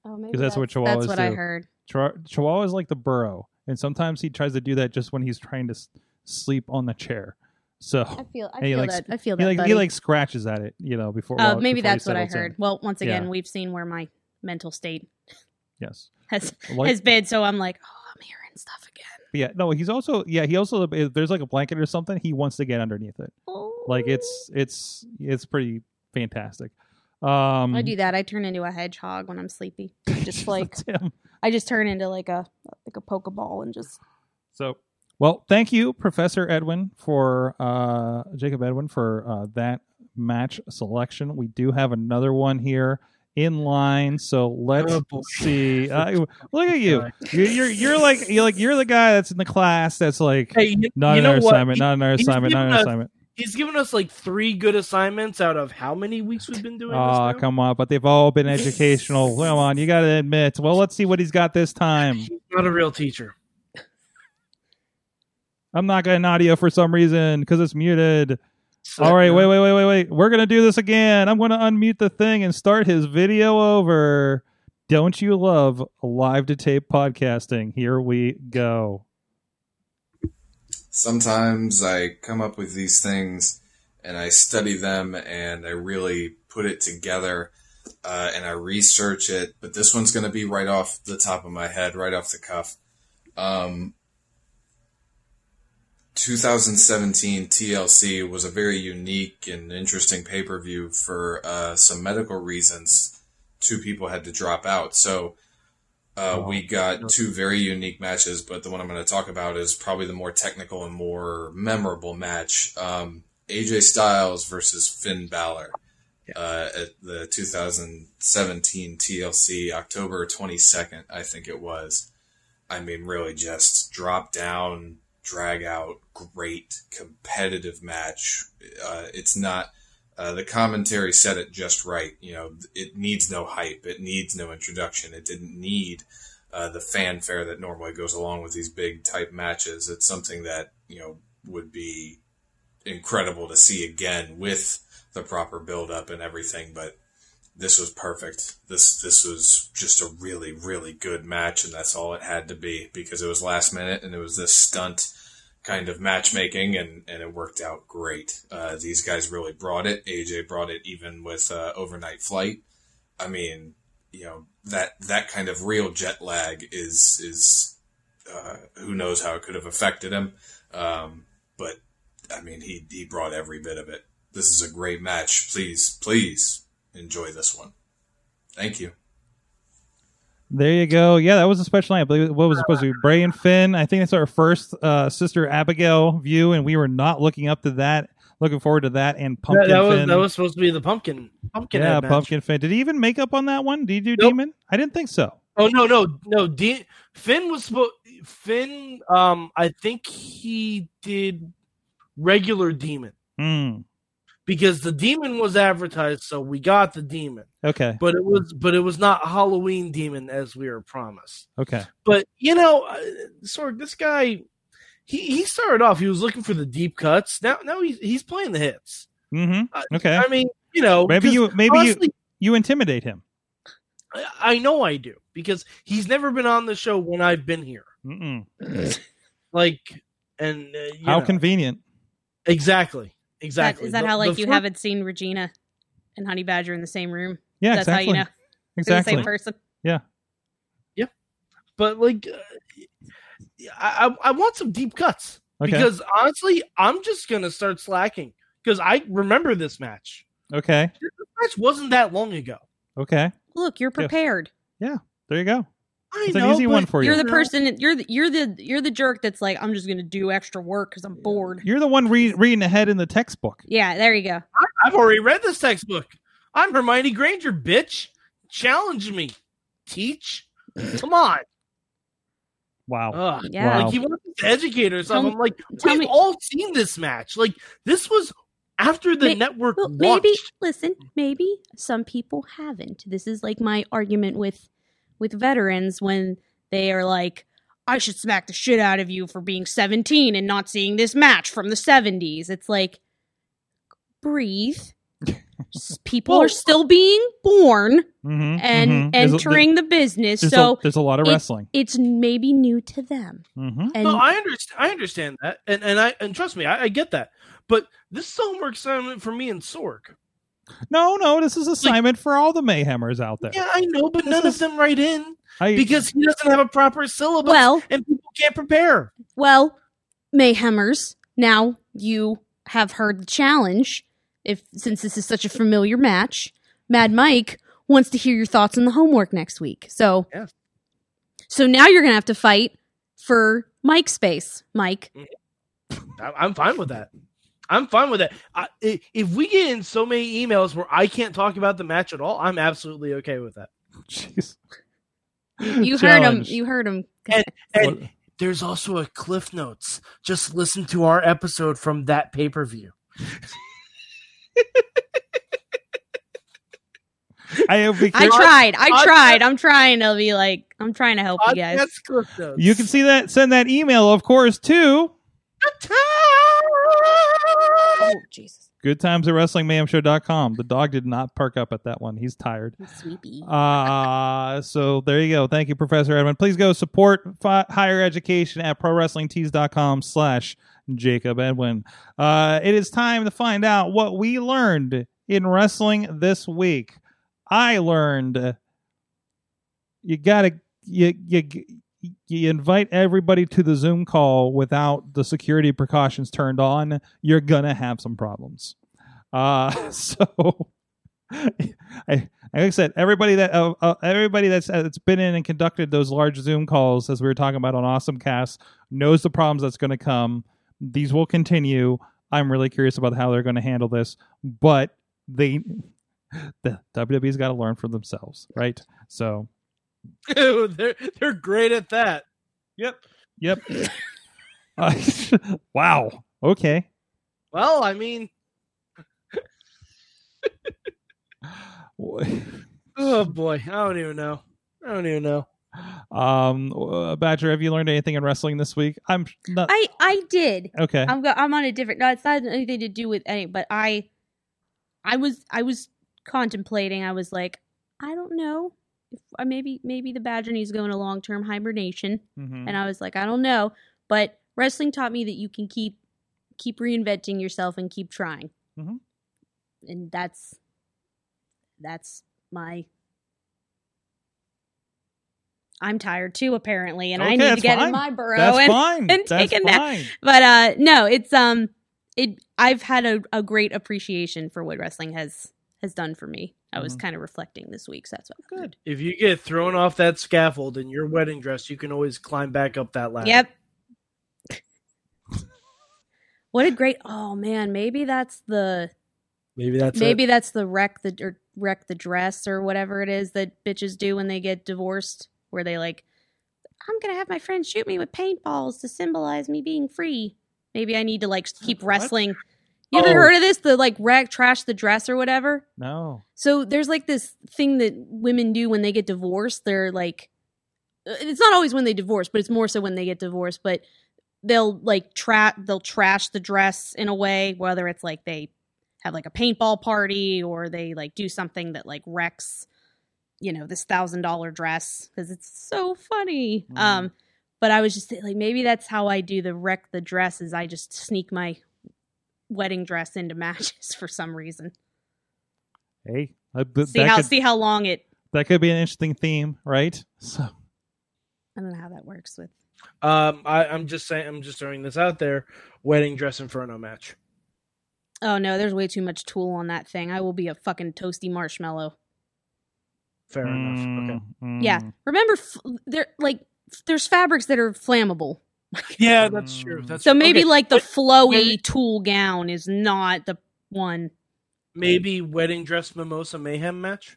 Oh, maybe because that's, what Chihuahuas That's what do. I heard. Chihuahua Chihuahua is like the burrow, and sometimes he tries to do that just when he's trying to s- sleep on the chair. So I feel. I he feel likes- that. I feel he that. like buddy. he like scratches at it, you know, before. Uh, well, maybe before he that's what I settles in. heard. Well, once again, Yeah. we've seen where my mental state Yes, has Like- has been. So I'm like, oh, I'm hearing stuff again. yeah. No, he's also yeah. He also there's like a blanket or something, he wants to get underneath it. Oh. Like it's it's it's pretty fantastic. Um, I do that. I turn into a hedgehog when I'm sleepy. Just like I just turn into like a like a pokeball and just So, well, thank you, Professor Edwin, for uh, Jacob Edwin for uh, that match selection. We do have another one here in line, so let's Oh, see. Uh, look at you. You're, you're you're like you're like you're the guy that's in the class that's like Hey, not another assignment, He- not another assignment, not another us- assignment. He's given us like three good assignments out of how many weeks we've been doing this Oh, come on! But they've all been educational. Come on, you got to admit. Well, let's see what he's got this time. He's not a real teacher. I'm not getting audio for some reason because it's muted. So- All right, wait, wait, wait, wait, wait. We're gonna do this again. I'm gonna unmute the thing and start his video over. Don't you love live to tape podcasting? Here we go. sometimes I come up with these things and I study them and I really put it together uh, and I research it. But this one's going to be right off the top of my head, right off the cuff. Um, 2017 TLC was a very unique and interesting pay per view for uh, some medical reasons. Two people had to drop out. So uh, we got two very unique matches, but the one I'm going to talk about is probably the more technical and more memorable match. Um, AJ Styles versus Finn Balor uh, at the 2017 TLC, October 22nd, I think it was. I mean, really just drop down, drag out, great competitive match. Uh, it's not. Uh, the commentary said it just right. You know, it needs no hype. It needs no introduction. It didn't need uh, the fanfare that normally goes along with these big type matches. It's something that you know would be incredible to see again with the proper build up and everything. But this was perfect. This this was just a really really good match, and that's all it had to be because it was last minute and it was this stunt kind of matchmaking, and and it worked out great. Uh, these guys really brought it. AJ brought it even with uh, overnight flight. I mean, you know that that kind of real jet lag is is uh, who knows how it could have affected him. Um, but I mean, he he brought every bit of it. This is a great match. Please, please enjoy this one. Thank you. There you go. Yeah, that was a special night. I believe what was it supposed to be Bray and Finn. I think that's our first uh, sister Abigail view, and we were not looking up to that. Looking forward to that and Pumpkin that was Finn. that was supposed to be the pumpkin pumpkin. yeah. Pumpkin Finn. Did he even make up on that one? Did he do Nope. Demon? I didn't think so. Oh no no no! De- Finn was supposed. Finn, um, I think he did regular demon Hmm. Because the demon was advertised, so we got the demon. Okay. But it was but it was not Halloween demon as we were promised. Okay. But you know, uh, Sorg, this guy, he he started off. He was looking for the deep cuts. Now now he's he's playing the hits. Mm-hmm. Uh, Okay. I mean, you know, maybe you maybe honestly, you you intimidate him. I- I know I do because he's never been on the show when I've been here. Like, and uh, you How know. convenient. exactly, That, exactly. is that The- how like you fir- haven't seen Regina and Honey Badger in the same room? Yeah, That's exactly. how you know Exactly. the same person. Yeah. Yeah. But like, uh, I I I want some deep cuts Okay. because honestly, I'm just gonna start slacking because I remember this match. Okay. This match wasn't that long ago. Okay. Look, you're prepared. Yeah. There you go. I It's know, an easy one for you. You're the person. You're the you're the you're the jerk that's like I'm just gonna do extra work because I'm bored. You're the one re- reading ahead in the textbook. Yeah, there you go. I've already read this textbook. I'm Hermione Granger, bitch. Challenge me. Teach. Come on. Wow. Ugh. Yeah. Wow. Like he wants to educate us. Tell I'm like, tell we've me- all seen this match. Like this was after the May- network Well, launched. maybe listen. Maybe some people haven't. This is like my argument with with veterans when they are like, "I should smack the shit out of you for being 17 and not seeing this match from the 70s." It's like, breathe. people Well- are still being born Mhm, and mhm. There's a- entering the business. There's, so a, there's a lot of it- wrestling. it's maybe new to them. hmm And no, I understand. I understand that, and and I and trust me, I, I get that. But this is a homework assignment for me and Sorg. No, no, this is assignment for all the Mayhemers out there. Yeah, I know, but This none is- of them write in I, because he doesn't have a proper syllabus. Well- and people can't prepare. well, Mayhemers, now you have heard the challenge. If since this is such a familiar match, Mad Mike wants to hear your thoughts on the homework next week. So, Yes. so now you're gonna have to fight for Mike's space, Mike. Mm. I'm fine with that. I'm fine with that. I, i- if we get in so many emails where I can't talk about the match at all, I'm absolutely okay with that. Jeez. You heard him. You heard him. And, and there's also a cliff notes. Just listen to our episode from that pay per view. I have be I tried. I tried. I'm trying to be like. I'm trying to help you guys. That's cliff notes. You can see that. Send that email, of course, to Oh Jesus, good times at wrestlingmayhemshow.com. The dog did not perk up at that one. He's tired. sweepy. Uh, so there you go. Thank you, Professor Edwin. Please go support fi- higher education at prowrestlingtees.com slash Jacob Edwin. Uh, it is time to find out what we learned in wrestling this week. I learned you gotta you you you invite everybody to the Zoom call without the security precautions turned on. You're gonna have some problems. Uh, so I, like I said, everybody that uh, uh, everybody that's that's been in and conducted those large Zoom calls, as we were talking about on Awesome Cast, knows the problems that's going to come. These will continue. I'm really curious about how they're going to handle this, but they, the WWE's got to learn for themselves, right? So, they're they're great at that. yep, yep. Uh, wow. Okay. Well, I mean, oh boy, I don't even know. I don't even know. Um, uh, Badger, have you learned anything in wrestling this week? I'm not I I did. okay. I'm go- I'm on a different. No, it's not anything to do with any. But I, I was I was contemplating. I was like, I don't know. If uh, maybe maybe the Badger needs to go into long term hibernation. Mhm. And I was like, I don't know. But wrestling taught me that you can keep keep reinventing yourself and keep trying. Mhm. And that's that's my. I'm tired too, apparently, and I need to get fine. in my burrow That's and, fine. and That's take a nap. fine. But uh no, it's um it I've had a, a great appreciation for what wrestling has has done for me. I was Mhm. kind of reflecting this week, so that's what good. If you get thrown off that scaffold in your wedding dress, you can always climb back up that ladder. Yep. what a great oh man, maybe that's the Maybe that's maybe it. that's the wreck the or wreck the dress or whatever it is that bitches do when they get divorced, where they like, I'm gonna have my friend shoot me with paintballs to symbolize me being free. Maybe I need to like keep What? You ever Oh. heard of this? The like wreck trash the dress or whatever. No. So there's like this thing that women do when they get divorced. They're like, uh, it's not always when they divorce, but it's more so when they get divorced. But they'll like tra- they'll trash the dress in a way, whether it's like they have like a paintball party or they like do something that like wrecks, you know, this thousand dollar dress because it's so funny. Mm. Um, but I was just like, maybe that's how I do the wreck the dress is I just sneak my wedding dress into matches for some reason. Hey, uh, th- See how could, see how long it that could be an interesting theme, right? So, I don't know how that works with. Um, I, I'm just saying. I'm just throwing this out there. Wedding dress inferno match. Oh no, there's way too much tool on that thing. I will be a fucking toasty marshmallow. Fair enough. Okay. mm, Yeah, remember, f- there like there's fabrics that are flammable. Yeah, that's true. That's So maybe okay. like the flowy maybe- tool gown is not the one. maybe wedding dress mimosa mayhem match.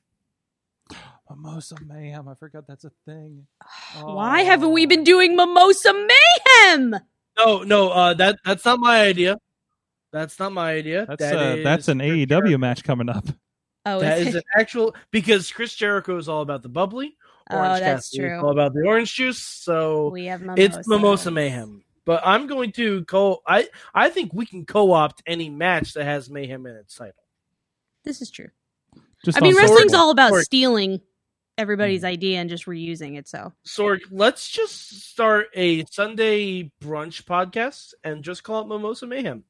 Mimosa Mayhem. I forgot that's a thing. Why haven't we Oh. been doing mimosa mayhem? No, no, uh, that that's not my idea. That's not my idea. That's That uh, is that's an Chris AEW Jericho. match coming up. Oh, That is is an actual because Chris Jericho is all about the bubbly. Oh, Orange that's Cassidy is true. all about the orange juice. So we have mimosa. it's mimosa mayhem. But I'm going to co. I I think we can co-opt any match that has mayhem in its title. This is mean, on wrestling's social. all about stealing Just I mean, wrestling's social. all about Sorry. stealing everybody's Mm. idea and just reusing it. So Sorg, let's just start a Sunday brunch podcast and just call it Mimosa Mayhem.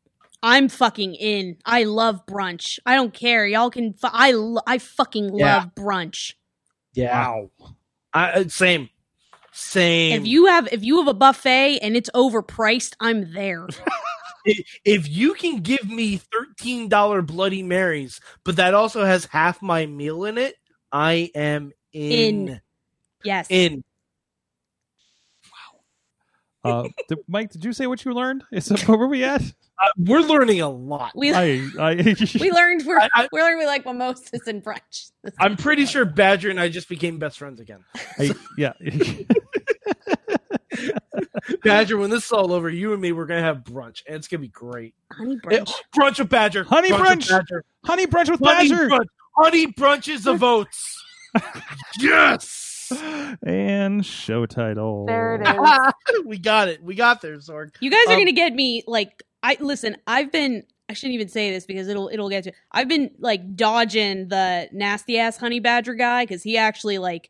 I'm fucking in. I love brunch. I don't care. Y'all can. Fu- I lo- I fucking Yeah. love brunch. Wow. I, uh, same. Same. If you have if you have a buffet and it's overpriced, I'm there. If you can give me thirteen dollar Bloody Marys, but that also has half my meal in it, I am in. In. Yes. In. Uh, did- Mike, did you say what you learned? Is that where were we at? Uh, we're learning a lot. We I, I, we learned we're I- I- we learned we like mimosas and brunch. I'm pretty sure Badger and I just became best friends again. I yeah. Badger, when this is all over, you and me, we're gonna have brunch, and it's gonna be great. Honey Eh, brunch. brunch with Badger. Honey with brunch! Badger. Honey brunch with Honey Badger. brunch. Honey brunch is the votes. yes. And show title. There it is. we got it. We got there, Sorg. You guys are Um, gonna get me like I listen. I've been. I shouldn't even say this because it'll it'll get to. I've been like dodging the nasty ass honey badger guy because he actually like.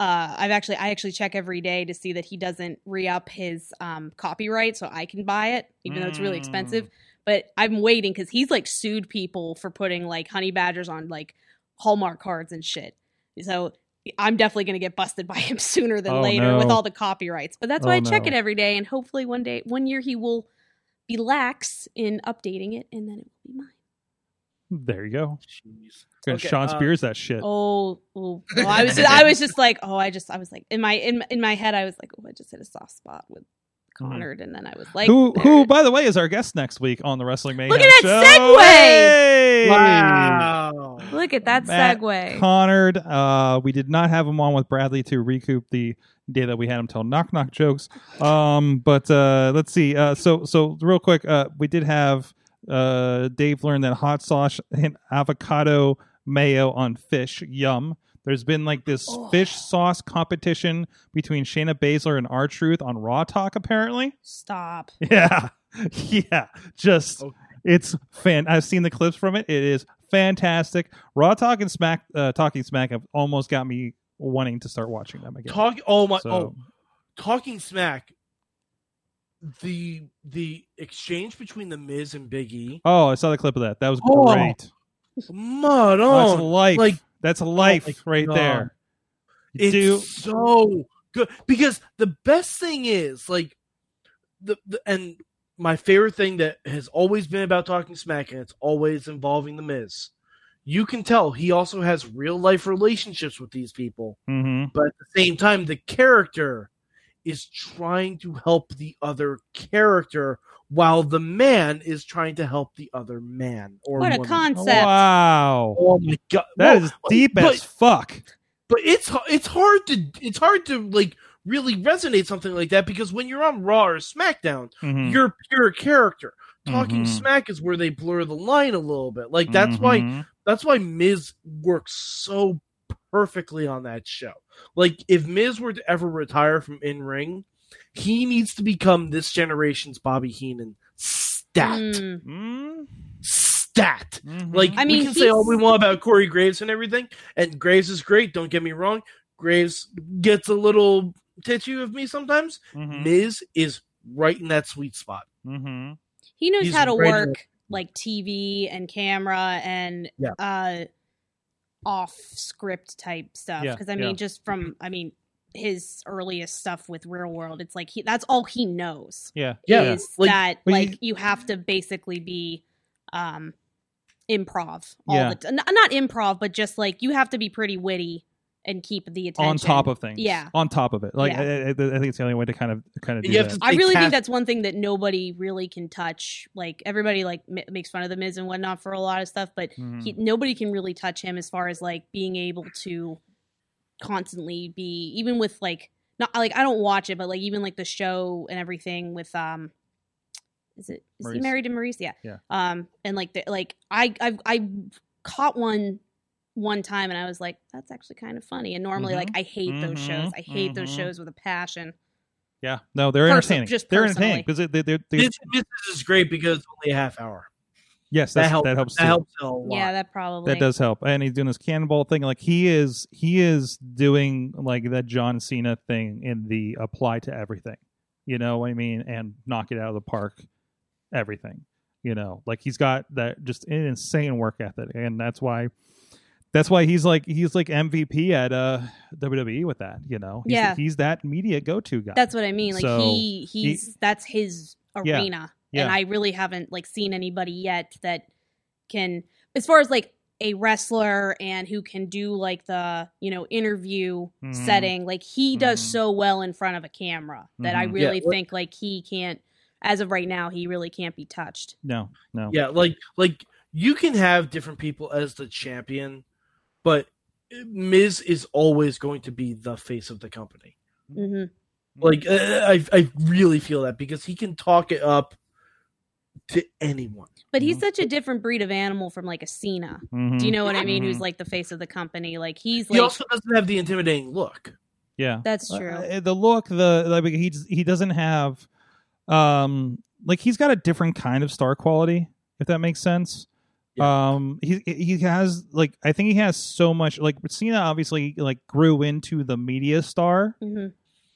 Uh, I've actually I actually check every day to see that he doesn't re up his um, copyright so I can buy it even though it's really Mm. expensive. But I'm waiting because he's like sued people for putting like honey badgers on like Hallmark cards and shit. So I'm definitely gonna get busted by him sooner than Oh, later with all the copyrights. But that's why Oh, I check no. it every day, and hopefully one day, one year, he will be lax in updating it, and then it will be mine. There you go. Jeez. Gonna Okay, Shawn uh, Spears that shit. Oh, oh, oh, I was, I was just like, oh, I just, I was like, in my, in, in my head, I was like, oh, I just hit a soft spot with Connard, and then I was like, who there who by the way is our guest next week on the Wrestling Mayhem Look at that show. segue! Hey! Wow. Look at that Matt segue. Connard. Uh, we did not have him on with Bradley to recoup the day that we had him tell knock knock jokes. Um, but uh, let's see. Uh, so so real quick, uh, we did have uh, Dave learn that hot sauce and avocado mayo on fish. Yum. There's been like this Oh. fish sauce competition between Shayna Baszler and R Truth on Raw Talk. Apparently, Stop. yeah, yeah. Just Okay. it's fan. I've seen the clips from it. It is fantastic. Raw Talk and Smack, uh, Talking Smack, have almost got me wanting to start watching them again. Talk. Oh my. So, Oh, talking smack. The the exchange between the Miz and Big E. oh, I saw the clip of that. That was Oh, great. Mud That's on. life. like- That's life my right God. there. It's Do so good because the best thing is like the, the and my favorite thing that has always been about talking smack and it's always involving the Miz. You can tell he also has real life relationships with these people, hmm but at the same time, the character is trying to help the other character while the man is trying to help the other man or What a concept. Wow, Oh my god, that Well, is deep but- as fuck. but it's it's hard to it's hard to like really resonate something like that because when you're on Raw or SmackDown, Mhm. you're pure character. Talking Mhm. smack is where they blur the line a little bit. Like that's why Mhm. that's why Miz works so perfectly on that show. Like if Miz were to ever retire from in ring, he needs to become this generation's Bobby Heenan. Stat. Mm. Stat. mhm. Like I mean, we can say all we want about Corey Graves and everything, and Graves is great. Don't get me wrong. Graves gets a little titchy with me sometimes. Mhm. Miz is right in that sweet spot. Mhm. He knows He's how to work like TV and camera and Yeah. uh off script type stuff. Yeah, Because I mean, yeah. just from I mean his earliest stuff with Real World, it's like he that's all he knows. Yeah, Yeah. Is Like- that Well, like you- you have to basically be um improv all Yeah. the time. Not improv, but just like you have to be pretty witty and keep the attention on top of things. Yeah. on top of it. Like Yeah. I, I, I think it's the only way to kind of kind of do You have that. to I They really think that's one thing that nobody really can touch. Like everybody like m- makes fun of the Miz and whatnot for a lot of stuff, but Mhm. he, nobody can really touch him as far as like being able to constantly be even with like not like I don't watch it, but like even like the show and everything with um is it is he married to Maryse? Yeah. Yeah. Um and like the like I I I caught one one time and I was like that's actually kind of funny and normally Mhm. like I hate those shows. Mhm. I hate those Mhm. shows with a passion. yeah, no, they're Person- entertaining. just they're personally. entertaining because they, they, they're, they're This, this is great because it's only a half hour. Yes, that that's, helps. that helps. That too. helps a lot. Yeah, that probably That does help, and he's doing this cannonball thing. Like he is, he is doing like that John Cena thing in the apply to everything. You know what I mean? And knock it out of the park, everything. You know, like he's got that just an insane work ethic, and that's why, that's why he's like he's like MVP at uh WWE with that. You know, he's, Yeah. he's that media go to guy. That's what I mean. Like So, he he's that's his arena. Yeah. And I really haven't like seen anybody yet that can as far as like a wrestler and who can do like the, you know, interview Mhm. setting, like he does Mhm. so well in front of a camera that I Mhm. really Yeah, think like he can't as of right now, he really can't be touched. no, no, Yeah, like like you can have different people as the champion, but Miz is always going to be the face of the company. hmm Like uh, I I really feel that because he can talk it up to anyone. But he's Mhm. such a different breed of animal from like a Cena. Mhm. Do you know what I mean? Who's like the face of the company? Like he's He like also doesn't have the intimidating look. Yeah, that's true. Uh, the look, the like he he doesn't have, um, like he's got a different kind of star quality, if that makes sense. Um, he he has like I think he has so much like Cena obviously like grew into the media star, hmm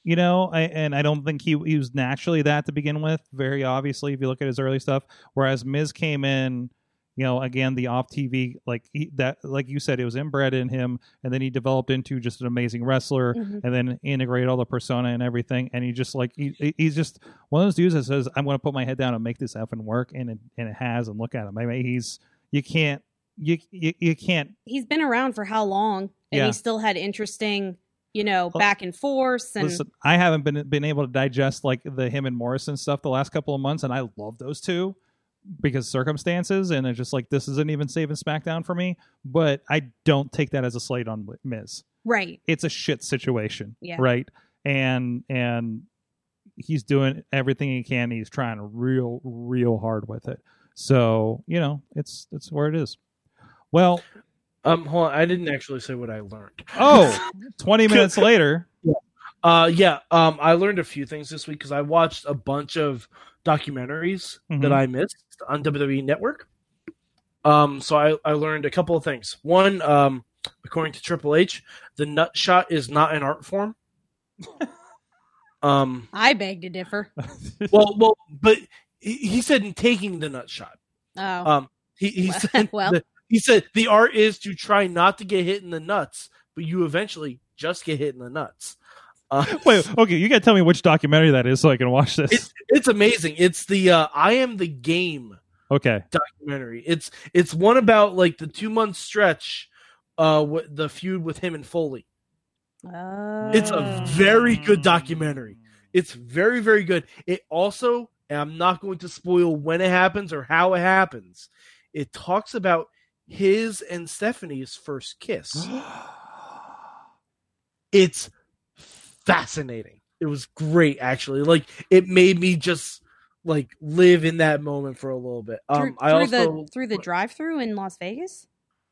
you know, I, and I don't think he he was naturally that to begin with. Very obviously, if you look at his early stuff, whereas Miz came in. You know, again, the off TV, like he, that, like you said, it was inbred in him, and then he developed into just an amazing wrestler Mhm. and then integrate all the persona and everything. And he just like he, he- he's just one of those dudes that says, "I'm going to put my head down and make this effing work," and it, and it has. And look at him. I mean, he's you can't you you, you can't. he's been around for how long and Yeah. he still had interesting you know back and forth and Listen, I haven't been been able to digest like the him and Morrison stuff the last couple of months, and I love those two because circumstances, and it's just like this isn't even saving SmackDown for me. But I don't take that as a slate on Miz. right it's a shit situation Yeah. right and and he's doing everything he can he's trying real real hard with it so you know it's it's where it is well Um, hold on, I didn't actually say what I learned. oh 20 minutes later Uh, yeah. Um, I learned a few things this week because I watched a bunch of documentaries Mhm. that I missed on WWE Network. Um, so I, I learned a couple of things. One, um, according to Triple H, the nut shot is not an art form. um, i beg to differ well, well, but he, he said in taking the nut shot. oh Um, he, he Well- said well. the, he said the art is to try not to get hit in the nuts, but you eventually just get hit in the nuts. Uh, wait okay you gotta tell me which documentary that is so i can watch this it's it's amazing. It's the uh, I am the game okay documentary. It's it's one about like the two month stretch, uh, w- the feud with him and Foley. Oh. It's a very good documentary. It's very very good. It also, and I'm not going to spoil when it happens or how it happens. It talks about his and Stephanie's first kiss. it's fascinating. It was great, actually. Like it made me just like live in that moment for a little bit. Um, through, I through also the through the drive through in las vegas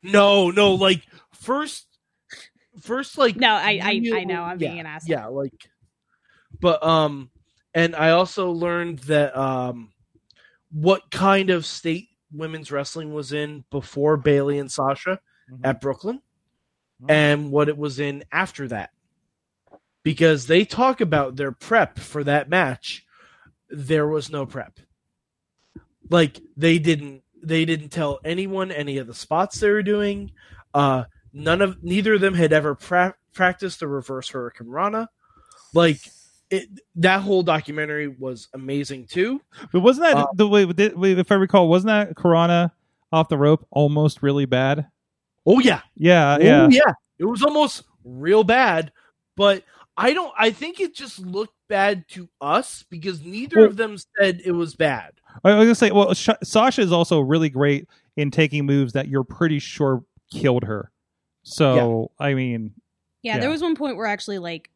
no, no, like first, first, like no i i, I know i'm yeah, being an asshole Yeah, like, but um, and I also learned that um, what kind of state women's wrestling was in before Bayley and Sasha Mhm. at Brooklyn, Oh. and what it was in after that, because they talk about their prep for that match. There was no prep. Like they didn't they didn't tell anyone any of the spots they were doing. Uh, none of neither of them had ever pra- practiced the reverse Hurricanrana. Like it, that whole documentary was amazing too. but wasn't that Uh, the way did- wait, if i recall wasn't that Corona off the rope almost really bad Oh yeah, yeah oh yeah yeah, it was almost real bad. But I don't. I think it just looked bad to us because neither Well- of them said it was bad. I was gonna say, well, Sh- Sasha is also really great in taking moves that you're pretty sure killed her. So I mean, yeah, Yeah. there was one point where actually like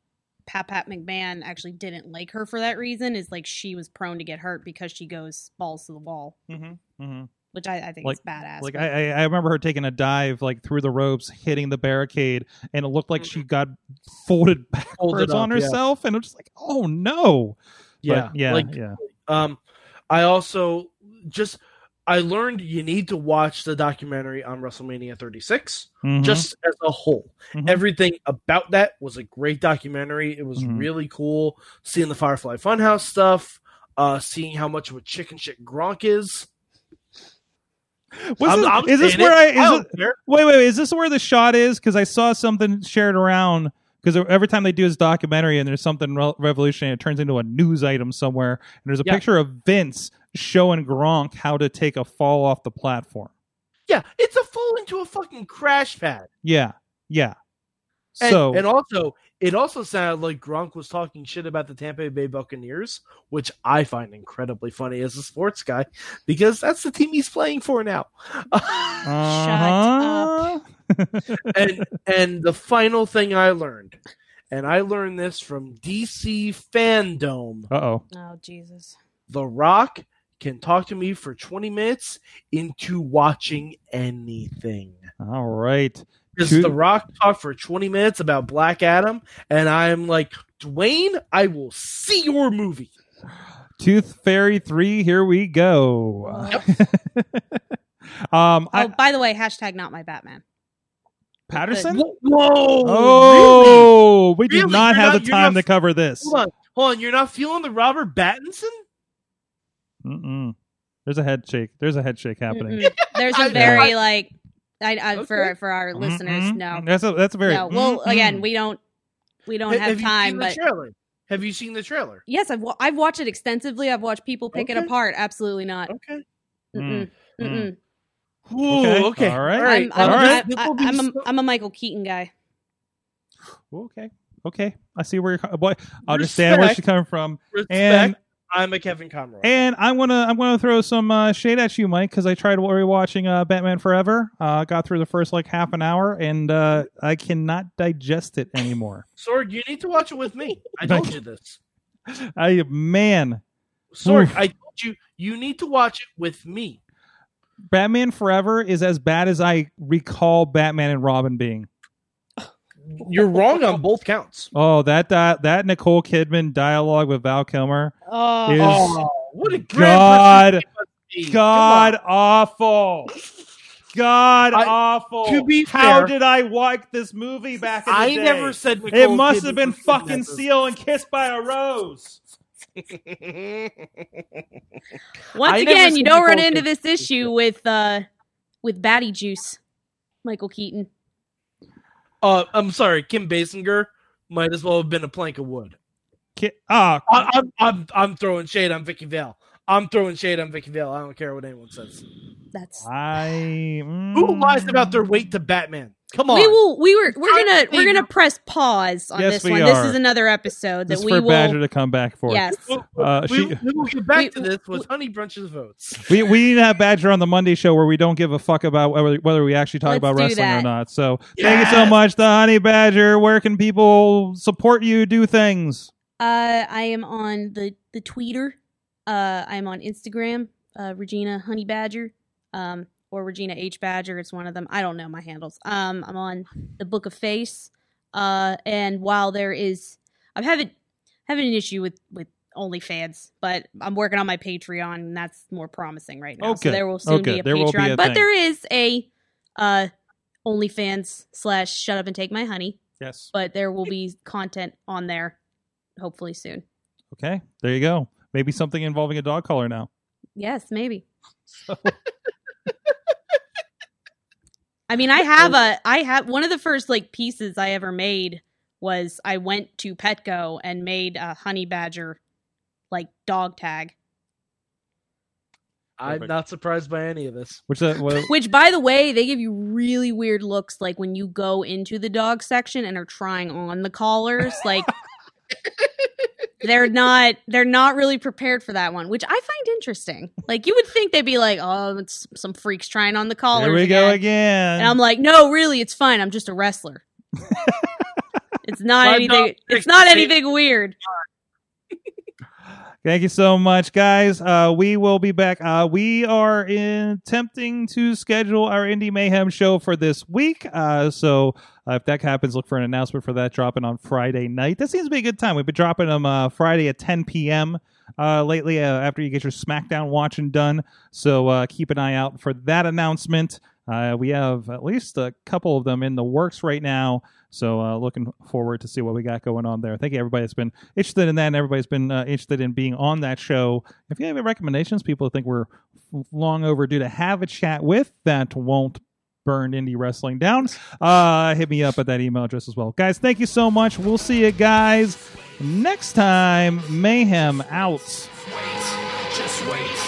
pat pat mcmahon actually didn't like her for that reason is like she was prone to get hurt because she goes balls to the wall mm-hmm, mm-hmm. which i, I think like is badass like I, I I remember her taking a dive like through the ropes, hitting the barricade, and it looked like she mm. got folded backwards on up, yeah. herself, and I'm just like, oh no. Yeah, but, yeah, like yeah. Um, I also just I learned you need to watch the documentary on WrestleMania 36 Mhm. just as a whole. Mhm. Everything about that was a great documentary. It was Mhm. really cool seeing the Firefly Funhouse stuff, uh, seeing how much of a chicken shit Gronk is. I'm- this- I'm is this where I? it. Is don't it, wait, wait, wait. Is this where the shot is? Because I saw something shared around. Because every time they do his documentary and there's something re- revolutionary, it turns into a news item somewhere. And there's a Yeah. picture of Vince showing Gronk how to take a fall off the platform. Yeah, it's a fall into a fucking crash pad. Yeah, yeah. And, so and also, it also sounded like Gronk was talking shit about the Tampa Bay Buccaneers, which I find incredibly funny as a sports guy because that's the team he's playing for now. uh-huh. and and the final thing I learned, and I learned this from DC Fandom, Uh oh. Oh Jesus. The Rock can talk to me for 20 minutes into watching anything. All right. Because Two- The Rock talked for 20 minutes about Black Adam, and I'm like, Dwayne, I will see your movie. Tooth Fairy three. Here we go. um, I, Oh, by the way, hashtag not my Batman. Pattinson. Whoa! whoa, Oh, we did Really? not You're have not- the time not- to cover this. Hold on, hold on. You're not feeling the Robert Pattinson? Mm-mm. There's a head shake. There's a head shake happening. Mm-mm. There's a very like, I, I for Okay. for our listeners, Mm-mm. no, That's a that's a very. no. Well, again, we don't we don't Ha- have time, but trailer? Have you seen the trailer? yes, I've I've watched it extensively. I've watched people pick it apart. Absolutely not. Okay. Mm-mm. Mm. Mm-mm. Ooh, Okay. okay. All right. I'm I'm, All a- right. I- will I'm a so- I'm a Michael Keaton guy. okay, okay. I see where you're. Boy, I understand where she's coming from. Respect. And I'm a Kevin Conroy. and I'm gonna I'm gonna throw some uh, shade at you, Mike, because I tried rewatching uh, Batman Forever. Uh, got through the first like half an hour, and uh, I cannot digest it anymore. Sorg, you need to watch it with me. I told you this. I man, Sorg, Oof. I told you you need to watch it with me. Batman Forever is as bad as I recall Batman and Robin being. You're wrong on both counts. Oh, that that, that Nicole Kidman dialogue with Val Kilmer Oh, is Oh, what a God, person he must be. God awful. God I- awful. to be how fair- did I like this movie back in the I day? never said Nicole it must Kidman have been was good in fucking that Seal and Kissed by a Rose. Once I again, you don't run into Kidman this issue with uh with Batty Juice, Michael Keaton. Uh, I'm sorry, Kim Basinger might as well have been a plank of wood. Ki- Ah, I, I'm, I'm, I'm throwing shade on Vicki Vale. I'm throwing shade on Vicki Vale. I don't care what anyone says. That's I. Who mm. lies about their weight to Batman? Come on. we will we were we're gonna we're gonna press pause on Yes, this we one. are. This is another episode that This we for will Badger to come back for. yes. Uh, we, she- we will get back we- to this with Honey Brunch's votes. We we need to have Badger on the Monday show where we don't give a fuck about whether, whether we actually talk Let's about do wrestling or not. So thank you so much, the Honey Badger. Where can people support you, do things? Uh, I am on the the Tweeter. Uh, I'm on Instagram, uh, Regina Honey Badger, um, or Regina H Badger. It's one of them. I don't know my handles. Um, I'm on the Book of Face. Uh, and while there is, I'm having having an issue with with OnlyFans, but I'm working on my Patreon, and that's more promising right now. Okay. So there will soon Okay. be a There Patreon, be a but thing. there is a uh OnlyFans slash Shut Up and Take My Honey. Yes. But there will be content on there, hopefully soon. Okay. There you go. Maybe something involving a dog collar now. Yes, maybe. I mean, I have a, I have one of the first like pieces I ever made was I went to Petco and made a honey badger like dog tag. I'm Perfect. not surprised by any of this. Which uh, that well, Which, by the way, they give you really weird looks like when you go into the dog section and are trying on the collars. Like they're not they're not really prepared for that one, which I find interesting. Like you would think they'd be like, oh, it's some freaks trying on the collar." here we again. go again. And I'm like, no, really, it's fine. I'm just a wrestler. it's not My anything. dog It's not me. anything weird. Thank you so much, guys. Uh, we will be back. Uh, we are in attempting to schedule our Indie Mayhem show for this week. Uh, so uh, if that happens, look for an announcement for that dropping on Friday night. That seems to be a good time. We've been dropping them uh, Friday at 10 p.m. uh, lately after you get your SmackDown watching done. So keep an eye out for that announcement. Uh, we have at least a couple of them in the works right now. So uh, looking forward to see what we got going on there. Thank you everybody that's been interested in that and everybody's been uh, interested in being on that show. If you have any recommendations, people think we're long overdue to have a chat with that won't burn indie wrestling down, uh, hit me up at that email address as well. Guys, thank you so much. We'll see you guys next time. Mayhem out. Just wait, just